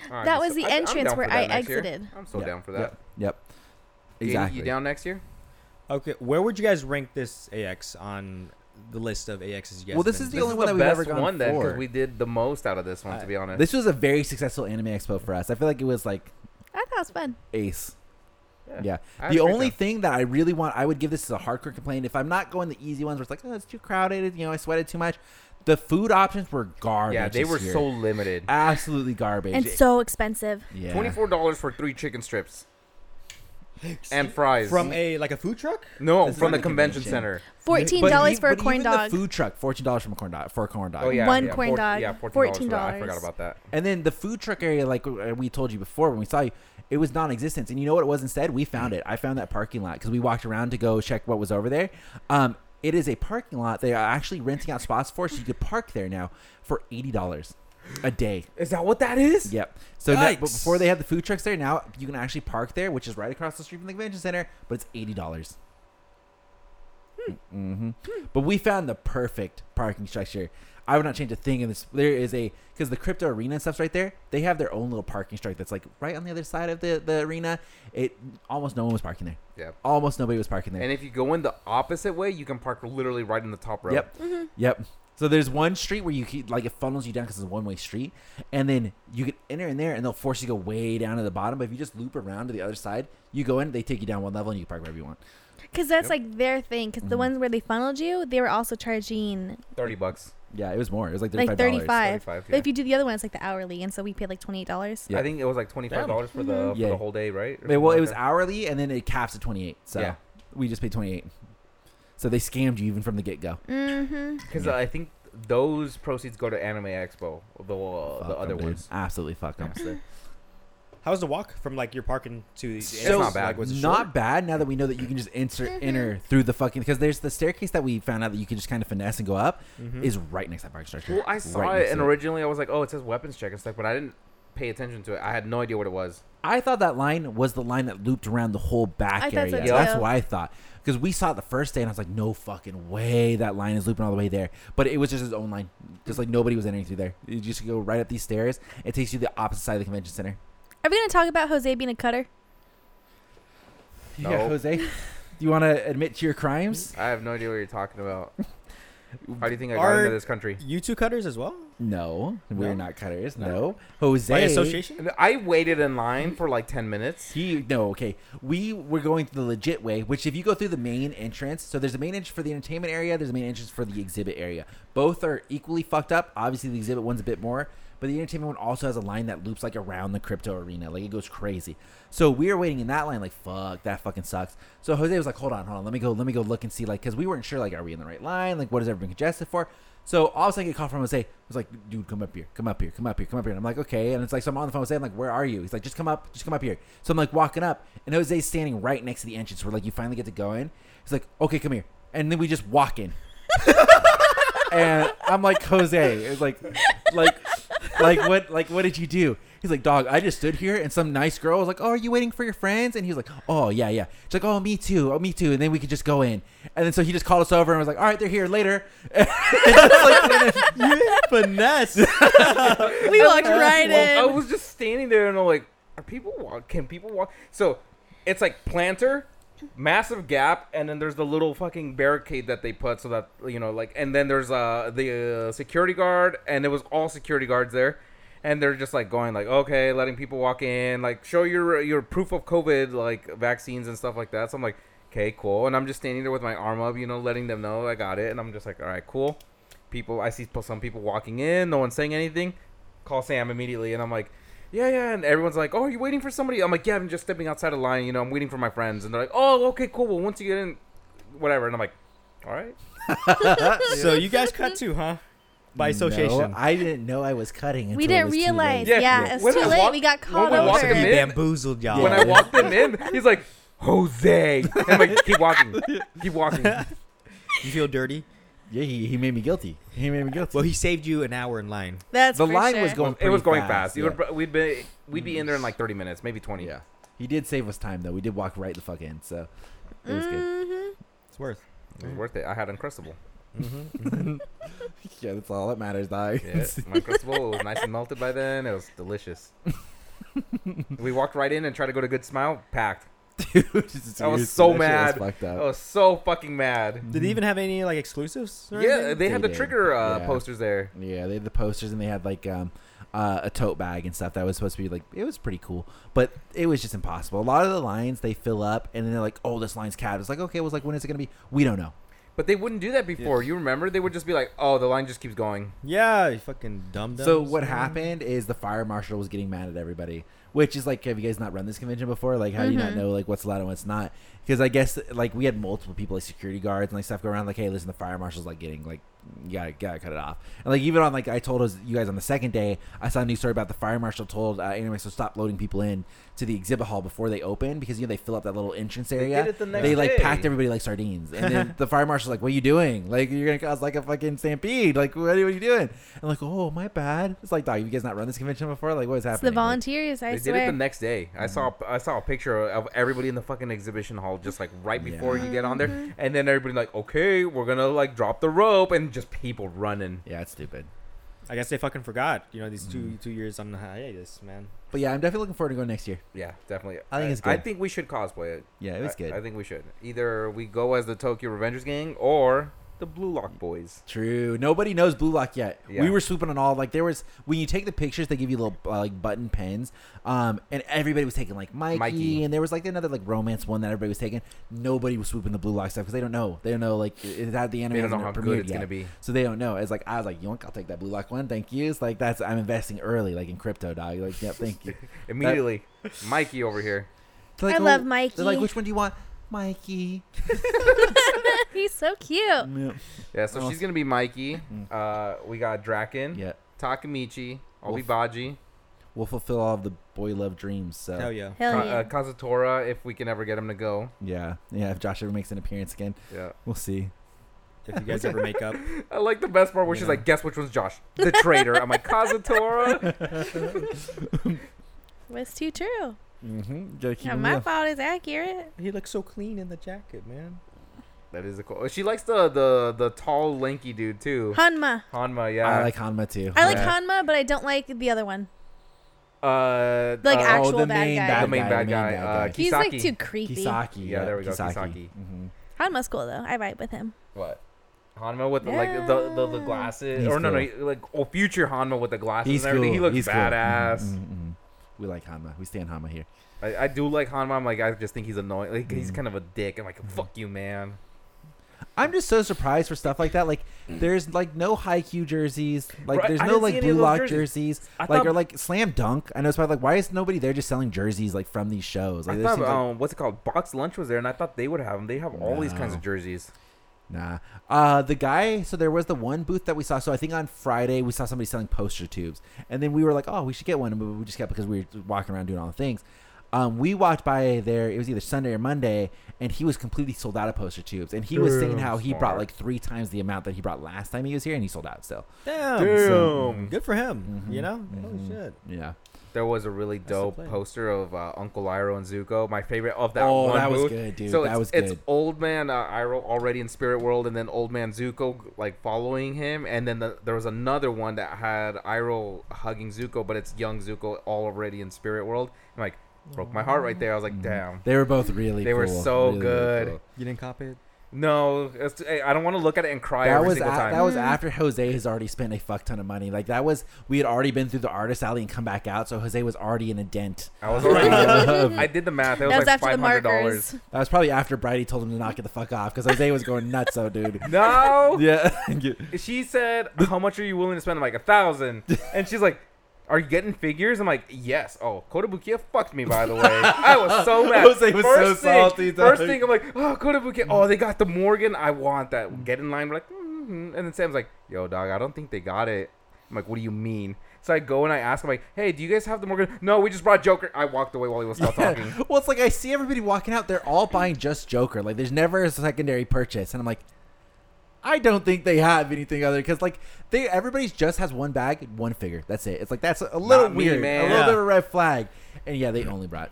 S2: Alright,
S3: That
S2: so
S3: was the
S2: I-
S3: entrance where I
S2: next year.
S3: exited.
S2: I'm so
S1: Yep,
S2: down for that.
S1: Yep. Yep.
S2: You-
S1: Exactly.
S2: You down next year?
S4: Okay, where would you guys rank this AX on the list of AXs you guys?
S1: Well, this
S4: been
S1: is the
S2: This
S1: only
S2: is
S1: one
S2: the
S1: that we've
S2: best
S1: ever gone
S2: one then
S1: for.
S2: we did the most out of this one, to be ah, honest.
S1: This was a very successful anime expo for us. I feel like it was like
S3: I thought it was fun.
S1: ace.
S2: Yeah.
S1: Yeah.
S2: I
S1: The
S2: a
S1: only
S2: time.
S1: thing that I really want, I would give this as a hardcore complaint. If I'm not going the easy ones where it's like, oh, it's too crowded, you know, I sweated too much. The food options were garbage.
S2: yeah, they
S1: this
S2: were
S1: year.
S2: so limited.
S1: absolutely garbage.
S3: And so expensive.
S1: yeah.
S2: Twenty four dollars for three chicken strips and fries.
S4: from a like a food truck.
S2: no,
S1: This is
S2: from the
S1: a
S2: convention
S1: convention.
S2: center.
S3: Fourteen
S1: But
S3: dollars
S1: e-
S3: for a
S1: but
S3: corn
S1: even
S3: dog.
S1: The food truck, fourteen dollars from a corn dog for a corn dog.
S2: Oh yeah,
S3: One
S2: yeah,
S3: corn
S2: four-
S3: dog,
S2: Yeah, fourteen dollars. I
S3: $14.
S2: forgot about that.
S1: And then the food truck area, like uh, we told you before when we saw you, it was non-existent. And you know what it was instead? We found it. I found that parking lot because we walked around to go check what was over there. Um, it is a parking lot they are actually renting out spots for, so you could park there now for eighty dollars a day.
S2: Is that what that is?
S1: Yep. So now, but
S4: Yikes.
S1: before they had the food trucks there, now you can actually park there, which is right across the street from the convention center, but it's eighty dollars. hmm, mm-hmm. hmm. But we found the perfect parking structure. I would not change a thing in this. There is a because the crypto arena and stuff's right there. They have their own little parking structure that's like right on the other side of the the arena. It almost no one was parking there.
S2: Yeah.
S1: Almost nobody was parking there.
S2: And if you go in the opposite way, you can park literally right in the top row.
S1: Yep. Mm-hmm. Yep. So there's one street where you keep, like it funnels you down because it's a one way street, and then you can enter in there, and they'll force you to go way down to the bottom. But if you just loop around to the other side, you go in, they take you down one level, and you can park wherever you want.
S3: Because that's
S2: Yep.
S3: like their thing. Because the
S1: Mhm.
S3: ones where they funneled you, they were also charging
S2: Thirty bucks.
S1: Yeah, it was more. It was like
S3: like
S1: $35.
S3: 35.
S2: 35,
S3: But if you do the other one, it's like the hourly. And so we paid like $28.
S1: Yeah.
S2: I think it was like twenty five dollars for the
S3: Mhm.
S2: for
S1: Yeah.
S2: the whole day, right? Or
S1: Wait, well,
S2: something
S1: it was
S2: like
S1: hourly, and then it caps at 28. So
S2: Yeah.
S1: we just paid 28. So they scammed you even from the get go.
S3: Mm-hmm.
S2: Because
S1: Yeah.
S2: I think those proceeds go to Anime Expo, the uh, the other ones.
S1: Absolutely fuck them.
S4: How's the walk from like your parking to the
S2: It's
S1: So
S2: not bad.
S4: Like, was it
S1: not
S4: short?
S1: bad now that we know that you can just enter
S3: Mhm.
S1: enter through the fucking because there's the staircase that we found out that you can just kind of finesse and go up
S4: Mhm.
S1: is right next to that parking structure.
S2: Well, I saw
S1: Right
S2: it, and
S1: to
S2: originally I was like, "Oh, it says weapons check and stuff," but I didn't pay attention to it. I had no idea what it was.
S1: I thought that line was the line that looped around the whole back
S3: I thought so
S1: area.
S3: too.
S1: That's what I thought. Because we saw it the first day, and I was like, no fucking way that line is looping all the way there. But it was just his own line. Just like nobody was entering through there. You just go right up these stairs. It takes you to the opposite side of the convention center.
S3: Are we going to talk about Jose being a cutter?
S2: No.
S1: Yeah, Jose. Do you want to admit to your crimes?
S2: I have no idea what you're talking about. How do you think I got
S4: Are-
S2: into this country?
S4: You two cutters as well?
S1: No, we're
S4: No?
S1: not cutters. No,
S4: No?
S1: Jose.
S4: By association?
S2: I waited in line for like ten minutes.
S1: He no okay. We were going the legit way, which if you go through the main entrance, so there's a main entrance for the entertainment area, there's a main entrance for the exhibit area. Both are equally fucked up. Obviously, the exhibit one's a bit more, but the entertainment one also has a line that loops like around the crypto arena, like it goes crazy. So we were waiting in that line, like fuck, that fucking sucks. So Jose was like, hold on, hold on, let me go, let me go look and see, like, because we weren't sure, like, are we in the right line? Like, what is everyone congested for? So all of a sudden, I get a call from Jose. I was like, dude, come up here, come up here, come up here, come up here. And I'm like, okay. And it's like, so I'm on the phone with Jose. I'm like, where are you? He's like, just come up, just come up here. So I'm like walking up, and Jose's standing right next to the entrance where like you finally get to go in. He's like, okay, come here. And then we just walk in. and I'm like, Jose, it's like, like, like what, like what did you do? He's like, dog, I just stood here, and some nice girl was like, oh, are you waiting for your friends? And he was like, oh yeah, yeah. She's like, oh, me too, oh, me too. And then we could just go in. And then so he just called us over and was like, all right, they're here later. And just, like, went in.
S4: Finesse.
S3: We walked right
S2: in. I was just standing there and I'm like, are people walk? Can people walk? So it's like planter, massive gap, and then there's the little fucking barricade that they put so that you know, like, and then there's uh the uh, security guard, and it was all security guards there. And they're just like going like okay, letting people walk in, like show your your proof of COVID, like vaccines and stuff like that. So I'm like, okay, cool. And I'm just standing there with my arm up, you know, letting them know I got it. And I'm just like, all right, cool. People, I see some people walking in, no one's saying anything. Call Sam immediately, and I'm like, yeah, yeah. And everyone's like, oh, are you waiting for somebody? I'm like, yeah, I'm just stepping outside the line. You know, I'm waiting for my friends. And they're like, oh, okay, cool. Well, once you get in, whatever. And I'm like, all right.
S4: So you guys cut too, huh? By association.
S1: No, I didn't know I was cutting.
S3: We
S1: until it
S3: didn't
S1: was too late.
S3: realize.
S2: Yeah,
S3: Yeah,
S2: yeah.
S3: it's
S2: When
S3: too
S2: I
S3: late.
S2: walked-
S3: we got called
S2: we walked
S3: over.
S2: him in-
S4: bamboozled y'all.
S2: When I walked him in, he's like, Jose. And I'm like, keep walking. Keep walking.
S4: you feel dirty?
S1: Yeah, he, he made me guilty. He made me guilty.
S4: Well, he saved you an hour in line.
S3: That's
S1: the
S3: for
S1: line
S3: sure.
S1: was going.
S2: it was going fast. You
S1: yeah.
S2: would, we'd be we'd be in there in like 30 minutes, maybe 20.
S1: Yeah, he did save us time though. We did walk right the fuck in, so it was good.
S3: Mhm.
S4: It's worth.
S2: It was worth it. I had Uncrustable.
S4: Mm-hmm.
S1: Yeah, that's all that matters, dog.
S2: Yeah, my Uncrustable was nice and melted by then. It was delicious. we walked right in and tried to go to Good Smile, packed.
S1: Dude,
S2: I was so
S1: that
S2: mad.
S1: Was fucked
S2: I was so fucking mad.
S4: Did they even have any like exclusives? or
S2: Yeah,
S4: anything?
S2: they had
S1: They
S2: the
S1: did.
S2: trigger uh,
S1: Yeah.
S2: posters there.
S1: Yeah, they had the posters and they had like um, uh, a tote bag and stuff that was supposed to be like it was pretty cool, but it was just impossible. A lot of the lines they fill up and then they're like, "Oh, this line's capped." It's like, okay, it was like when is it gonna be? We don't know.
S2: But they wouldn't do that before. You remember? They would just be like, "Oh, the line just keeps going."
S4: Yeah, you fucking dumb
S1: So what happened is the fire marshal was getting mad at everybody, which is like, have you guys not run this convention before? Like, how do you not
S3: Mhm.
S1: know like what's allowed and what's not? Because I guess like we had multiple people like security guards and like stuff go around like, hey, listen, the fire marshal's like getting like, you gotta, gotta cut it off. And like even on like I told us you guys on the second day, I saw a news story about the fire marshal told uh, Animax to stop loading people in to the exhibit hall before they open because you know they fill up that little entrance
S2: They
S1: area.
S2: did it the next
S1: They like
S2: day.
S1: packed everybody like sardines, and then the fire marshal's like, "What are you doing? Like you're gonna cause like a fucking stampede? Like what are you doing?" I'm like, "Oh, my bad." It's like, dog, you guys not run this convention before? Like what is
S3: It's
S1: happening?
S3: the volunteers. I
S2: they did
S3: swear.
S2: it the next day. I saw I saw a picture of everybody in the fucking exhibition hall just like right before you get on there,
S3: Mhm.
S2: and then everybody like, "Okay, we're gonna like drop the rope," and just people running.
S1: yeah, it's stupid.
S4: I guess they fucking forgot. You know, these two
S1: Mm.
S4: two years on the hiatus, man.
S1: But yeah, I'm definitely looking forward to going next year.
S2: Yeah, definitely.
S1: I think it's good.
S2: I
S1: good.
S2: think we should cosplay it.
S1: Yeah, it was
S2: I-
S1: good.
S2: I, think we should. Either we go as the Tokyo Revengers gang or the Blue Lock Boys.
S1: True. Nobody knows Blue Lock yet.
S2: Yeah.
S1: We were swooping on all like there was when you take the pictures, they give you little uh, like button pens, um, and everybody was taking like Mikey,
S2: Mikey.
S1: and there was like another like romance one that everybody was taking. Nobody was swooping the Blue Lock stuff because they don't know. They don't know like it it the anime
S2: They don't know how good it's
S1: yet.
S2: gonna be.
S1: So they don't know. It's like I was like, you want? I'll take that Blue Lock one. Thank you. It's like that's I'm investing early, like in crypto, dog. Like, yeah, thank you.
S2: Immediately, Mikey over here.
S1: Like,
S3: I
S1: "Oh,"
S3: love Mikey.
S1: They're like, which one do you want, Mikey?
S3: He's so cute.
S1: Yeah.
S2: Yeah, so she's gonna be Mikey.
S1: Mm.
S2: Uh, we got Draken,
S1: yeah.
S2: Takemichi,
S1: Wolf.
S2: Obibaji,
S1: We'll fulfill all of the boy love dreams. So
S4: Hell yeah.
S3: Hell yeah.
S2: uh, Kazutora, if we can ever get him to go.
S1: yeah, yeah. If Josh ever makes an appearance again,
S2: Yeah.
S1: we'll see.
S4: If you guys ever make up,
S2: I like the best part where she's
S4: know.
S2: like, "Guess which one's Josh, the traitor." I'm like, "Kazutora."
S3: Was too true.
S1: Mm-hmm. Gotta keep
S3: Yeah, my
S1: real.
S3: fault is accurate.
S4: he looks so clean in the jacket, man.
S2: that is a cool. She likes the the the tall, lanky dude too.
S3: Hanma.
S2: Hanma, yeah.
S1: I like Hanma too.
S3: I like
S2: Yeah.
S3: Hanma, but I don't like the other one.
S2: uh,
S3: Like
S2: uh,
S3: actual
S1: oh, the
S3: bad
S1: main
S3: guy.
S1: bad
S2: the main
S1: guy,
S2: bad
S1: the main
S2: guy.
S1: bad
S2: Uh,
S1: guy.
S3: He's like too creepy.
S1: Kisaki.
S2: Yeah, there we go, Kisaki.
S1: hmm
S3: Hanma's cool though. I vibe with him.
S2: What? Hanma with the, like the, the the glasses,
S1: He's
S2: or no,
S1: cool.
S2: no, like oh, future Hanma with the glasses
S1: He's
S2: and
S1: cool.
S2: everything. He looks
S1: He's cool.
S2: badass.
S1: Mhm, mhm, mhm. We like Hanma. We stand Hanma here.
S2: I, I do like Hanma. I'm like, I just think he's annoying. Like he's
S1: Mhm.
S2: kind of a dick. I'm like, fuck you, man.
S1: I'm just so surprised for stuff like that. Like, there's like no Haikyuu jerseys. Like,
S2: Right,
S1: there's
S2: I
S1: no
S2: didn't see
S1: like
S2: any
S1: blue
S2: of those
S1: lock
S2: jerseys.
S1: jerseys.
S2: I
S1: like,
S2: thought-
S1: or like slam dunk. I know it's probably like, why is nobody there just selling jerseys like from these shows? Like,
S2: I
S1: this
S2: thought,
S1: seems like-
S2: um, what's it called? Box Lunch was there, and I thought they would have them. They have all these kinds
S1: No.
S2: of jerseys.
S1: Nah. Uh, the guy, so there was the one booth that we saw. So I think on Friday we saw somebody selling poster tubes. And then we were like, oh, we should get one. And we just kept because we were walking around doing all the things. Um, we walked by there, it was either Sunday or Monday, and he was completely sold out of poster tubes. And he was saying how he brought like three times the amount that he brought last time he was here, and he sold out still.
S4: Damn.
S2: Damn.
S4: Good for him.
S1: Mhm,
S4: You know?
S1: mhm.
S4: Oh shit.
S1: Yeah.
S2: There was a really dope
S4: plan.
S2: poster of uh, Uncle Iroh and Zuko. My favorite of that
S1: oh,
S2: one
S1: that was good, dude.
S2: So
S1: that
S2: it's,
S1: was good.
S2: it's old man uh, Iroh already in Spirit World, and then old man Zuko like following him, and then the, there was another one that had Iroh hugging Zuko, but it's young Zuko already in Spirit World. I'm like, broke my heart right there. I was like,
S1: Mhm.
S2: damn.
S1: They were both really
S2: They were so
S1: Really, really
S2: good.
S1: cool.
S4: You didn't cop it?
S2: No, it's, I don't want to look at it and cry
S1: That
S2: every
S1: was
S2: single
S1: a-
S2: time.
S1: that was
S3: Mm.
S1: after Jose has already spent a fuck ton of money. Like that was we had already been through the artist alley and come back out, so Jose was already in a dent.
S2: I was already. I did the math. It was
S3: That was
S2: like
S3: after the
S2: five hundred dollars.
S3: markers.
S1: That was probably after Bridie told him to knock it the fuck off because Jose was going nuts, so dude.
S2: No.
S1: Yeah.
S2: She said, "How much are you willing to spend?" I'm like a thousand, and she's like, Are you getting figures? I'm like, yes. Oh, Kotobukiya fucked me, by the way. I was so mad.
S1: Jose was so
S2: thing,
S1: salty,
S2: First
S1: dog.
S2: thing, I'm like, oh, Kotobukiya. Oh, they got the Morgan. I want that. Get in line. We're like, mm-hmm. and then Sam's like, yo, dog, I don't think they got it. I'm like, what do you mean? So I go and I ask him like, hey, do you guys have the Morgan? No, we just brought Joker. I walked away while he was still talking.
S1: well, it's like I see everybody walking out. They're all buying just Joker. Like, there's never a secondary purchase, and I'm like, I don't think they have anything other because like they everybody's just has one bag, one figure. That's it. It's like that's a little
S2: Not me,
S1: weird,
S2: man.
S1: a little
S4: Yeah.
S1: bit of a red flag. And yeah, they only brought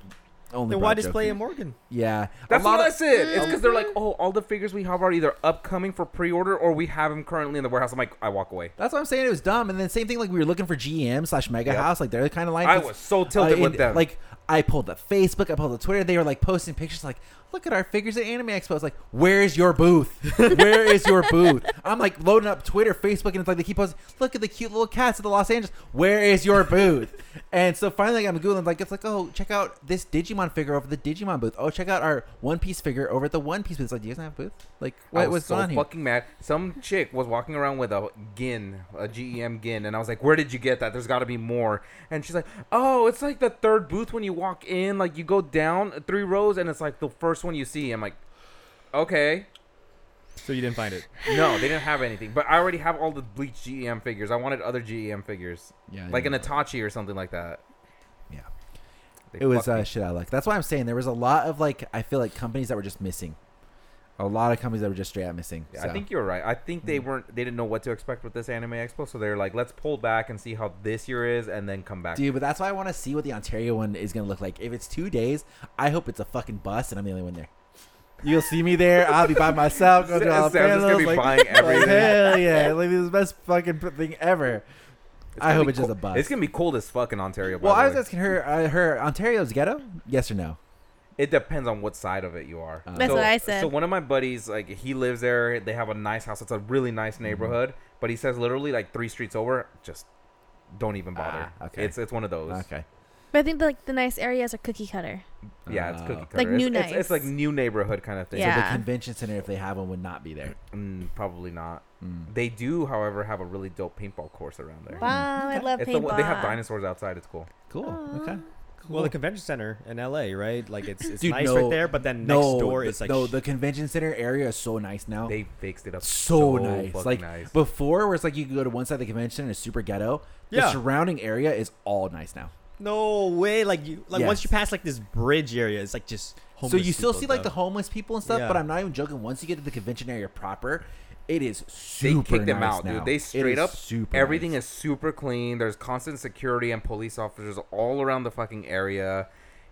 S1: only.
S4: Then
S1: brought
S4: why display
S1: Joker.
S4: a Morgan?
S1: Yeah,
S2: That's
S1: a lot
S2: what I said. It's because they're like, oh, all the figures we have are either upcoming for pre-order or we have them currently in the warehouse. I'm like, I walk away.
S1: That's what I'm saying. It was dumb. And then same thing. Like we were looking for GM slash Mega
S2: Yep.
S1: House. Like they're the kind of line.
S2: I was so tilted
S1: Uh,
S2: with
S1: and,
S2: them.
S1: Like I pulled the Facebook, I pulled the Twitter. They were like posting pictures, like, "Look at our figures at Anime Expo." It's like, "Where is your booth? Where is your booth?" I'm like loading up Twitter, Facebook, and it's like they keep posting, "Look at the cute little cats at the Los Angeles. Where is your booth?" and so finally, I'm googling, like, it's like, "Oh, check out this Digimon figure over the Digimon booth. Oh, check out our One Piece figure over at the One Piece booth." It's like, "Do you guys have a booth? Like, what
S2: I was
S1: what's
S2: so
S1: going on here?"
S2: fucking mad. Some chick was walking around with a Gin, a GEM Gin, and I was like, "Where did you get that? There's got to be more." And she's like, "Oh, it's like the third booth when you walk in. Like you go down three rows, and it's like the first one you see." I'm like, "Okay."
S4: So you didn't find it.
S2: No, they didn't have anything. But I already have all the Bleach GEM figures. I wanted other GEM figures,
S1: yeah,
S2: like an
S1: yeah.
S2: Itachi or something like that.
S1: Yeah.
S2: They
S1: it was
S2: fucked
S1: uh,
S2: me.
S1: shit I like. That's why I'm saying there was a lot of like I feel like companies that were just missing. A lot of companies that were just straight out missing.
S2: Yeah,
S1: so.
S2: I think you're right. I think they
S1: Mm.
S2: weren't. They didn't know what to expect with this anime expo, so they're like, "Let's pull back and see how this year is, and then come back."
S1: Dude, but that's why I want to see what the Ontario one is gonna look like. If it's two days, I hope it's a fucking bus and I'm the only one there. You'll see me there. I'll be by myself. Going to all the
S2: Sam's just gonna be
S1: like,
S2: buying everything.
S1: Hell yeah! Like this is the best fucking thing ever. I hope it's just a bus.
S2: It's gonna be cold as fuck in Ontario. by
S1: Well, I was asking her. Uh, her Ontario's ghetto? Yes or no?
S2: It depends on what side of it you are.
S1: Uh,
S3: That's
S2: so,
S3: what I said.
S2: So one of my buddies, like he lives there. They have a nice house. It's a really nice
S1: Mm-hmm.
S2: neighborhood. But he says literally like three streets over, just don't even bother.
S1: Ah, okay.
S2: It's it's one of those.
S1: Okay.
S3: But I think like the nice areas are cookie cutter.
S2: Yeah, it's
S1: Oh.
S2: cookie cutter.
S3: Like
S2: it's,
S3: new
S2: it's, it's
S3: nice.
S2: like new neighborhood kind of thing.
S1: So the convention center, if they have one, would not be there.
S2: Mm, probably not.
S1: Mm.
S2: They do, however, have a really dope paintball course around there.
S3: Wow, I love
S2: It's
S3: paintball.
S2: one- they have dinosaurs outside. It's cool.
S1: Cool.
S3: Aw.
S1: Okay.
S4: Well, the convention center in LA, right? Like it's it's
S1: Dude,
S4: nice
S1: no,
S4: right there, but then
S1: no,
S4: next door
S1: the-
S4: is like
S1: no.
S4: sh-
S1: The convention center area is so nice now.
S2: They fixed it up
S1: so,
S2: so,
S1: nice. Like
S2: nice.
S1: before, where it's like you could go to one side of the convention and it's super ghetto.
S4: Yeah.
S1: The surrounding area is all nice now.
S4: no way. Like you like once you pass like this bridge area, it's like just
S1: so
S4: homeless
S1: you still
S4: people
S1: see like the homeless people and stuff, but I'm not even joking. Once you get to the convention area proper, it is
S2: they
S1: super
S2: kicked them
S1: nice
S2: out,
S1: now.
S2: dude. They straight up
S1: super.
S2: everything
S1: nice.
S2: is super clean. There's constant security and police officers all around the fucking area.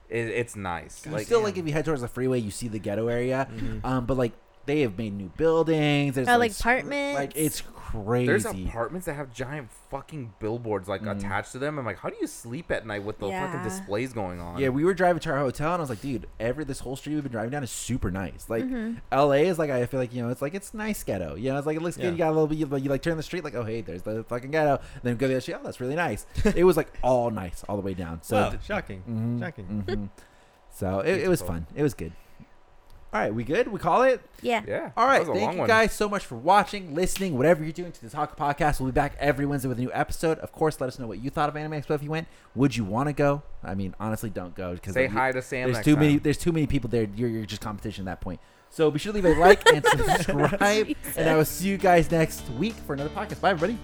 S2: It, it's nice.
S1: Like, still like if you head towards the freeway, you see the ghetto area.
S4: Mhm.
S1: Um, but like they have made new buildings. There's
S3: Oh, like
S1: sc-
S3: apartments?
S1: Like it's crazy.
S2: There's apartments that have giant fucking billboards like
S1: Mm.
S2: attached to them. I'm like, how do you sleep at night with the
S3: Yeah.
S2: fucking displays going on?
S1: Yeah, we were driving to our hotel, and I was like, dude, every this whole street we've been driving down is super nice. Like,
S3: Mhm.
S1: LA is like, I feel like you know, it's like it's nice ghetto. You know, it's like it looks
S4: Yeah.
S1: good. You got a little bit, you, you like turn the street, like, oh hey, there's the fucking ghetto. And then go to the other street, oh that's really nice. it was like all nice all the way down. So,
S4: wow,
S1: th-
S4: shocking,
S1: mhm,
S4: shocking.
S1: mhm. so it, it was fun. It was good. All right, we good? We call it.
S3: Yeah.
S2: yeah.
S1: All
S2: that was a
S1: thank
S2: long
S1: you
S2: one.
S1: guys so much for watching, listening, whatever you're doing to this Talk Podcast. We'll be back every Wednesday with a new episode. Of course, let us know what you thought of Anime Expo if you went. Would you want to go? I mean, honestly, don't go because
S2: Say hi to Sam.
S1: there's
S2: next
S1: too many. There's too many people there. You're, you're just competition at that point. So be sure to leave a like and subscribe. and I will see you guys next week for another podcast. Bye, everybody.